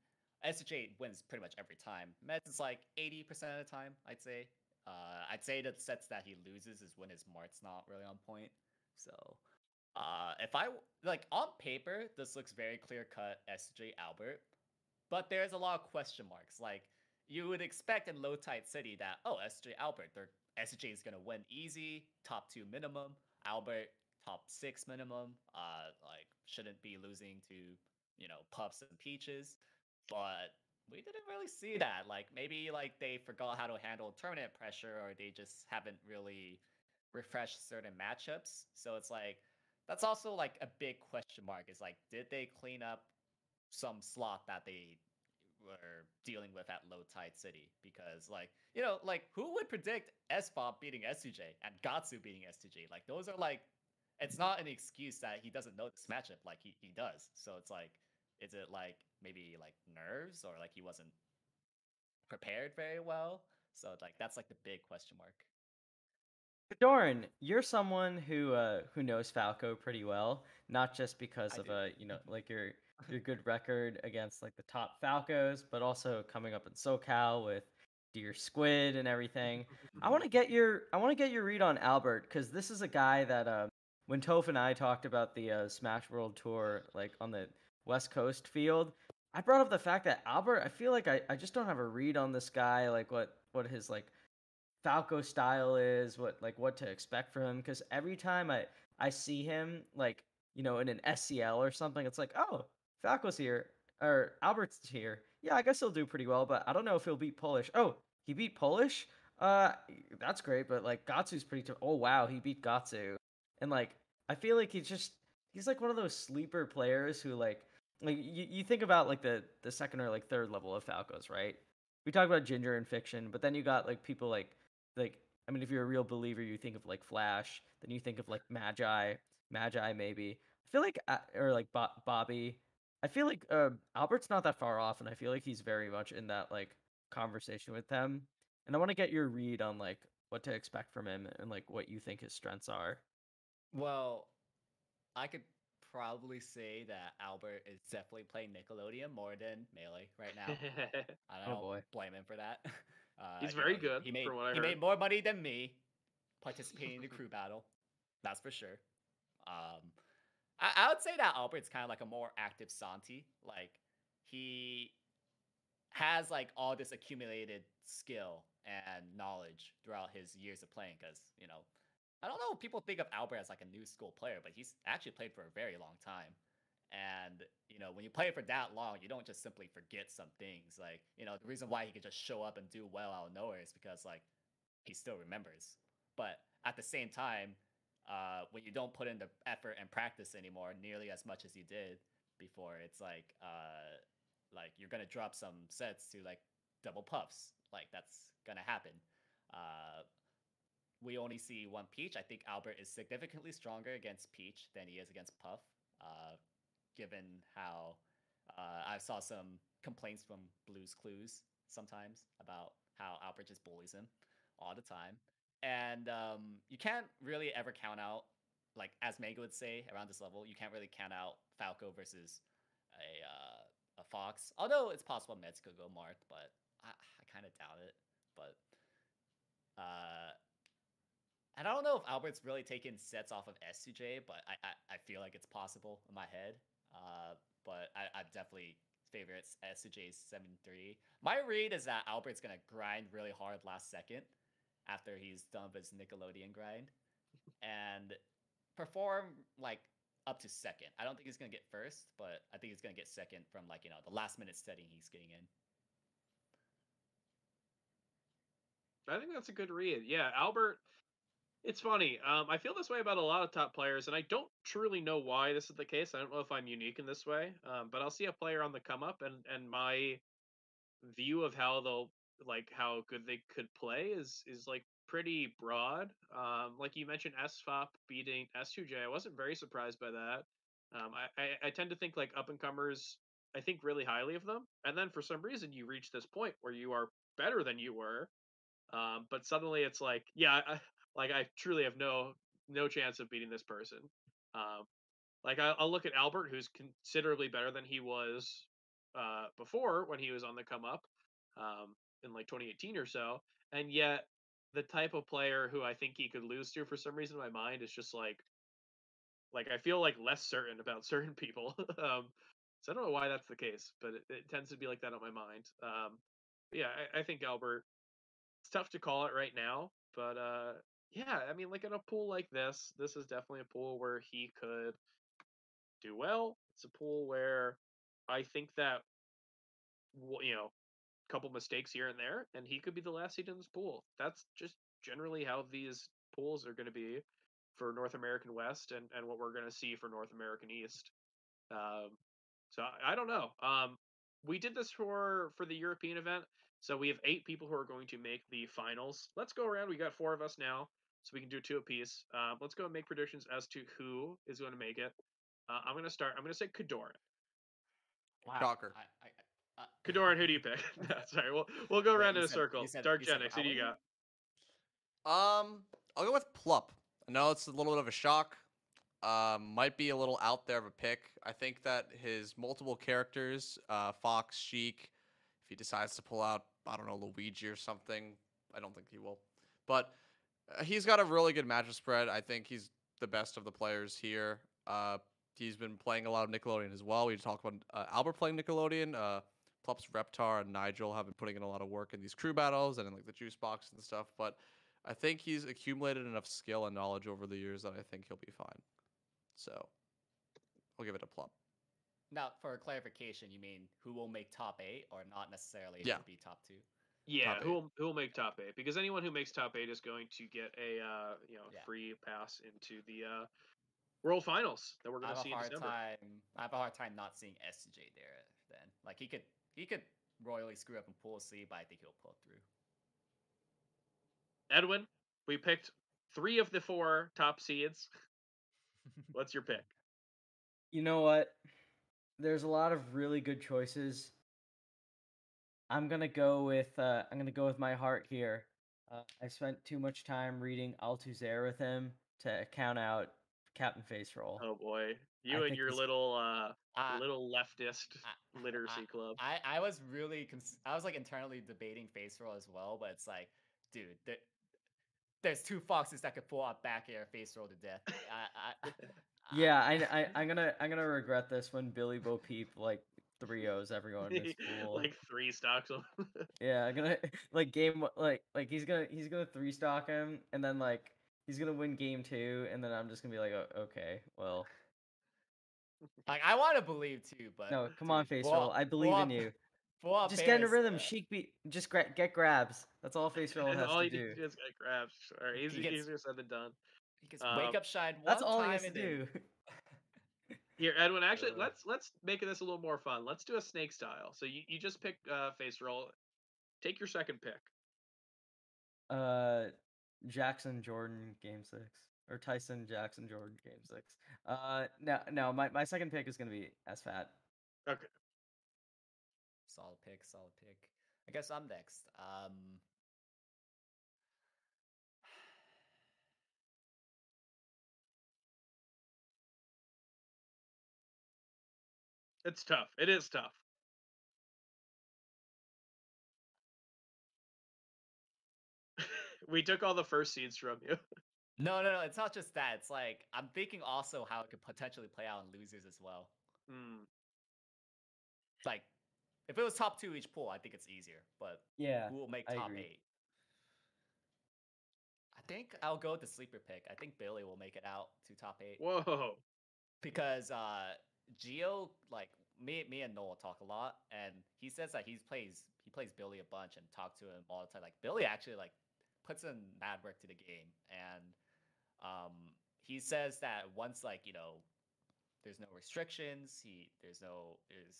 S2J wins pretty much every time. Meds is like 80% of the time, I'd say. Uh, I'd say the sets that he loses is when his Marth's not really on point. So, uh, if I like on paper, this looks very clear cut SJ Albert, but there's a lot of question marks. Like you would expect in low tide city that oh SJ Albert, their SJ is gonna win easy, top two minimum. Albert top six minimum. Uh, like shouldn't be losing to you know puffs and peaches, but we didn't really see that. Like maybe like they forgot how to handle tournament pressure, or they just haven't really refreshed certain matchups. So it's like that's also like a big question mark. Is like did they clean up some slot that they were dealing with at low tide city because like you know like who would predict SBOB beating S2J and Gatsu beating S2J like those are like it's not an excuse that he doesn't know this matchup like he, he does so it's like is it like maybe like nerves or like he wasn't prepared very well so like that's like the big question mark
Doran, you're someone who uh, who knows Falco pretty well, not just because
I
of
do.
uh, you know, like your your good record against like the top Falcos, but also coming up in SoCal with Deer Squid and everything. I want to get your I want to get your read on Albert because this is a guy that uh, when Toph and I talked about the uh, Smash World Tour, like on the West Coast field, I brought up the fact that Albert. I feel like I, I just don't have a read on this guy, like what what his like Falco style is, what like what to expect from him. Because every time I I see him like you know in an SCL or something, it's like oh Falco's here or Albert's here. Yeah, I guess he'll do pretty well, but I don't know if he'll beat Polish. Oh, he beat Polish. Uh, that's great, but like Gatsu's pretty. T- oh wow, he beat Gatsu, and like I feel like he's just he's like one of those sleeper players who like like you, you think about like the the second or like third level of Falcos, right? We talk about Ginger and Fiction, but then you got like people like like I mean, if you're a real believer, you think of like Flash, then you think of like Magi, Magi maybe. I feel like uh, or like Bo- Bobby. I feel like uh, Albert's not that far off, and I feel like he's very much in that like conversation with them. And I want to get your read on like what to expect from him and like what you think his strengths are.
Well, I could probably say that Albert is definitely playing Nickelodeon more than Melee right now. I
Oh,
don't
boy.
blame him for that. Uh,
He's very
know,
good,
He made
from what I
he made more money than me participating in the crew battle. That's for sure. Um, I, I would say that Albert's kind of like a more active Santi. Like he has like all this accumulated skill and knowledge throughout his years of playing. Because you know, I don't know if people think of Albert as like a new school player, but he's actually played for a very long time. And you know, when you play for that long, you don't just simply forget some things. Like you know, the reason why he could just show up and do well out of nowhere is because like he still remembers. But at the same time, uh, when you don't put in the effort and practice anymore nearly as much as you did before, it's like uh, like you're gonna drop some sets to like double puffs. Like that's gonna happen. Uh, we only see one Peach. I think Albert is significantly stronger against Peach than he is against Puff. Uh, given how uh, I saw some complaints from Blues Clues sometimes about how Albert just bullies him all the time. And um, you can't really ever count out, like as Mega would say, around this level, you can't really count out Falco versus a uh, a Fox. Although it's possible Meds could go Marth, but I, I kind of doubt it. But uh, I don't know if Albert's really taken sets off of S2J, but I, I, I feel like it's possible in my head. Uh, but I, I definitely favor it's SJ seven three. My read is that Albert's gonna grind really hard last second after he's done with his Nickelodeon grind, and perform like up to second. I don't think he's gonna get first, but I think he's gonna get second from like you know the last minute setting he's getting in.
I think that's a good read. Yeah, Albert. It's funny. Um, I feel this way about a lot of top players, and I don't truly know why this is the case. I don't know if I'm unique in this way, um, but I'll see a player on the come up, and and my view of how they'll like how good they could play is is like pretty broad. Um, like you mentioned, SFOP beating S2J. I wasn't very surprised by that. Um, I, I I tend to think like up and comers. I think really highly of them, and then for some reason you reach this point where you are better than you were, um, but suddenly it's like, yeah, like I truly have no no chance of beating this person. Um, like I, I'll look at Albert, who's considerably better than he was uh, before when he was on the come up um, in like 2018 or so, and yet the type of player who I think he could lose to for some reason in my mind is just like like I feel like less certain about certain people. um, so I don't know why that's the case, but it, it tends to be like that on my mind. Um, yeah, I, I think Albert. It's tough to call it right now, but uh, yeah, I mean, like in a pool like this, this is definitely a pool where he could do well. It's a pool where I think that you know, a couple mistakes here and there, and he could be the last seed in this pool. That's just generally how these pools are going to be for North American West and, and what we're going to see for North American East. Um, so I, I don't know. Um, we did this for for the European event, so we have eight people who are going to make the finals. Let's go around. We got four of us now, so we can do two apiece. Um, let's go and make predictions as to who is going to make it. Uh, I'm going to start. I'm going to say Kodorin.
Wow.
Shocker.
I, I, I, uh,
Kodorin, who do you pick? no, sorry, we'll we'll go around
you
in a
said-
circle.
said-
Dark
you
Genix, who do you got?
Um, I'll go with Plup. I know it's a little bit of a shock. Um, might be a little out there of a pick. I think that his multiple characters, uh, Fox, Sheik, if he decides to pull out, I don't know, Luigi or something, I don't think he will. But uh, he's got a really good matchup spread. I think he's the best of the players here. Uh, he's been playing a lot of Nickelodeon as well. We talked about uh, Albert playing Nickelodeon. Uh, Plup's Reptar and Nigel have been putting in a lot of work in these crew battles and in like the juice box and stuff. But I think he's accumulated enough skill and knowledge over the years that I think he'll be fine. So I'll give it a plump.
now, for clarification, you mean who will make top eight, or not necessarily
Yeah.
be top two?
Yeah, who will who will make top eight? Because anyone who makes top eight is going to get a uh, you know
Yeah.
free pass into the uh, World Finals that we're going to
have
see
a
in
hard
December.
time. I have a hard time not seeing SJ there. Then, like he could, he could royally screw up in pool C, but I think he'll pull through.
Edwin, we picked three of the four top seeds. What's your pick?
You know what? There's a lot of really good choices. I'm gonna go with uh, I'm gonna go with my heart here. Uh, I spent too much time reading Althusser with him to count out Captain Faceroll.
Oh boy, you
I
and your little uh,
Uh,
little leftist
I-
literacy
I-
club.
I, I was really, cons- I was like internally debating Faceroll as well, but it's like, dude, there, there's two foxes that could pull out back air Faceroll to death. I, I,
Yeah, I, I I'm gonna I'm gonna regret this when Billy Bo Peep like three O's everyone in this pool.
like three stocks. of-
Yeah, I'm gonna like game like like he's gonna he's gonna three stock him and then like he's gonna win game two and then I'm just gonna be like "O- okay well
like I want to believe too, but
no come on
Faceroll
I believe in you
pull up
just get in a rhythm
uh,
Sheik be just gra- get grabs that's all
Faceroll
has
all
to
you
do
do is get grabs. All right,
He
easy,
gets-
easier said than done.
He gets
um,
wake up shine one
that's all he
time
has to
and then-
do
Here, Edwin. Actually,
Uh.
let's let's make this a little more fun. Let's do a snake style. So you, you just pick uh, Faceroll. Take your second pick.
uh Jackson Jordan game six or Tyson Jackson Jordan game six uh no no my, my second pick is gonna be SFAT
Okay.
Solid pick, solid pick. I guess I'm next. Um,
It's tough. It is tough. we took all the first seeds from you.
no, no, no. It's not just that. It's like I'm thinking also how it could potentially play out in losers as well.
Hmm.
Like, if it was top two each pool, I think it's easier. But
Yeah.
who will make top eight? I think I'll go with the sleeper pick. I think Billy will make it out to top eight
Whoa.
because uh Geo like me me and Noel talk a lot and he says that he plays he plays Billy a bunch and talk to him all the time. Like Billy actually like puts in mad work to the game and um he says that once like, you know, there's no restrictions, he there's no is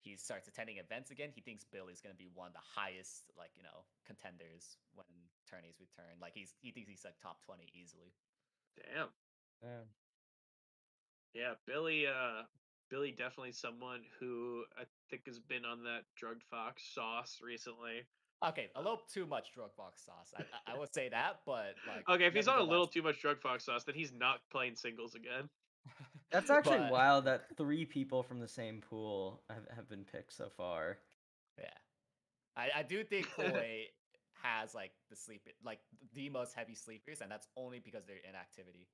he starts attending events again, he thinks Billy's gonna be one of the highest like, you know, contenders when tourneys return. Like he's he thinks he's like top twenty easily.
Damn.
Yeah.
Yeah, Billy. Uh, Billy definitely someone who I think has been on that drugged fox sauce recently.
Okay, a little too much drug fox sauce. I, I, I would say that, but like
Okay, if he's on a little too much drug fox sauce, then he's not playing singles again.
That's actually
But-
wild that three people from the same pool have, have been picked so far.
Yeah, I, I do think Koi has like the sleep like the most heavy sleepers, and that's only because they're inactivity.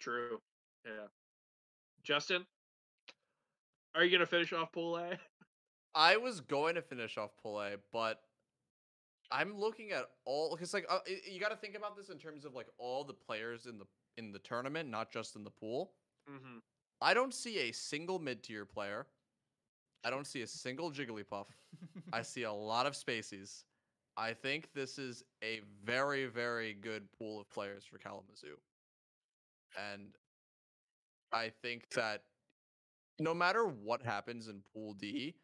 True. Yeah. Justin, are you gonna finish off pool A?
I was going to finish off Pool A, but I'm looking at all because like uh, you got to think about this in terms of like all the players in the in the tournament, not just in the pool.
Mm-hmm.
I don't see a single mid tier player. I don't see a single Jigglypuff. I see a lot of spacies. I think this is a very, very good pool of players for Kalamazoo. And I think that no matter what happens in Pool D,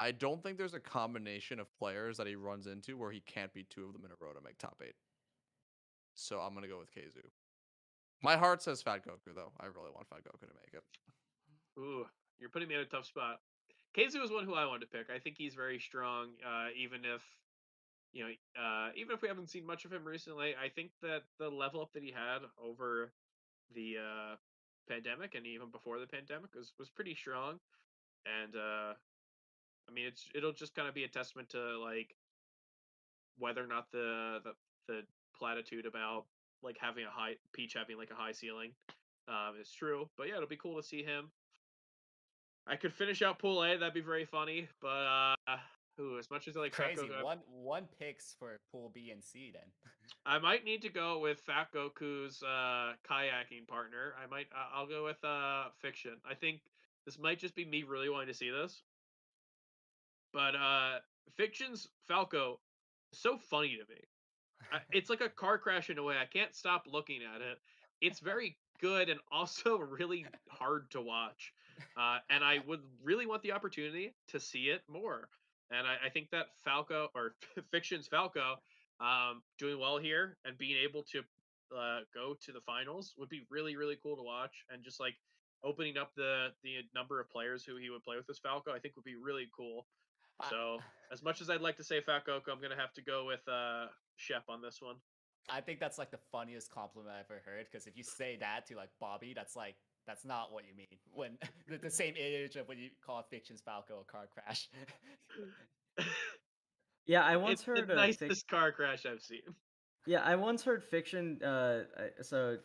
I don't think there's a combination of players that he runs into where he can't beat two of them in a row to make top eight. So I'm gonna go with Kazoo. My heart says Fat Goku though. I really want Fat Goku to make it.
Ooh, you're putting me in a tough spot. Kazu is one who I wanted to pick. I think he's very strong, uh, even if you know, uh, even if we haven't seen much of him recently. I think that the level up that he had over the uh, pandemic and even before the pandemic was was pretty strong. And uh, I mean, it's it'll just kind of be a testament to like whether or not the the the platitude about like having a high Peach having like a high ceiling um, is true. But yeah, it'll be cool to see him. I could finish out Pool A. That'd be very funny. But uh, ooh, as much as I like
Crazy.
Goku,
One one picks for Pool B and C then.
I might need to go with Fat Goku's uh, kayaking partner. I might. Uh, I'll go with uh, Fiction. I think this might just be me really wanting to see this. But uh, Fiction's Falco is so funny to me. I, it's like a car crash in a way. I can't stop looking at it. It's very good and also really hard to watch. Uh, and I would really want the opportunity to see it more. And I, I think that Falco or Fiction's Falco um, doing well here and being able to uh, go to the finals would be really really cool to watch. And just like opening up the the number of players who he would play with this Falco, I think would be really cool. So as much as I'd like to say Goku, I'm gonna have to go with uh, Shep on this one.
I think that's like the funniest compliment I've ever heard. Because if you say that to like Bobby, that's like that's not what you mean. When the, the same image of when you call Fiction's Falco a car crash.
Yeah, I once
it's
heard
the
a fic-
nicest car crash I've seen.
Yeah, I once heard fiction. Uh, I- so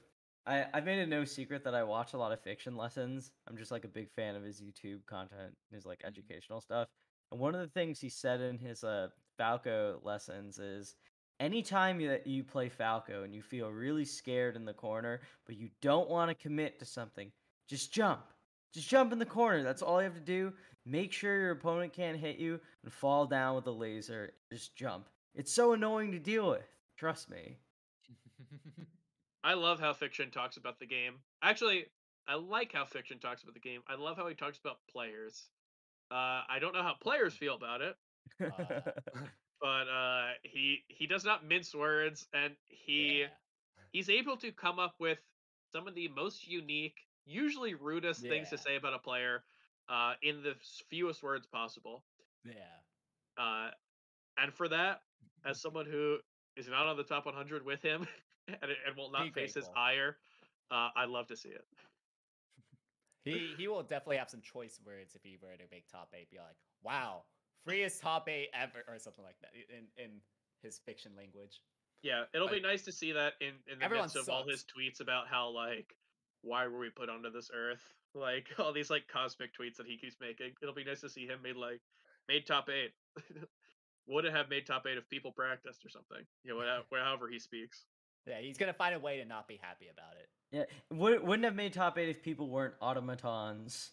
I I've made it no secret that I watch a lot of fiction lessons. I'm just like a big fan of his YouTube content, his like educational stuff. And one of the things he said in his uh Falco lessons is, anytime that you play Falco and you feel really scared in the corner, but you don't want to commit to something, just jump. Just jump in the corner. That's all you have to do. Make sure your opponent can't hit you and fall down with a laser. Just jump. It's so annoying to deal with. Trust me.
I love how Fiction talks about the game. Actually, I like how Fiction talks about the game. I love how he talks about players. Uh, I don't know how players feel about it,
Uh,
but uh, he he does not mince words, and he
yeah.
he's able to come up with some of the most unique, usually rudest things to say about a player uh, in the fewest words possible.
Yeah.
Uh, and for that, as someone who is not on the top 100 with him and, and will not
Be
face his ire, uh, I love to see it.
He he will definitely have some choice words if he were to make top eight. Be like, wow, freest top eight ever, or something like that in in his fiction language.
Yeah, it'll be nice to see that in, in the midst of all his tweets about how like why were we put onto this earth? Like all these like cosmic tweets that he keeps making. It'll be nice to see him made like made top eight. Would it have made top eight if people practiced or something? You know, whatever, however he speaks.
Yeah, he's gonna find a way to not be happy about it.
Yeah, would, wouldn't have made top eight if people weren't automatons.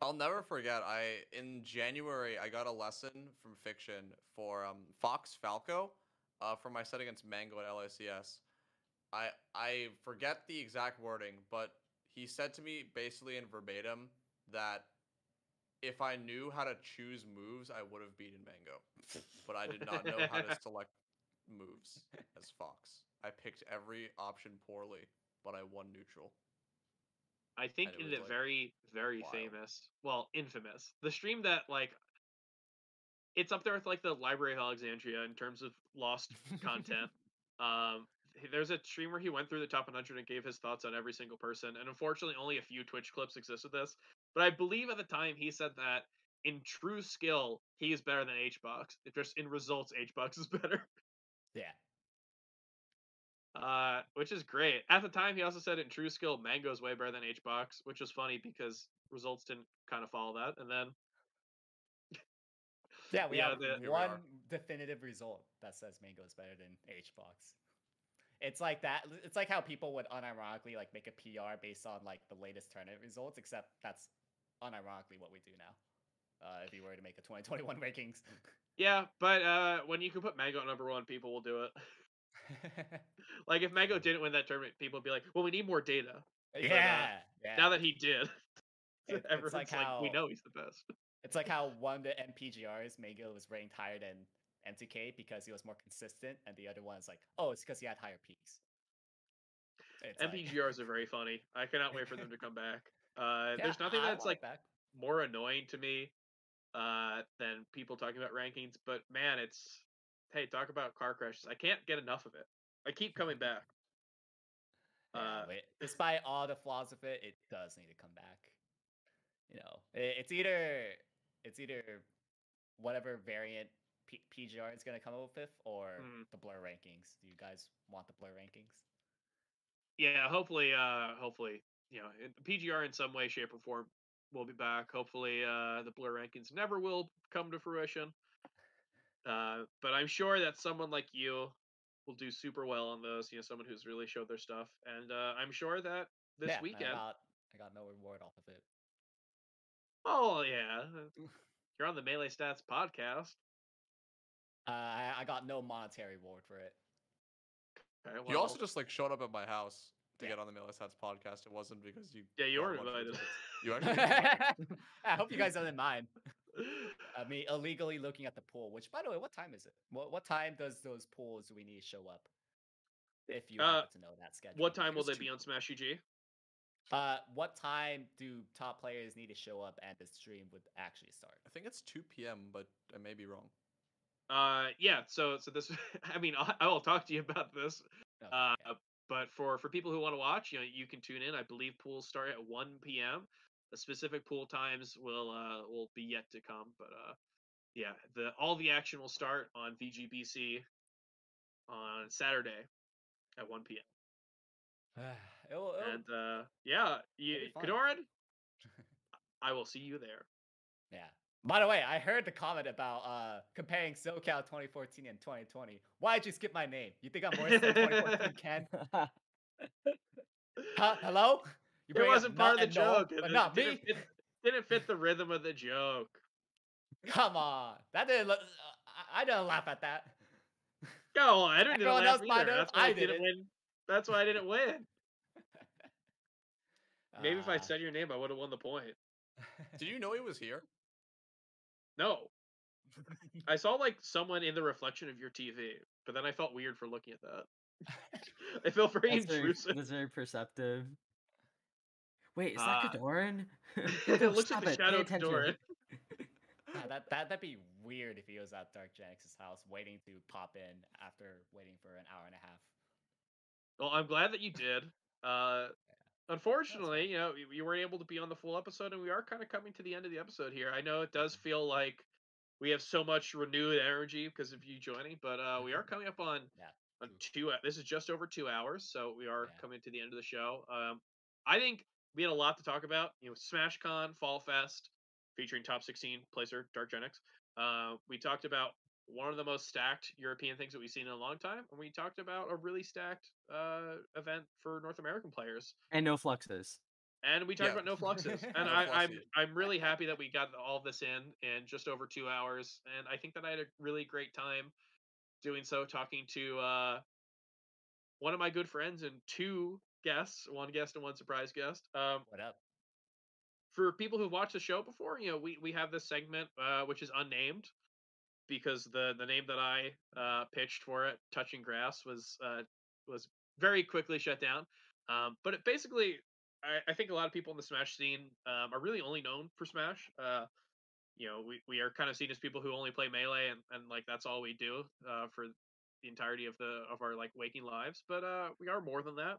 I'll never forget. I in January I got a lesson from fiction for um, Fox Falco, uh, for my set against Mango at LACS. I I forget the exact wording, but he said to me basically in verbatim that if I knew how to choose moves, I would have beaten Mango, but I did not know how to select moves as Fox. I picked every option poorly, but I won neutral.
I think
it
in the
like,
very, very
wild.
famous, well, infamous, the stream that like it's up there with like the Library of Alexandria in terms of lost content. Um, there's a stream where he went through the top 100 and gave his thoughts on every single person, and unfortunately, only a few Twitch clips exist of this. But I believe at the time he said that in true skill, he is better than HBox. It just in results, HBox is better.
Yeah.
Uh, which is great. At the time, he also said in true skill, Mango's way better than H Box, which was funny because results didn't kind of follow that. And then
Yeah, we
Yeah,
have
the-
one definitive result that says Mango is better than H Box. It's like that. It's like how people would unironically like make a PR based on like the latest tournament results, except that's unironically what we do now. Uh, if you were to make a 2021 rankings.
yeah, but uh, when you can put Mango at number one, people will do it. Like if Mango didn't win that tournament, people would be like, "Well, we need more data."
yeah, yeah.
Now that he did,
It- it's
everyone's
like
like, "We know he's the best."
It's like how one of the MPGRs, Mango was ranked higher than MTK because he was more consistent, and the other one's like, oh, it's because he had higher peaks. It's like-
MPGRs are very funny. I cannot wait for them to come back. Uh,
Yeah,
there's nothing
I
that's like
back.
more annoying to me uh, than people talking about rankings. But man, it's hey, talk about car crashes. I can't get enough of it. I keep coming back. Uh,
despite all the flaws of it, it does need to come back. You know, i- it's either it's either whatever variant P- PGR is gonna come up with, or
Mm.
the blur rankings. Do you guys want the blur rankings?
yeah, hopefully, uh, hopefully, you know, PGR in some way, shape, or form will be back. Hopefully, uh, the blur rankings never will come to fruition. Uh, but I'm sure that someone like you will do super well on those. You know, someone who's really showed their stuff, and uh, I'm sure that this
Yeah,
weekend.
I got I got no reward off of it.
Oh yeah, you're on the Melee Stats podcast.
Uh, I, I got no monetary reward for it.
Okay,
You also just like showed up at my house to
Yeah.
get on the Melee Stats podcast. It wasn't because you.
yeah, you
got a
were
of
invited.
You actually.
I hope you guys don't mind. I mean, illegally looking at the pool. Which, by the way, what time is it? What what time does those pools do we need to show up? If you
Uh,
happen to know that schedule.
what time will
it's
they be on smash.gg?
Uh, what time do top players need to show up and the stream would actually start?
I think it's 2 p.m., but I may be wrong.
Uh, yeah. So, so this. I mean, I, I will talk to you about this.
Okay,
Uh, but for for people who want to watch, you know, you can tune in. I believe pools start at 1 p.m. The specific pool times will uh will be yet to come, but uh, yeah, the all the action will start on VGBC on Saturday at 1 p.m.
It'll- it'll-
And uh, yeah, you. Kodorin, I will see you there.
yeah. By the way, I heard the comment about uh comparing SoCal 2014 and 2020. Why'd you skip my name? You think I'm worse than 2014, Ken? Huh? Hello? You
It wasn't part of the
and no,
joke. It,
but
it
not
didn't, fit, didn't fit the rhythm of the joke.
Come on, that didn't. Look, I- I didn't laugh at that.
No, I didn't
Everyone
laugh
else might
either. That's why I,
I
didn't
didn't.
win. That's why I didn't win. Maybe if I
Ah.
said your name, I would have won the point.
Did you know he was here?
No, I saw like someone in the reflection of your TV, but then I felt weird for looking at that. I felt very
That's very,
intrusive.
that's very perceptive. Wait, is
Uh,
that Kodorin?
it
No,
looks like
stop
the
it, pay
shadow of
attention.
Yeah, that that that'd be weird if he was at DarkGenex's house waiting to pop in after waiting for an hour and a half.
Well, I'm glad that you did. Uh, unfortunately, you know, you, you weren't able to be on the full episode, and we are kind of coming to the end of the episode here. I know it does feel like we have so much renewed energy because of you joining, but uh, we are coming up on
Yeah.
uh,
Ooh.
two. This is just over two hours, so we are
Yeah.
coming to the end of the show. Um, I think we had a lot to talk about. You know, SmashCon, Fall Fest, featuring top 16 placer DarkGenex. Uh, we talked about one of the most stacked European things that we've seen in a long time, and we talked about a really stacked uh, event for North American players.
And no fluxes.
And we talked
Yeah.
about no fluxes, and
No
I, I'm. I'm really happy that we got all this in in just over two hours, and I think that I had a really great time doing so, talking to uh, one of my good friends and two guests, one guest and one surprise guest. Um,
What up?
for people who've watched the show before, you know, we we have this segment uh, which is unnamed because the the name that I uh, pitched for it, touching grass, was uh, was very quickly shut down. Um, but it basically, I, I think a lot of people in the Smash scene um, are really only known for Smash. Uh, you know, we, we are kind of seen as people who only play melee and, and like that's all we do uh, for the entirety of the of our like waking lives. But uh, we are more than that.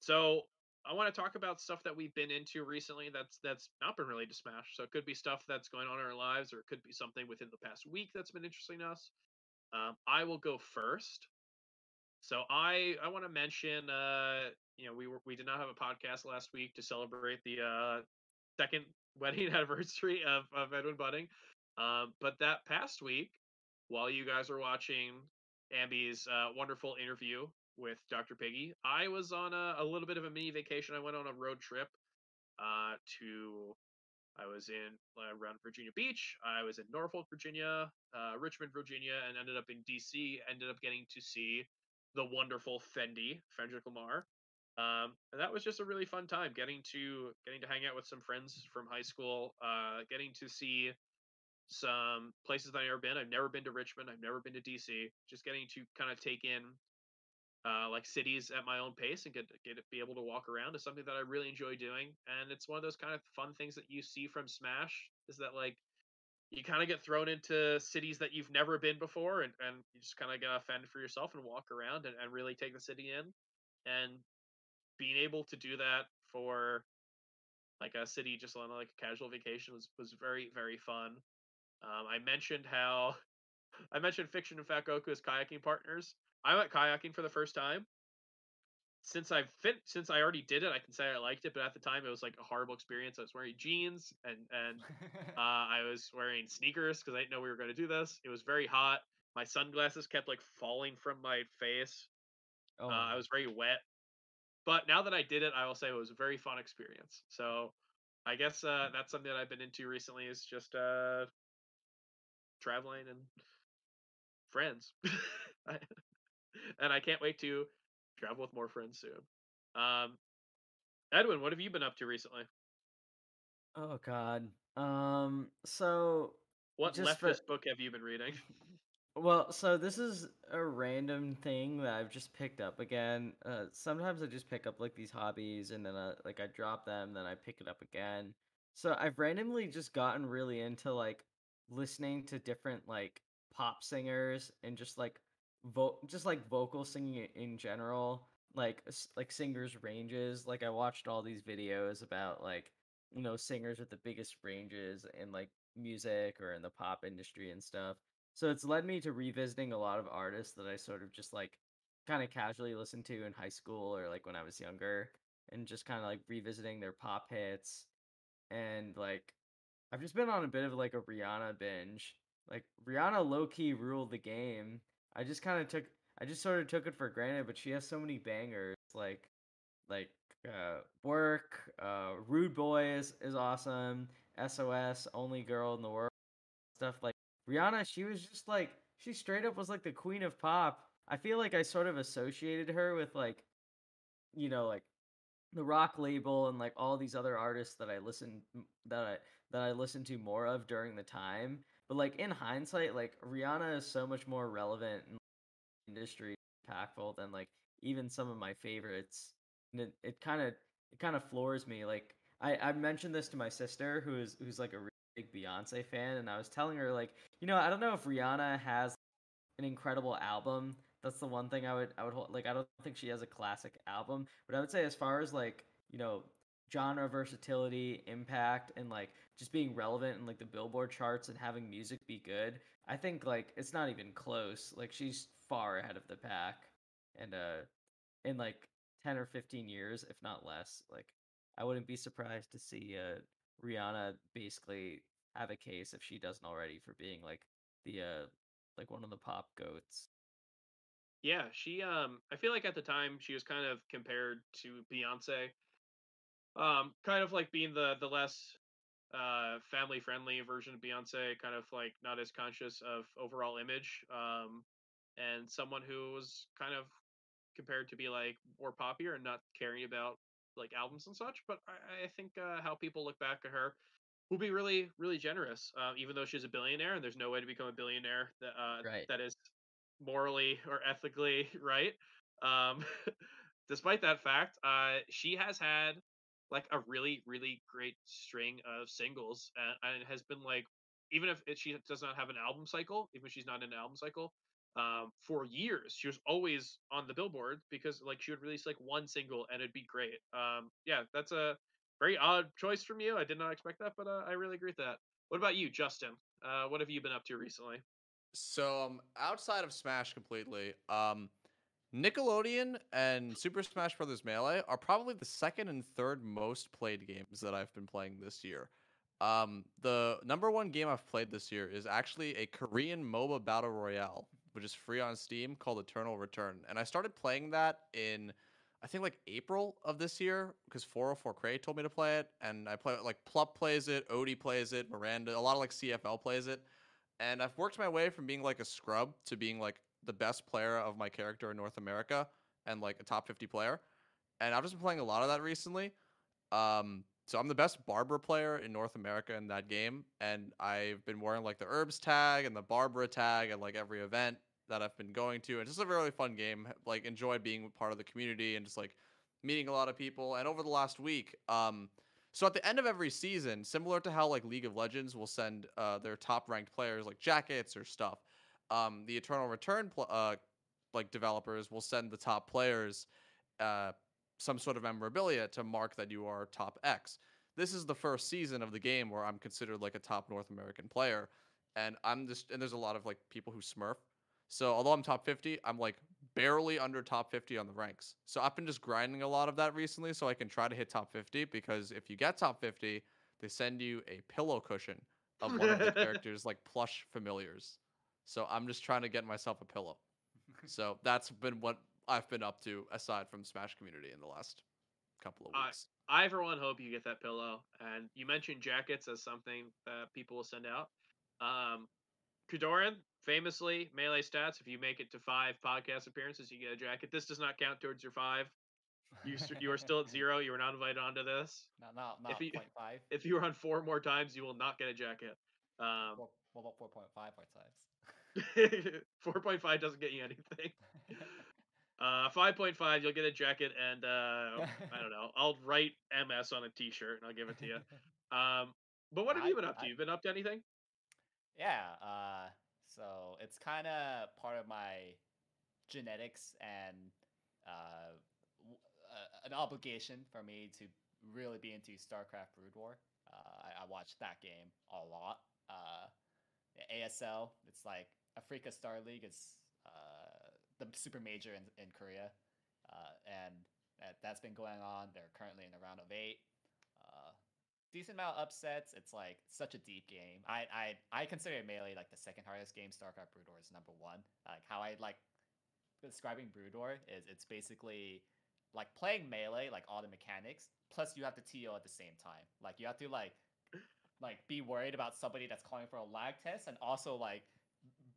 So I want to talk about stuff that we've been into recently that's that's not been related to Smash. So it could be stuff that's going on in our lives, or it could be something within the past week that's been interesting to us. Um, I will go first. So I I want to mention uh you know we were we did not have a podcast last week to celebrate the uh second wedding anniversary of of Edwin Budding. Um, but that past week, while you guys were watching Ambi's uh, wonderful interview with Dr. Piggy, I was on a, a little bit of a mini vacation. I went on a road trip uh, to. I was in uh, around Virginia Beach. I was in Norfolk, Virginia, uh, Richmond, Virginia, and ended up in DC. Ended up getting to see the wonderful Fendi, Frederick Lamar. Um, and that was just a really fun time getting to getting to hang out with some friends from high school, uh, getting to see some places that I've never been. I've never been to Richmond. I've never been to DC. Just getting to kind of take in uh, like cities at my own pace and get get be able to walk around is something that I really enjoy doing. And it's one of those kind of fun things that you see from Smash is that like you kind of get thrown into cities that you've never been before and, and you just kind of gotta fend for yourself and walk around and, and really take the city in and being able to do that for like a city just on like a casual vacation was was very very fun um, i mentioned how i mentioned fiction and fat goku as kayaking partners i went kayaking for the first time since I've fit since I already did it, I can say I liked it, but at the time it was like a horrible experience. I was wearing jeans and and uh, I was wearing sneakers because I didn't know we were going to do this. It was very hot. My sunglasses kept like falling from my face.
Oh,
Uh, I was very wet. But now that I did it, I will say it was a very fun experience. So I guess uh, that's something that I've been into recently is just uh, traveling and friends. And I can't wait to travel with more friends soon. Um, Edwin, what have you been up to recently?
oh God. Um. So
What leftist
for-
book have you been reading?
Well, so this is a random thing that I've just picked up again. Uh, sometimes I just pick up like these hobbies and then I, like I drop them, then I pick it up again. So I've randomly just gotten really into like listening to different like pop singers and just like vo- just like vocal singing in general, like like singers ranges. Like I watched all these videos about like you know singers with the biggest ranges in like music or in the pop industry and stuff. So it's led me to revisiting a lot of artists that I sort of just like kind of casually listened to in high school or like when I was younger and just kind of like revisiting their pop hits and like I've just been on a bit of like a Rihanna binge. Like Rihanna low key ruled the game. I just kind of took I just sort of took it for granted, but she has so many bangers like like uh work, uh Rude boys is, awesome, SOS, only girl in the world, stuff like Rihanna, she was just like she straight up was like the queen of pop. I feel like I sort of associated her with like you know like the rock label and like all these other artists that I listened that I that I listened to more of during the time. But like in hindsight, like Rihanna is so much more relevant and industry impactful than like even some of my favorites. And it, it kind of it kind of floors me. Like I I mentioned this to my sister who is who's like a really big Beyonce fan, and I was telling her like you know I don't know if Rihanna has an incredible album. That's the one thing I would I would hold, like I don't think she has a classic album, but I would say as far as like, you know, genre versatility, impact and like just being relevant in like the Billboard charts and having music be good, I think like it's not even close. Like she's far ahead of the pack. and uh, in like ten or fifteen years, if not less, like I wouldn't be surprised to see uh Rihanna basically have a case if she doesn't already for being like the uh like one of the pop goats.
Yeah, she um I feel like at the time she was kind of compared to Beyonce. Um kind of like being the the less uh family friendly version of Beyonce, kind of like not as conscious of overall image. Um and someone who was kind of compared to be like more poppier and not caring about like albums and such. But I, I think uh, how people look back at her will be really, really generous. Uh, even though she's a billionaire, and there's no way to become a billionaire that uh,
Right.
that is morally or ethically right. Um, despite that fact, uh, she has had like a really, really great string of singles, and, and has been like, even if it, she does not have an album cycle, even if she's not in an album cycle, um, for years she was always on the billboard because like she would release like one single and it'd be great. Um, yeah, that's a very odd choice from you. I did not expect that, but uh, I really agree with that. What about you, Justin? Uh, what have you been up to recently?
So um, outside of Smash completely, um, Nickelodeon and Super Smash Bros. Melee are probably the second and third most played games that I've been playing this year. Um, the number one game I've played this year is actually a Korean MOBA battle royale, which is free on Steam called Eternal Return. And I started playing that in, I think like April of this year because 404 Cray told me to play it, and I play it like Plup plays it, Odie plays it, Miranda, a lot of like CFL plays it and I've worked my way from being like a scrub to being like the best player of my character in North America and like a top 50 player. And I've just been playing a lot of that recently. Um, so I'm the best Barbara player in North America in that game, and I've been wearing like the herbs tag and the Barbara tag at like every event that I've been going to. And it's just a really fun game. Like enjoy being part of the community and just like meeting a lot of people. And over the last week, um, so at the end of every season, similar to how like League of Legends will send uh, their top ranked players like jackets or stuff, um, the Eternal Return pl- uh, like developers will send the top players uh, some sort of memorabilia to mark that you are top X. This is the first season of the game where I'm considered like a top North American player, and I'm just and there's a lot of like people who smurf. So although I'm top 50, I'm like barely under top 50 on the ranks. So I've been just grinding a lot of that recently so I can try to hit top 50 because if you get top 50, they send you a pillow cushion of one of the characters like plush familiars. So I'm just trying to get myself a pillow. So that's been what I've been up to aside from Smash community in the last couple of
I-
weeks.
I for one hope you get that pillow. And you mentioned jackets as something that people will send out. Um, Kodorin, famously, melee stats. If you make it to five podcast appearances, you get a jacket. This does not count towards your five. You you are still at zero. You were not invited onto this.
Not not not
you-
point five.
If you run four more times, you will not get a jacket. Um,
Four, what about four point five more times?
four point five doesn't get you anything. Uh, five point five, you'll get a jacket, and uh, I don't know. I'll write MS on a T-shirt and I'll give it to you. Um, but what have you been up to?
I-
You been up to anything?
Yeah, uh, so it's kind of part of my genetics and uh, w- uh, an obligation for me to really be into StarCraft Brood War. Uh, I, I watched that game a lot. Uh, ASL, it's like Afreeca Star League is uh, the super major in, in Korea, uh, and that, that's been going on. They're currently in the round of eight. Uh, decent amount of upsets. It's like such a deep game. I I I consider Melee like the second hardest game. StarCraft Brood War is number one. Like how I like describing Brood War is it's basically like playing Melee, like all the mechanics, plus you have to TO at the same time. Like you have to like like be worried about somebody that's calling for a lag test and also like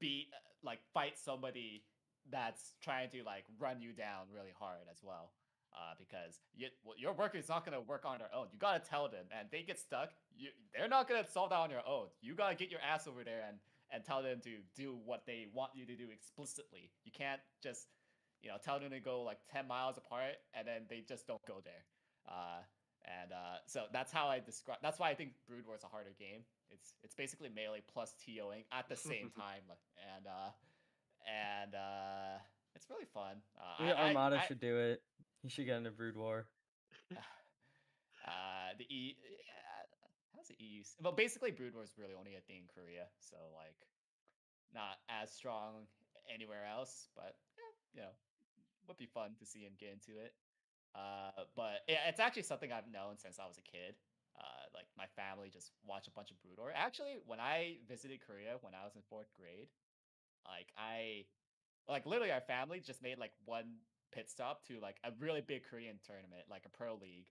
be uh, like fight somebody that's trying to like run you down really hard as well uh, because you, well, your worker is not going to work on their own. You got to tell them, and they get stuck. You, they're not going to solve that on their own. You got to get your ass over there and and tell them to do what they want you to do explicitly. You can't just you know tell them to go like ten miles apart and then they just don't go there. Uh, and uh, so that's how I describe. That's why I think Brood War is a harder game. It's it's basically melee plus TOing at the same time, and uh, and uh, it's really fun. Uh,
Yeah,
I- I-
Armada
I-
should do it. He should get into Brood War.
uh, the E. Yeah, how's the EU? Well, basically, Brood War is really only a thing in Korea, so like, not as strong anywhere else. But yeah, you know, would be fun to see him get into it. Uh, but yeah, it's actually something I've known since I was a kid. Uh, like my family just watched a bunch of Brood. Actually, when I visited Korea when I was in fourth grade, like I, like literally our family just made like one pit stop to like a really big Korean tournament, like a pro league,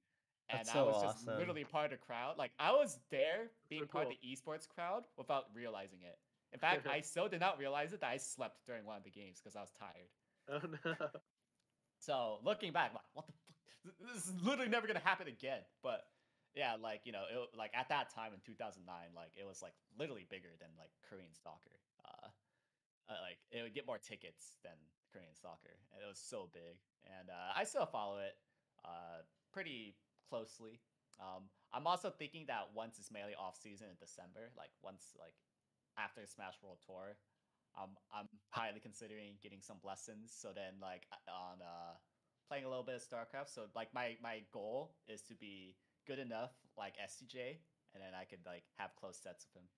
and
That's
I
so
was just
awesome.
literally part of the crowd. Like I was there being
so
part of the esports crowd without realizing it. In fact, I still did not realize it that I slept during one of the games because I was tired.
Oh no.
So looking back, like, what the This is literally never gonna happen again. But yeah, like you know, it, like at that time in 2009, like it was like literally bigger than like Korean soccer. Uh, uh, like it would get more tickets than Korean soccer, and it was so big. And uh, I still follow it uh, pretty closely. Um, I'm also thinking that once it's mainly off season in December, like once like after Smash World Tour, um, I'm highly considering getting some lessons. So then, like on uh, playing a little bit of StarCraft. So like my my goal is to be good enough like SCJ, and then I could like have close sets with him.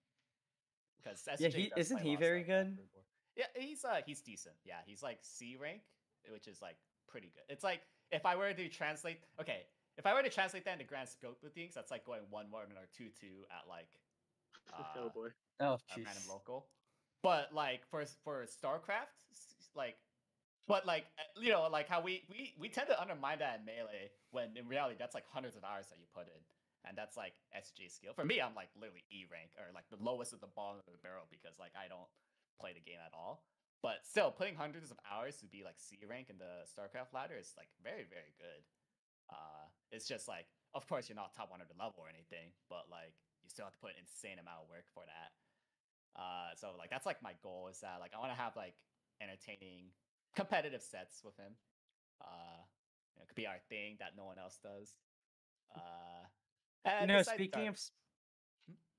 Because
Yeah, he- isn't he very good?
Yeah, he's uh he's decent. Yeah, he's like C rank, which is like pretty good. It's like if I were to translate, okay, if I were to translate that into grand scope of things, that's like going one one or two two at like
oh
uh,
boy.
Oh,
a
jeez.
random local. But like for for StarCraft, like, but like uh, you know, like how we we we tend to undermine that in melee when in reality that's like hundreds of hours that you put in, and that's like SG skill. For me, I'm like literally E rank or like the lowest at the bottom of the barrel because like I don't play the game at all. But still, putting hundreds of hours to be like C rank in the StarCraft ladder is like very very good. Uh, it's just like, of course, you're not top 100 level or anything, but like you still have to put an insane amount of work for that. Uh, so like that's like my goal is that like I want to have like entertaining competitive sets with him. Uh, you know, it could be our thing that no one else does. Uh,
You know, speaking of, s-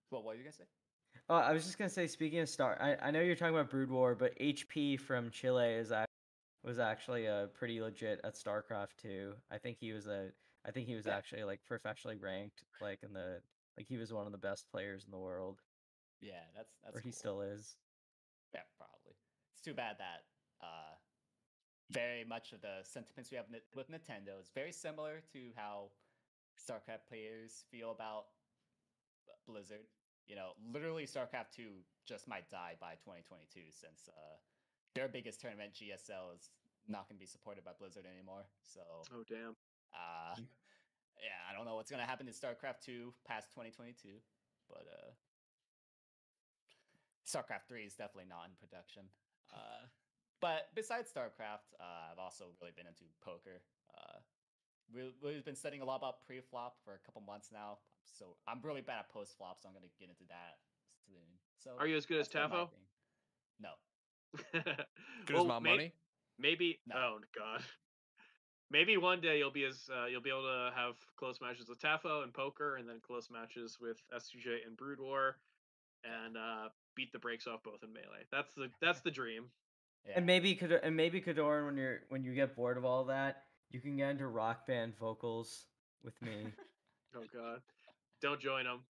what, what were you gonna say?
oh, I was just gonna say, speaking of Star, I, I know you're talking about Brood War, but HP from Chile is act- was actually uh, pretty legit at StarCraft too. I think he was a, I think he was
Yeah.
actually like professionally ranked, like in the, like he was one of the best players in the world,
Yeah, that's that's
or he still is.
Yeah, probably. It's too bad that uh, very much of the sentiments we have with Nintendo is very similar to how StarCraft players feel about Blizzard. You know, literally StarCraft 2 just might die by 2022 since uh, their biggest tournament, GSL, is not going to be supported by Blizzard anymore. So,
Oh damn.
uh, yeah, I don't know what's going to happen to StarCraft 2 past 2022, but uh, StarCraft 3 is definitely not in production. Uh, but besides StarCraft, uh, I've also really been into poker. Uh, we, we've been studying a lot about pre-flop for a couple months now. So I'm really bad at post-flop, so I'm going to get into that soon. So
Are you as good as
that's been my
Tafo?
No.
Good
Well,
as my
may-
money.
Maybe.
No.
Oh god. Maybe one day you'll be as uh, you'll be able to have close matches with Tafo and poker, and then close matches with SCJ and Brood War, and uh, beat the brakes off both in melee. That's the that's the dream.
Yeah.
And maybe could and maybe Kodorin when you're when you get bored of all that, you can get into rock band vocals with me.
Oh god. Don't join them.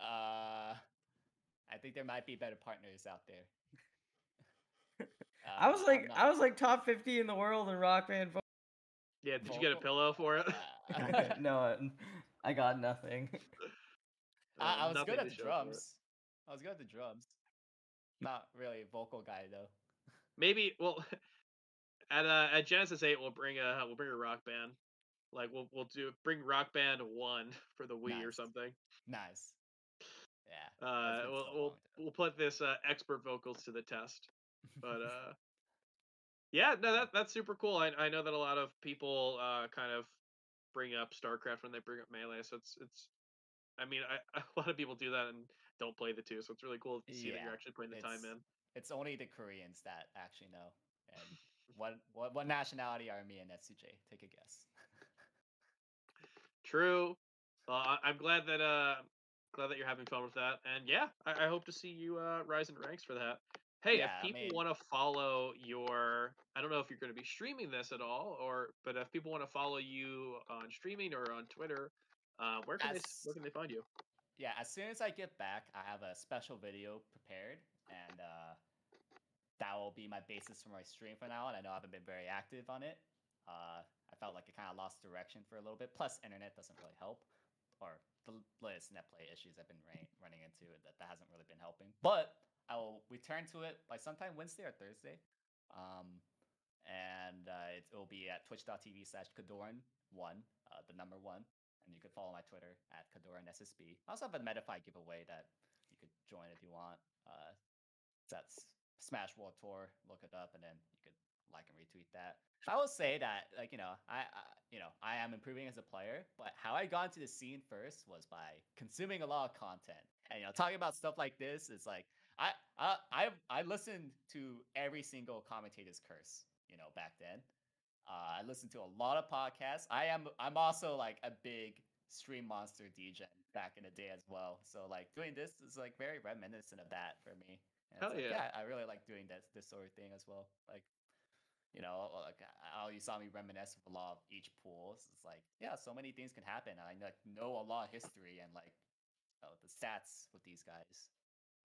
Uh, I think there might be better partners out there.
I was
Uh,
like
I'm
I was like top 50 in the world in rock band vocals.
Yeah. Did you get a pillow for it?
Uh,
no, I got nothing.
I, I
Uh,
was
nothing
good at the
show for it.
drums. I was good at the drums. Not really a vocal guy though.
Maybe. Well, at uh, at Genesis Eight, we'll bring a we'll bring a rock band. Like we'll we'll do bring Rock Band One for the Wii or something.
Nice. Yeah.
Uh, we'll
so
we'll we'll put this uh, expert vocals to the test. But uh, yeah, no, that that's super cool. I I know that a lot of people uh kind of bring up StarCraft when they bring up Melee, so it's it's. I mean, I, a lot of people do that and don't play the two, so it's really cool to see that you're actually putting the time in.
It's only the Koreans that actually know. And what what what nationality are me and SCJ? Take a guess.
True. Well, I, I'm glad that uh glad that you're having fun with that, and yeah, I, I hope to see you uh rise in ranks for that. Hey,
Yeah,
if
I
people
mean-
want to follow your, I don't know if you're going to be streaming this at all, or but if people want to follow you on streaming or on Twitter, uh, where can they where can they find you?
Yeah, as soon as I get back, I have a special video prepared, and uh, that will be my basis for my stream for now. And I know I haven't been very active on it, Uh, I felt like it kind of lost direction for a little bit. Plus, internet doesn't really help, or the latest netplay issues I've been running into that that hasn't really been helping. But I will return to it by sometime Wednesday or Thursday. Um, and uh, it, will be at twitch.tv slash Kodorin1, uh, the number one. And you can follow my Twitter at Kodorin SSB. I also have a Metafy giveaway that you could join if you want. Uh, that's Smash World Tour. Look it up, and then you could like and retweet that. I will say that, like you know, I, I you know I am improving as a player, but how I got into the scene first was by consuming a lot of content, and you know, talking about stuff like this is like I I I I listened to every single commentator's curse, you know, back then. Uh, I listened to a lot of podcasts. I am I'm also like a big stream monster DJ back in the day as well. So like doing this is like very reminiscent of that for me. And
Hell
like,
yeah.
I really like doing this this sort of thing as well. Like you know, like how you saw me reminisce with a lot of each pool. It's like, yeah, so many things can happen. I like know a lot of history and like you know, the stats with these guys.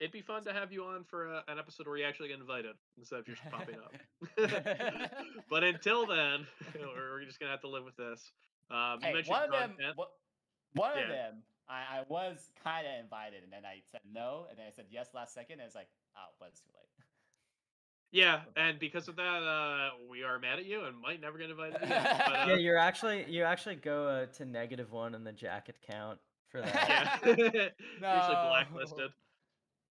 It'd be fun to have you on for a, an episode where you actually get invited instead of just popping up. but until then, we're we're just gonna have to live with this. Um, you
Hey,
mentioned
one of them,
content.
wha- one
Yeah.
of them, I, I was kind of invited, and then I said no, and then I said yes last second, and it's like, oh, but it's too late.
Yeah, and because of that, uh, we are mad at you and might never get invited again. But, uh,
Yeah, you're actually you actually go uh, to negative one in the jacket count for that.
yeah. You're usually blacklisted.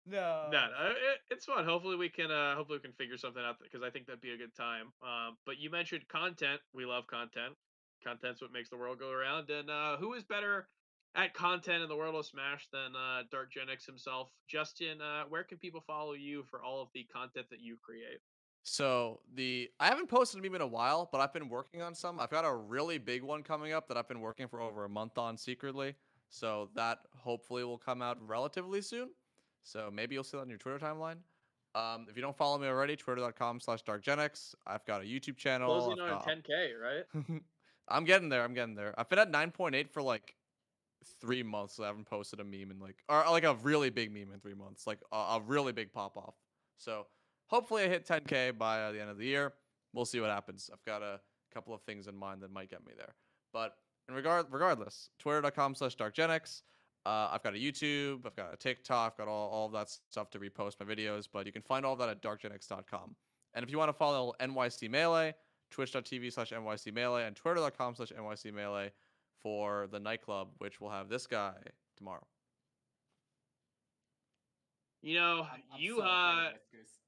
No.
No, no, it, it's fun. Hopefully we can uh hopefully we can figure something out because I think that'd be a good time. Um, but you mentioned content. We love content. Content's what makes the world go around. And uh, who is better at content in the world of Smash than uh, DarkGenex himself? Justin, uh, where can people follow you for all of the content that you create?
So the I haven't posted a meme in a while, but I've been working on some. I've got a really big one coming up that I've been working for over a month on secretly. So that hopefully will come out relatively soon. So maybe you'll see that on your Twitter timeline. Um, if you don't follow me already, twitter.com slash darkgenex. I've got a YouTube channel.
Closing on
got-
10k, right?
I'm getting there. I'm getting there. I've been at 9.8 for like three months. So I haven't posted a meme in like, or like a really big meme in three months, like a, a really big pop off. So hopefully I hit 10k by uh, the end of the year. We'll see what happens. I've got a couple of things in mind that might get me there. But in regard, regardless, twitter.com slash darkgenex. Uh, I've got a YouTube, I've got a TikTok, I've got all, all that stuff to repost my videos, but you can find all that at darkgenex.com. And if you want to follow NYC Melee, twitch.tv slash NYC Melee and twitter.com slash NYC Melee for the nightclub, which will have this guy tomorrow.
You know,
I'm, I'm
you
so
uh.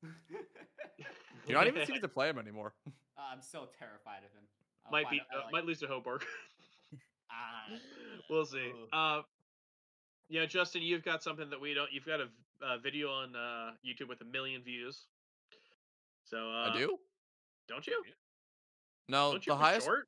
You're not even seeming to play him anymore.
Uh, I'm so terrified of him. I'll
might be uh,
like-
might lose to Hoborg.
Ah,
we'll see. Uh, yeah, Justin, you've got something that we don't. You've got a uh, video on uh, YouTube with a million views. So uh,
I do?
don't you?
No,
don't you
the highest.
short?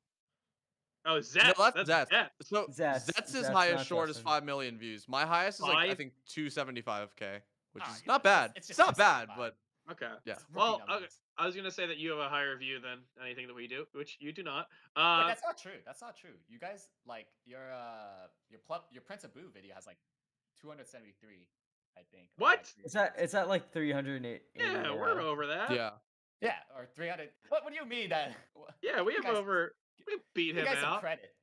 Oh, Zet.
No, that's
that's
Zet.
Zet.
So
Zets-
Zets'
Zets,
highest
not
short is 5 million views. My highest is like, I think 275k, which
Ah,
is
yeah,
not
it's just-
bad.
it's
It's, not bad, but
Okay.
yeah.
Well, okay. I was gonna say that you have a higher view than anything that we do, which you do not.
Wait,
Uh,
that's not true. That's not true. You guys like your uh your pl- your Prince of Boo video has like 273, I think. or,
What?
like,
It's at it's at like 308.
yeah, we're over that.
Yeah.
Yeah, or 300. What, what do you mean that?
Yeah, we have
guys-
over. We beat him
guys some
out.
credit.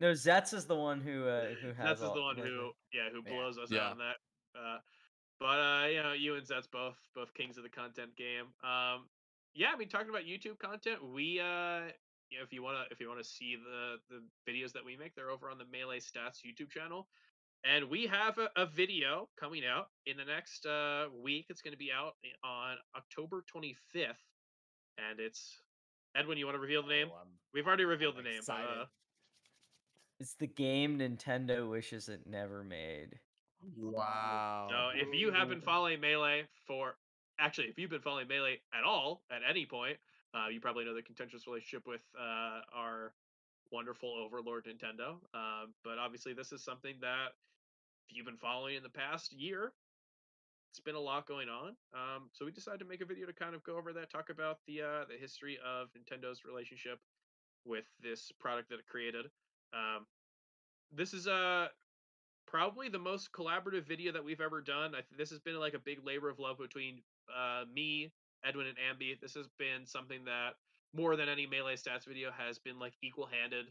No, Zets is the one who uh, who has.
That's is
all-
the one
like,
who, yeah, who
Yeah.
blows us
Yeah.
out on that. Uh, but uh, you know, you and Zets both both kings of the content game. Um, yeah, I mean, talking about YouTube content, we uh, you know, if you wanna if you wanna see the the videos that we make, they're over on the Melee Stats YouTube channel. And we have a, a video coming out in the next uh, week. It's going to be out on October 25th, and it's Edwin. You want to reveal the name?
Oh,
We've already
I'm
revealed the name. Uh,
It's the game Nintendo wishes it never made.
Wow.
So if you have been following Melee for actually, if you've been following Melee at all at any point, uh, you probably know the contentious relationship with uh, our wonderful overlord Nintendo. Um, but obviously, this is something that if you've been following in the past year, it's been a lot going on. Um, so we decided to make a video to kind of go over that, talk about the uh, the history of Nintendo's relationship with this product that it created. Um, this is uh probably the most collaborative video that we've ever done. Th- this has been like a big labor of love between uh, me, Edwin, and Ambi. This has been something that more than any melee stats video has been like equal handed.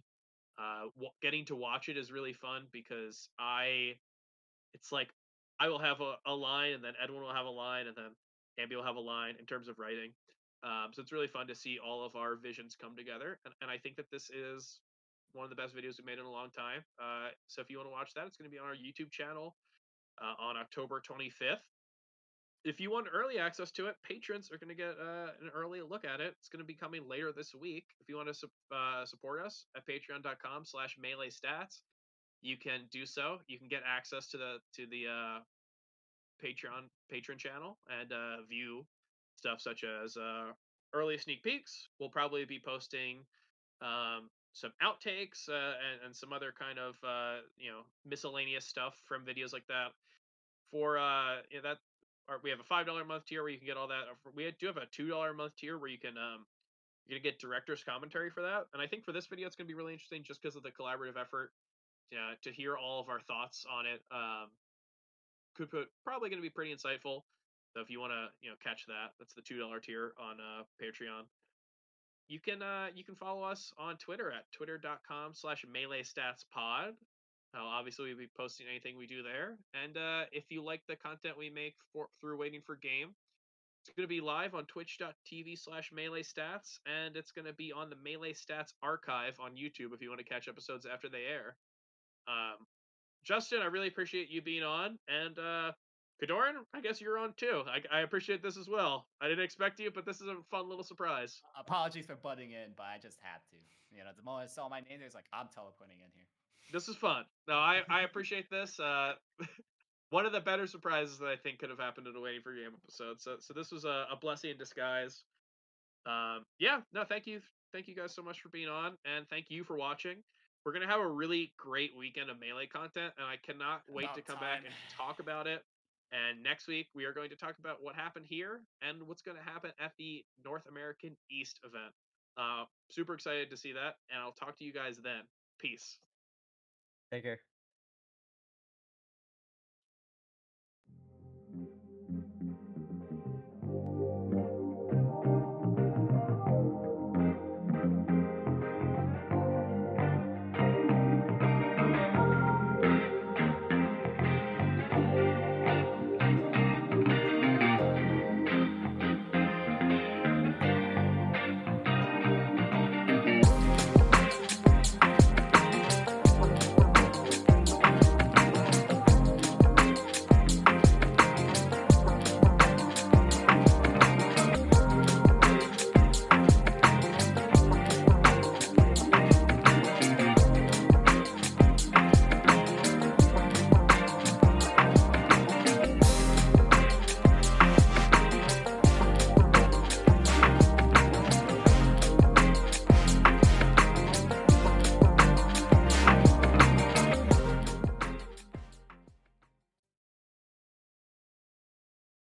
Uh, w- getting to watch it is really fun because I, it's like I will have a, a line and then Edwin will have a line and then Ambi will have a line in terms of writing. Um, so it's really fun to see all of our visions come together, and, and I think that this is one of the best videos we've made in a long time. Uh, so if you want to watch that, it's going to be on our YouTube channel uh, on October 25th. If you want early access to it, patrons are going to get uh, an early look at it. It's going to be coming later this week. If you want to su- uh, support us at patreon.com slash melee stats, you can do so. You can get access to the to the uh, Patreon patron channel and uh, view stuff such as uh, early sneak peeks. We'll probably be posting um, some outtakes uh, and, and some other kind of uh, you know miscellaneous stuff from videos like that. For uh, you know, that, or we have a five dollar month tier where you can get all that. We do have a two dollar month tier where you can um, you're gonna get director's commentary for that. And I think for this video, it's gonna be really interesting just because of the collaborative effort. Yeah, to hear all of our thoughts on it. Um, could put probably going to be pretty insightful. So if you want to, you know, catch that, that's the two dollar tier on uh, Patreon. You can uh, you can follow us on Twitter at twitter.com slash melee stats pod. Uh, obviously, we'll be posting anything we do there. And uh, if you like the content we make for through waiting for game, it's going to be live on twitch.tv slash melee stats, and it's going to be on the melee stats archive on YouTube if you want to catch episodes after they air. Um, Justin, I really appreciate you being on, and uh, Kodorin, I guess you're on too. I, I appreciate this as well. I didn't expect you, but this is a fun little surprise.
Apologies for butting in, but I just had to. You know, the moment I saw my name, it was like, I'm teleporting in here.
This is fun. No, I, I appreciate this. Uh, one of the better surprises that I think could have happened in a Waiting for Game episode. So, so this was a, a blessing in disguise. Um, yeah, no, thank you, thank you guys so much for being on, and thank you for watching. We're gonna have a really great weekend of melee content, and I cannot wait
About
to come back and talk about it. And next week we are going to talk about what happened here and what's going to happen at the North American East event. Uh, super excited to see that, and I'll talk to you guys then. Peace.
Take care.